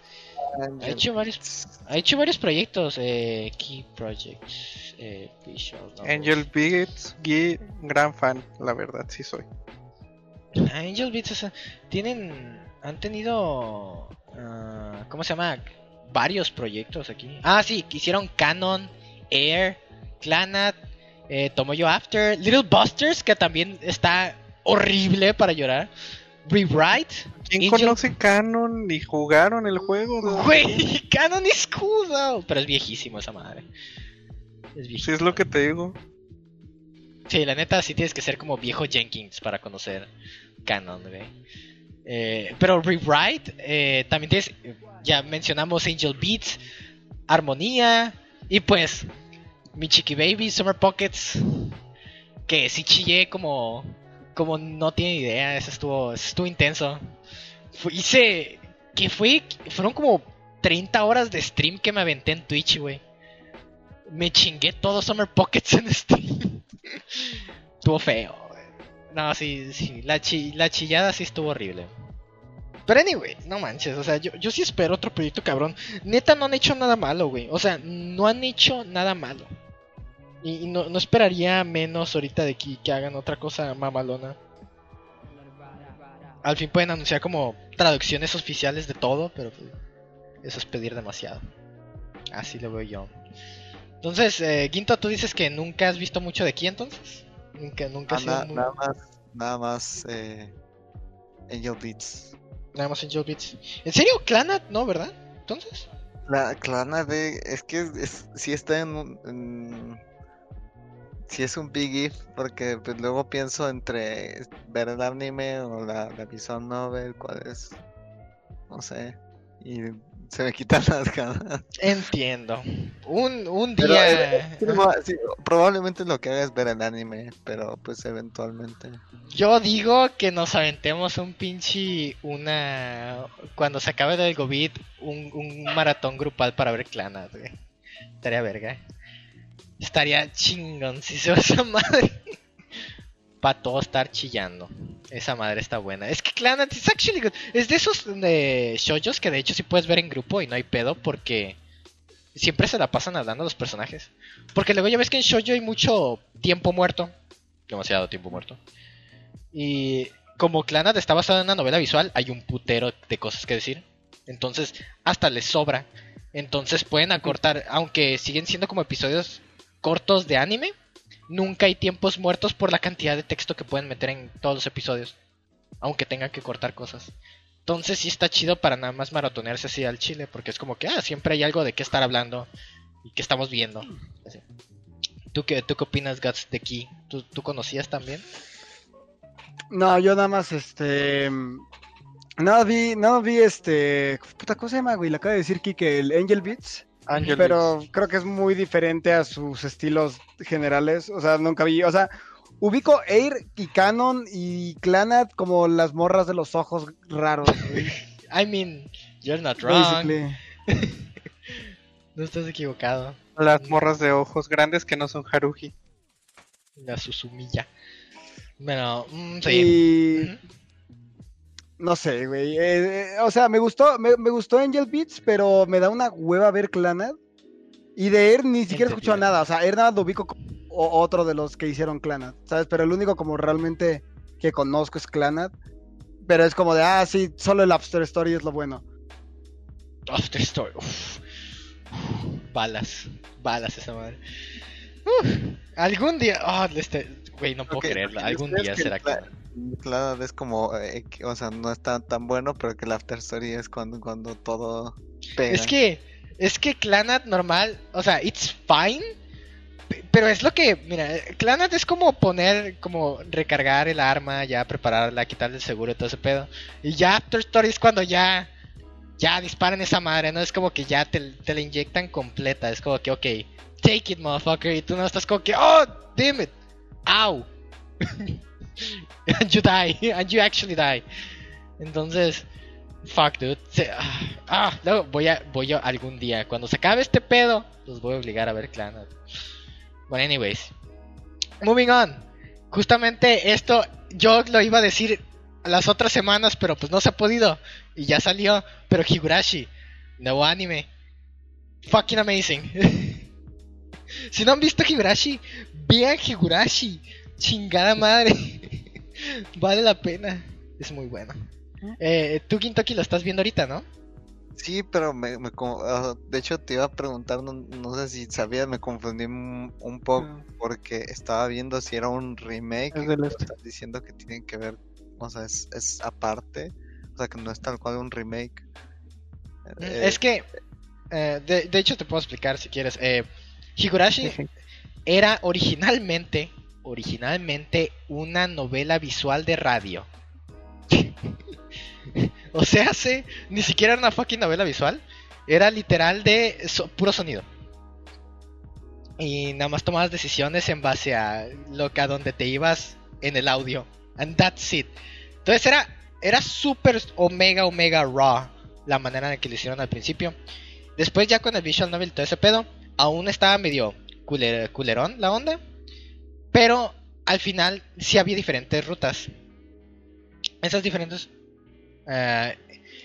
Ha hecho varios, ha hecho varios proyectos. Eh, Key Projects, eh, Visual Novels. Angel Beats, Gui, gran fan, la verdad, sí soy. Angel Beats, o sea, tienen. Han tenido. ah, ¿Cómo se llama? Varios proyectos aquí. Ah, sí, hicieron Canon, Air, Clanat, eh, Tomoyo After, Little Busters, que también está horrible para llorar. Rewrite. ¿Quién Angel- conoce Canon ni jugaron el juego? no? Güey, *laughs* Canon is cool. Pero es viejísimo esa madre. Es Sí, viejísimo. es lo que te digo. Sí, la neta sí tienes que ser como viejo Jenkins para conocer Canon, güey. Eh, pero Rewrite, eh, también tienes, ya mencionamos Angel Beats, Armonía, y pues mi Chiqui Baby, Summer Pockets, que sí chillé como, como no tiene idea, eso estuvo, estuvo intenso. Hice, que fue, fueron como 30 horas de stream que me aventé en Twitch, güey. Me chingué todo Summer Pockets en stream. *laughs* estuvo feo. güey. No, sí, sí. La, chi- la chillada sí estuvo horrible. Pero anyway, no manches. O sea, yo, yo sí espero otro proyecto cabrón. Neta, no han hecho nada malo, güey. O sea, no han hecho nada malo. Y, y no, no esperaría menos ahorita de que, que hagan otra cosa mamalona. Al fin pueden anunciar como traducciones oficiales de todo, pero pues, eso es pedir demasiado. Así lo veo yo. Entonces, eh, Quinto, tú dices que nunca has visto mucho de aquí entonces. Nunca, nunca Ah, has na- muy- nada más, nada más eh, Angel Beats. nada más Joe Beats. ¿En serio? Clanat, no, ¿verdad? Entonces. La Clana de. Es que es, sí está en. un- en- sí es un big if, porque pues, luego pienso entre ver el anime o la, la visual novel, cuál es. No sé. Y se me quitan *laughs* las ganas. Entiendo. Un, un Pero, día. eh, sí, probablemente lo que haga es ver el anime, pero pues eventualmente. Yo digo que nos aventemos un pinche. Una. Cuando se acabe el COVID, un, un maratón grupal para ver Clanat, güey. Estaría verga. Estaría chingón si se va esa madre. Para todo estar chillando. Esa madre está buena. Es que Clanat es actually good. Es de esos de shoujos que de hecho sí puedes ver en grupo y no hay pedo porque siempre se la pasan hablando los personajes. Porque luego ya ves que en shoujo hay mucho tiempo muerto. Demasiado tiempo muerto. Y como Clanat está basado en una novela visual, hay un putero de cosas que decir. Entonces, hasta les sobra. Entonces pueden acortar, aunque siguen siendo como episodios cortos de anime, nunca hay tiempos muertos por la cantidad de texto que pueden meter en todos los episodios. Aunque tengan que cortar cosas. Entonces sí está chido para nada más maratonearse así al chile, porque es como que, ah, siempre hay algo de qué estar hablando y qué estamos viendo. Así. ¿Tú qué, ¿Tú qué opinas, Guts, de aquí? ¿Tú, ¿Tú conocías también? No, yo nada más, este... No vi, no vi este... Puta, ¿cómo se llama, güey? Le acaba de decir Kike, el Angel Beats. Angel pero Beats. creo que es muy diferente a sus estilos generales. O sea, nunca vi. O sea, ubico Air y Canon y Clanat como las morras de los ojos raros. güey, *laughs* I mean, you're not wrong. *laughs* No estás equivocado. Las morras de ojos grandes que no son Haruhi. La Susumilla. Bueno, mm, sí. Y. no sé, güey. eh, eh, o sea, me gustó, me, me gustó Angel Beats, pero me da una hueva ver Clanat. Y de Air ni siquiera he escuchado Entendible. nada. O sea, Air nada lo ubico como o- otro de los que hicieron Clanat, ¿sabes? Pero el único como realmente que conozco es Clanat. Pero es como de, ah, sí, solo el After Story es lo bueno. After Story. uf. Balas. Balas esa madre. Uf, algún día. Oh, este. Güey, no puedo Ok, creerlo. porque Algún día será que. Claro, es como, eh, o sea, no está tan bueno, pero que el after story es cuando, cuando todo pega. Es que. Es que Clanat normal. O sea, it's fine. pe- Pero es lo que. Mira, Clanat es como poner. Como recargar el arma, ya prepararla, quitarle el seguro y todo ese pedo. Y ya After Story es cuando ya. Ya disparan esa madre, ¿no? Es como que ya te, te la inyectan completa. Es como que, ok, take it, motherfucker. Y tú no estás como que, oh, damn it. Ow. *laughs* and *laughs* you die. *laughs* And you actually die. Entonces, fuck, dude. Ah, ah, luego voy a, voy a algún día. Cuando se acabe este pedo, los voy a obligar a ver Clan. Bueno, anyways. Moving on. Justamente esto yo lo iba a decir las otras semanas, pero pues no se ha podido. Y ya salió. Pero Higurashi, nuevo anime. Fucking amazing. *laughs* si no han visto Higurashi, vean Higurashi. Chingada madre. *laughs* vale la pena. Es muy bueno. Eh, tú, Kintoki, lo estás viendo ahorita, ¿no? Sí, pero me, me con- ah, de hecho te iba a preguntar, no, no sé si sabías, me confundí un, un poco porque estaba viendo si era un remake. Es este. estás diciendo que tienen que ver, o sea, es, es aparte, o sea, que no es tal cual un remake. Eh, es que, eh, de, de hecho, te puedo explicar si quieres. Eh, Higurashi era originalmente, originalmente una novela visual de radio. *laughs* o sea, se, ni siquiera era una fucking novela visual. Era literal de puro sonido. Y nada más tomabas decisiones en base a lo que a donde te ibas en el audio. And that's it. Entonces era, era súper omega, omega raw la manera en que lo hicieron al principio. Después ya con el visual novel todo ese pedo, aún estaba medio culer- culerón la onda. Pero al final sí había diferentes rutas. Esas diferentes... eh,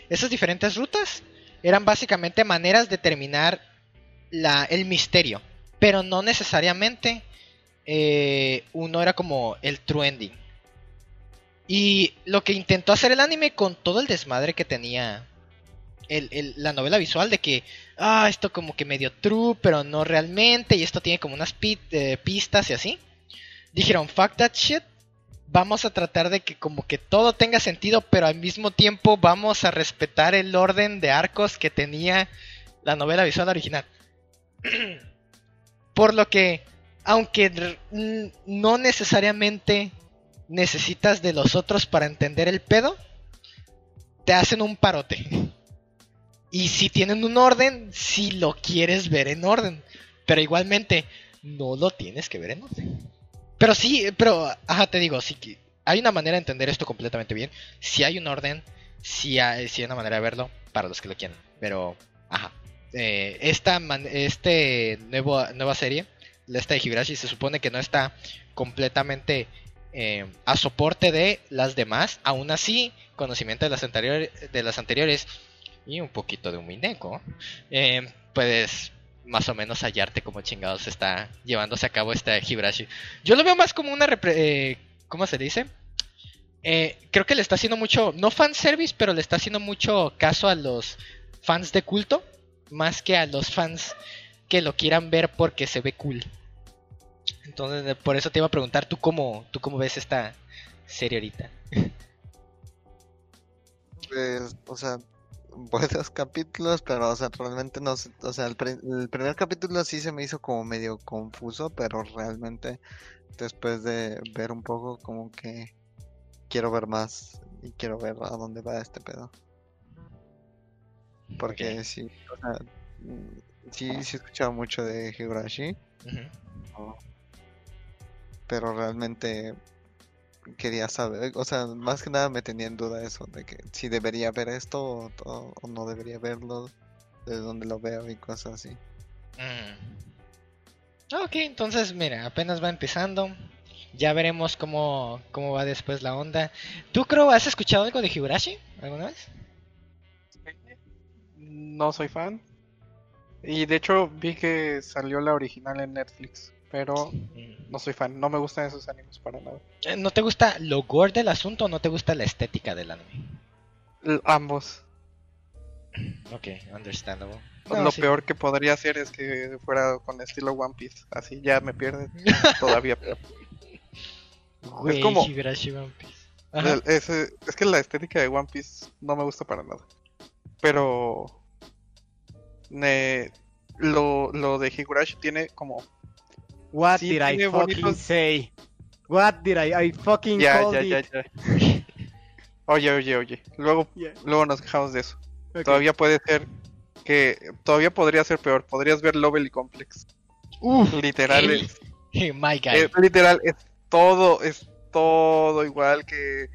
esas diferentes rutas eran básicamente maneras de terminar la, el misterio. Pero no necesariamente eh, uno era como el true ending. Y lo que intentó hacer el anime con todo el desmadre que tenía la novela visual de que, ah, esto como que medio true, pero no realmente, y esto tiene como unas eh, pistas y así. Dijeron, fuck that shit. Vamos a tratar de que como que todo tenga sentido, pero al mismo tiempo vamos a respetar el orden de arcos que tenía la novela visual original. *clears throat* Por lo que, aunque no necesariamente necesitas de los otros para entender el pedo, te hacen un parote. Y si tienen un orden, si lo quieres ver en orden. Pero igualmente, no lo tienes que ver en orden. Pero sí, pero, ajá, te digo, sí hay una manera de entender esto completamente bien. Si hay un orden, si hay, sí hay una manera de verlo para los que lo quieran. Pero, ajá. Eh, esta man- este nuevo, nueva serie, esta de Higurashi, se supone que no está completamente eh, a soporte de las demás. Aún así, conocimiento de las, anteriores de las anteriores y un poquito de un Mineko, eh, puedes más o menos hallarte como chingados está llevándose a cabo esta Higurashi. Yo lo veo más como una... eh, ¿Cómo se dice? Eh, creo que le está haciendo mucho, no fanservice, pero le está haciendo mucho caso a los fans de culto, más que a los fans que lo quieran ver porque se ve cool. Entonces, eh, por eso te iba a preguntar, ¿tú cómo, tú cómo ves esta serie ahorita? Pues, o sea, buenos capítulos, pero, o sea, realmente no sé, o sea, el, pri- el primer capítulo sí se me hizo como medio confuso, pero realmente después de ver un poco como que quiero ver más y quiero ver a dónde va este pedo. Porque Ok. sí, o sea, mm, sí, sí he escuchado mucho de Higurashi, pero realmente quería saber, o sea, más que nada me tenía en duda eso, de que si debería ver esto o, o- o no debería verlo, de dónde lo veo y cosas así. Mm. Ok, entonces mira, apenas va empezando. Ya veremos cómo, cómo va después la onda. ¿Tú, Crow, has escuchado algo de Higurashi alguna vez? No soy fan. Y de hecho vi que salió la original en Netflix. Pero no soy fan. No me gustan esos animes para nada. Eh, ¿No te gusta lo gore del asunto o no te gusta la estética del anime? L- ambos. Ok, understandable. lo sí. peor que podría hacer es que fuera con estilo One Piece. Así ya me pierde *laughs* todavía peor. Güey, como- Higurashi One Piece. El- ese- es que la estética de One Piece no me gusta para nada. Pero ne- lo, lo de Higurashi tiene como What Sí, did I fucking bonitos- say? What did I, I fucking ya, called ya, ya, it? ya. Oye, oye, oye. Luego, Yeah, luego nos quejamos de eso. Todavía puede ser que todavía podría ser peor. Podrías ver Lovely Complex. Uf, Literal es, *laughs* My guy. es- literal es todo es todo igual que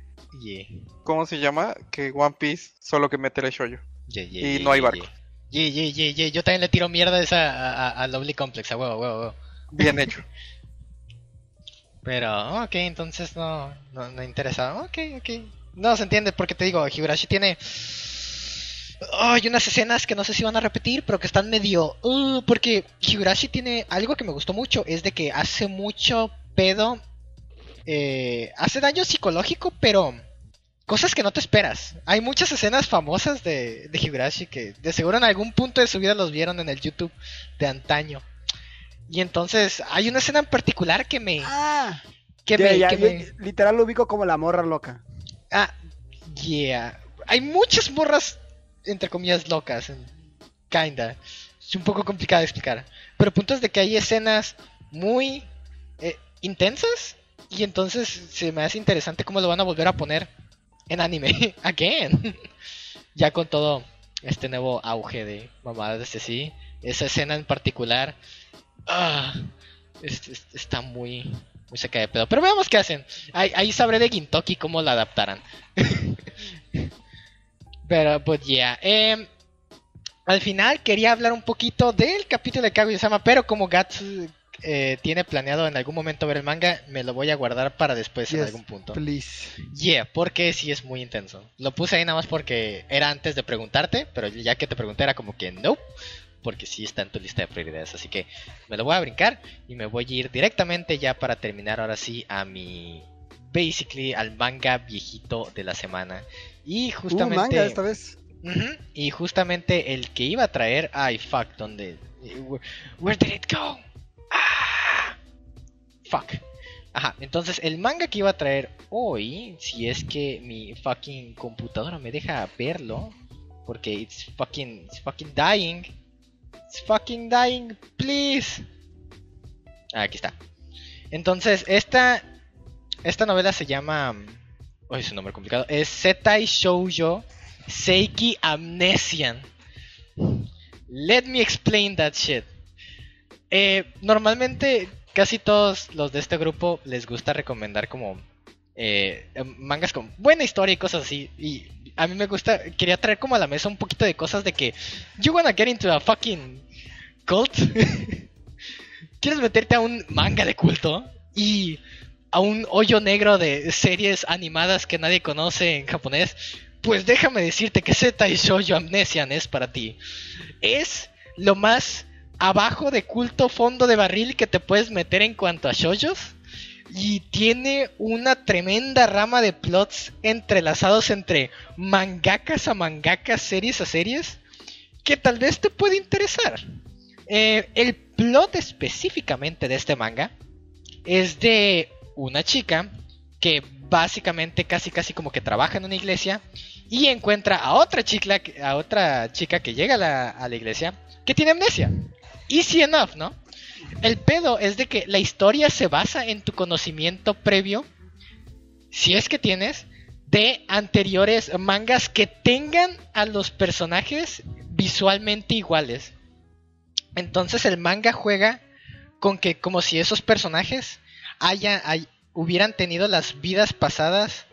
Yeah. ¿cómo se llama? Que One Piece, solo que meterle shoyo. Yeah, Y yeah, no hay barco. Yeah, yeah, yeah, yeah. Yo también le tiro mierda esa a, a- a Lovely Complex, a huevo, a huevo, a huevo. Bien hecho. *laughs* Pero, ok, entonces no, no, no interesa. Ok, ok. No se entiende porque te digo, Higurashi tiene. Hay unas escenas que no sé si van a repetir, pero que están medio. uh, porque Higurashi tiene algo que me gustó mucho: es de que hace mucho pedo. eh, hace daño psicológico, pero. Cosas que no te esperas. Hay muchas escenas famosas de, de Higurashi que de seguro en algún punto de su vida los vieron en el YouTube de antaño. Y entonces hay una escena en particular que me, Ah, que me, que me- literal lo ubico como la morra loca. Ah, yeah. Hay muchas morras, entre comillas, locas. en- Kinda. Es un poco complicado de explicar. Pero el punto es de que hay escenas muy eh, intensas. Y entonces se me hace interesante cómo lo van a volver a poner en anime. *laughs* Again. *laughs* ya con todo este nuevo auge de mamadas de sí. Esa escena en particular. Ah, es- es- está muy, muy seca de pedo. Pero veamos qué hacen. Ahí, ahí sabré de Gintoki cómo la adaptarán. *laughs* Pero, pues, ya. Em, al final quería hablar un poquito del capítulo de Kaguya-sama, pero como Gatsu eh, tiene planeado en algún momento ver el manga, me lo voy a guardar para después en algún punto. Please. Yeah, porque sí es muy intenso. Lo puse ahí nada más porque era antes de preguntarte, pero ya que te pregunté era como que no, porque sí está en tu lista de prioridades. Así que me lo voy a brincar y me voy a ir directamente ya para terminar ahora sí a mi. Basically al manga viejito de la semana. Y Uh, justamente. manga esta vez. Y justamente el que iba a traer. Ay, fuck, ¿dónde? Where, where did it go? Ah, fuck. Ajá, entonces el manga que iba a traer hoy, si es que mi fucking computadora me deja verlo, porque it's fucking, it's fucking dying. It's fucking dying, please. Ah, aquí está. Entonces, esta, esta novela se llama. Uy, es un nombre complicado. Es Setai Shoujo Seiki Amnesian. Let me explain that shit. Eh, normalmente, casi todos los de este grupo les gusta recomendar como eh, mangas con buena historia y cosas así. Y a mí me gusta, quería traer como a la mesa un poquito de cosas de que you wanna get into a fucking cult. *laughs* ¿Quieres meterte a un manga de culto? Y a un hoyo negro de series animadas que nadie conoce en japonés. Pues déjame decirte que Z y Shoujo Amnesian es para ti. Es lo más abajo de culto fondo de barril que te puedes meter en cuanto a shoujos. Y tiene una tremenda rama de plots entrelazados entre mangakas a mangakas, series a series, que tal vez te puede interesar. Eh, el plot específicamente de este manga es de una chica que básicamente casi casi como que trabaja en una iglesia y encuentra a otra chica, a otra chica que llega a la, a la iglesia que tiene amnesia. Easy enough, ¿no? El pedo es de que la historia se basa en tu conocimiento previo, si es que tienes, de anteriores mangas que tengan a los personajes visualmente iguales. Entonces el manga juega con que como si esos personajes hubieran tenido las vidas pasadas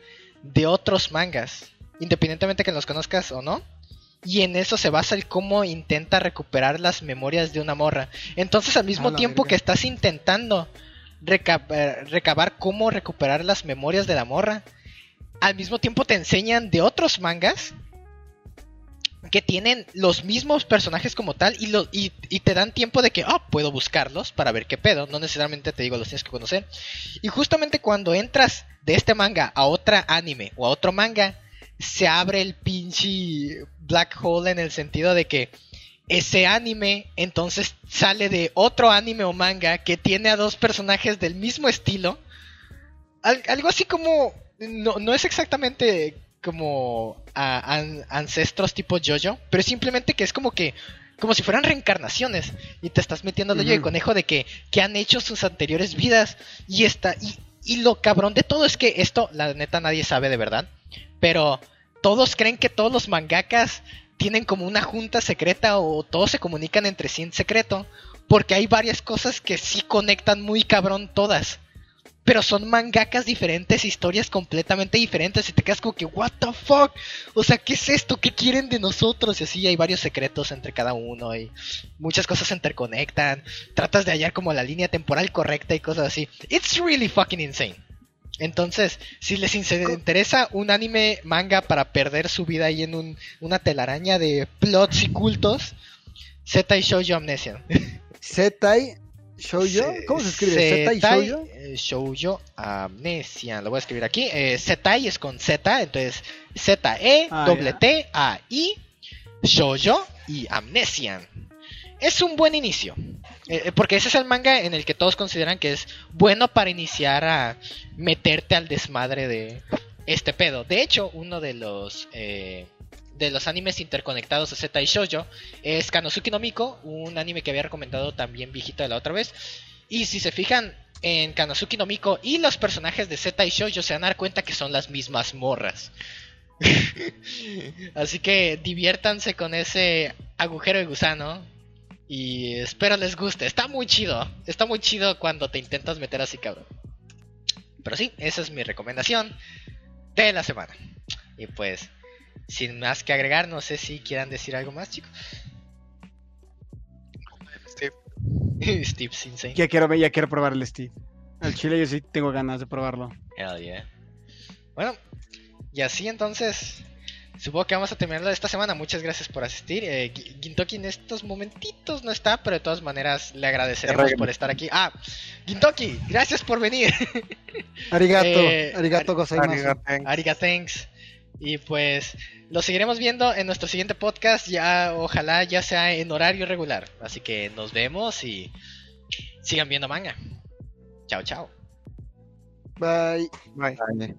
de otros mangas, independientemente que los conozcas o no. Y en eso se basa el cómo intenta recuperar las memorias de una morra. Entonces al mismo tiempo verga. que estás intentando eh, recabar cómo recuperar las memorias de la morra, al mismo tiempo te enseñan de otros mangas que tienen los mismos personajes como tal y, lo, y, y te dan tiempo de que, oh, puedo buscarlos para ver qué pedo. No necesariamente te digo, los tienes que conocer. Y justamente cuando entras de este manga a otra anime o a otro manga, se abre el pinche black hole en el sentido de que ese anime entonces sale de otro anime o manga que tiene a dos personajes del mismo estilo. Al- algo así como... No, no es exactamente como a- an- ancestros tipo JoJo, pero es simplemente que es como que como si fueran reencarnaciones. Y te estás metiendo hoyo de conejo de que, que han hecho sus anteriores vidas. Y está y, y lo cabrón de todo es que esto la neta nadie sabe de verdad, pero todos creen que todos los mangakas tienen como una junta secreta o todos se comunican entre sí en secreto porque hay varias cosas que sí conectan muy cabrón todas. Pero son mangakas diferentes, historias completamente diferentes. Y te quedas como que, ¿What the fuck? O sea, ¿qué es esto? ¿Qué quieren de nosotros? Y así hay varios secretos entre cada uno. Y muchas cosas se interconectan. Tratas de hallar como la línea temporal correcta y cosas así. It's really fucking insane. Entonces, si les interesa un anime manga para perder su vida ahí en un- una telaraña de plots y cultos, Z y Shoujo Amnesia. Setai Shoujo. ¿Cómo se escribe? Setai Shoujo. eh, Shoujo Amnesia. Lo voy a escribir aquí. Eh, es con Z, entonces Z-E, Ah, doble ya. T, A-I, Shoujo y Amnesian. Es un buen inicio. eh, eh, porque ese es el manga en el que todos consideran que es bueno para iniciar a meterte al desmadre de este pedo. De hecho, uno de los eh, de los animes interconectados de Z y Shoujo es Kanosuki no Miko, un anime que había recomendado también viejito de la otra vez. Y si se fijan en Kanosuki no Miko y los personajes de Z y Shoujo se van a dar cuenta que son las mismas morras. *laughs* Así que diviértanse con ese agujero de gusano. Y espero les guste. Está muy chido. Está muy chido cuando te intentas meter así, cabrón. Pero sí, esa es mi recomendación de la semana. Y pues, sin más que agregar, no sé si quieran decir algo más, chicos. Steve, *laughs* Steve Insane. Ya quiero, ya quiero probar el Steve. El chile yo sí tengo ganas de probarlo. Hell yeah. Bueno, y así entonces, supongo que vamos a terminarlo de esta semana. Muchas gracias por asistir. Eh, Gi- Gintoki en estos momentitos no está, pero de todas maneras le agradeceremos por estar aquí. Ah, Gintoki, gracias por venir. *laughs* Arigato. Eh, arigato gozaimasu. Arigaten. Ariga, thanks. Y pues lo seguiremos viendo en nuestro siguiente podcast, ya ojalá ya sea en horario regular. Así que nos vemos y sigan viendo manga. Chao, chao. Bye. Bye.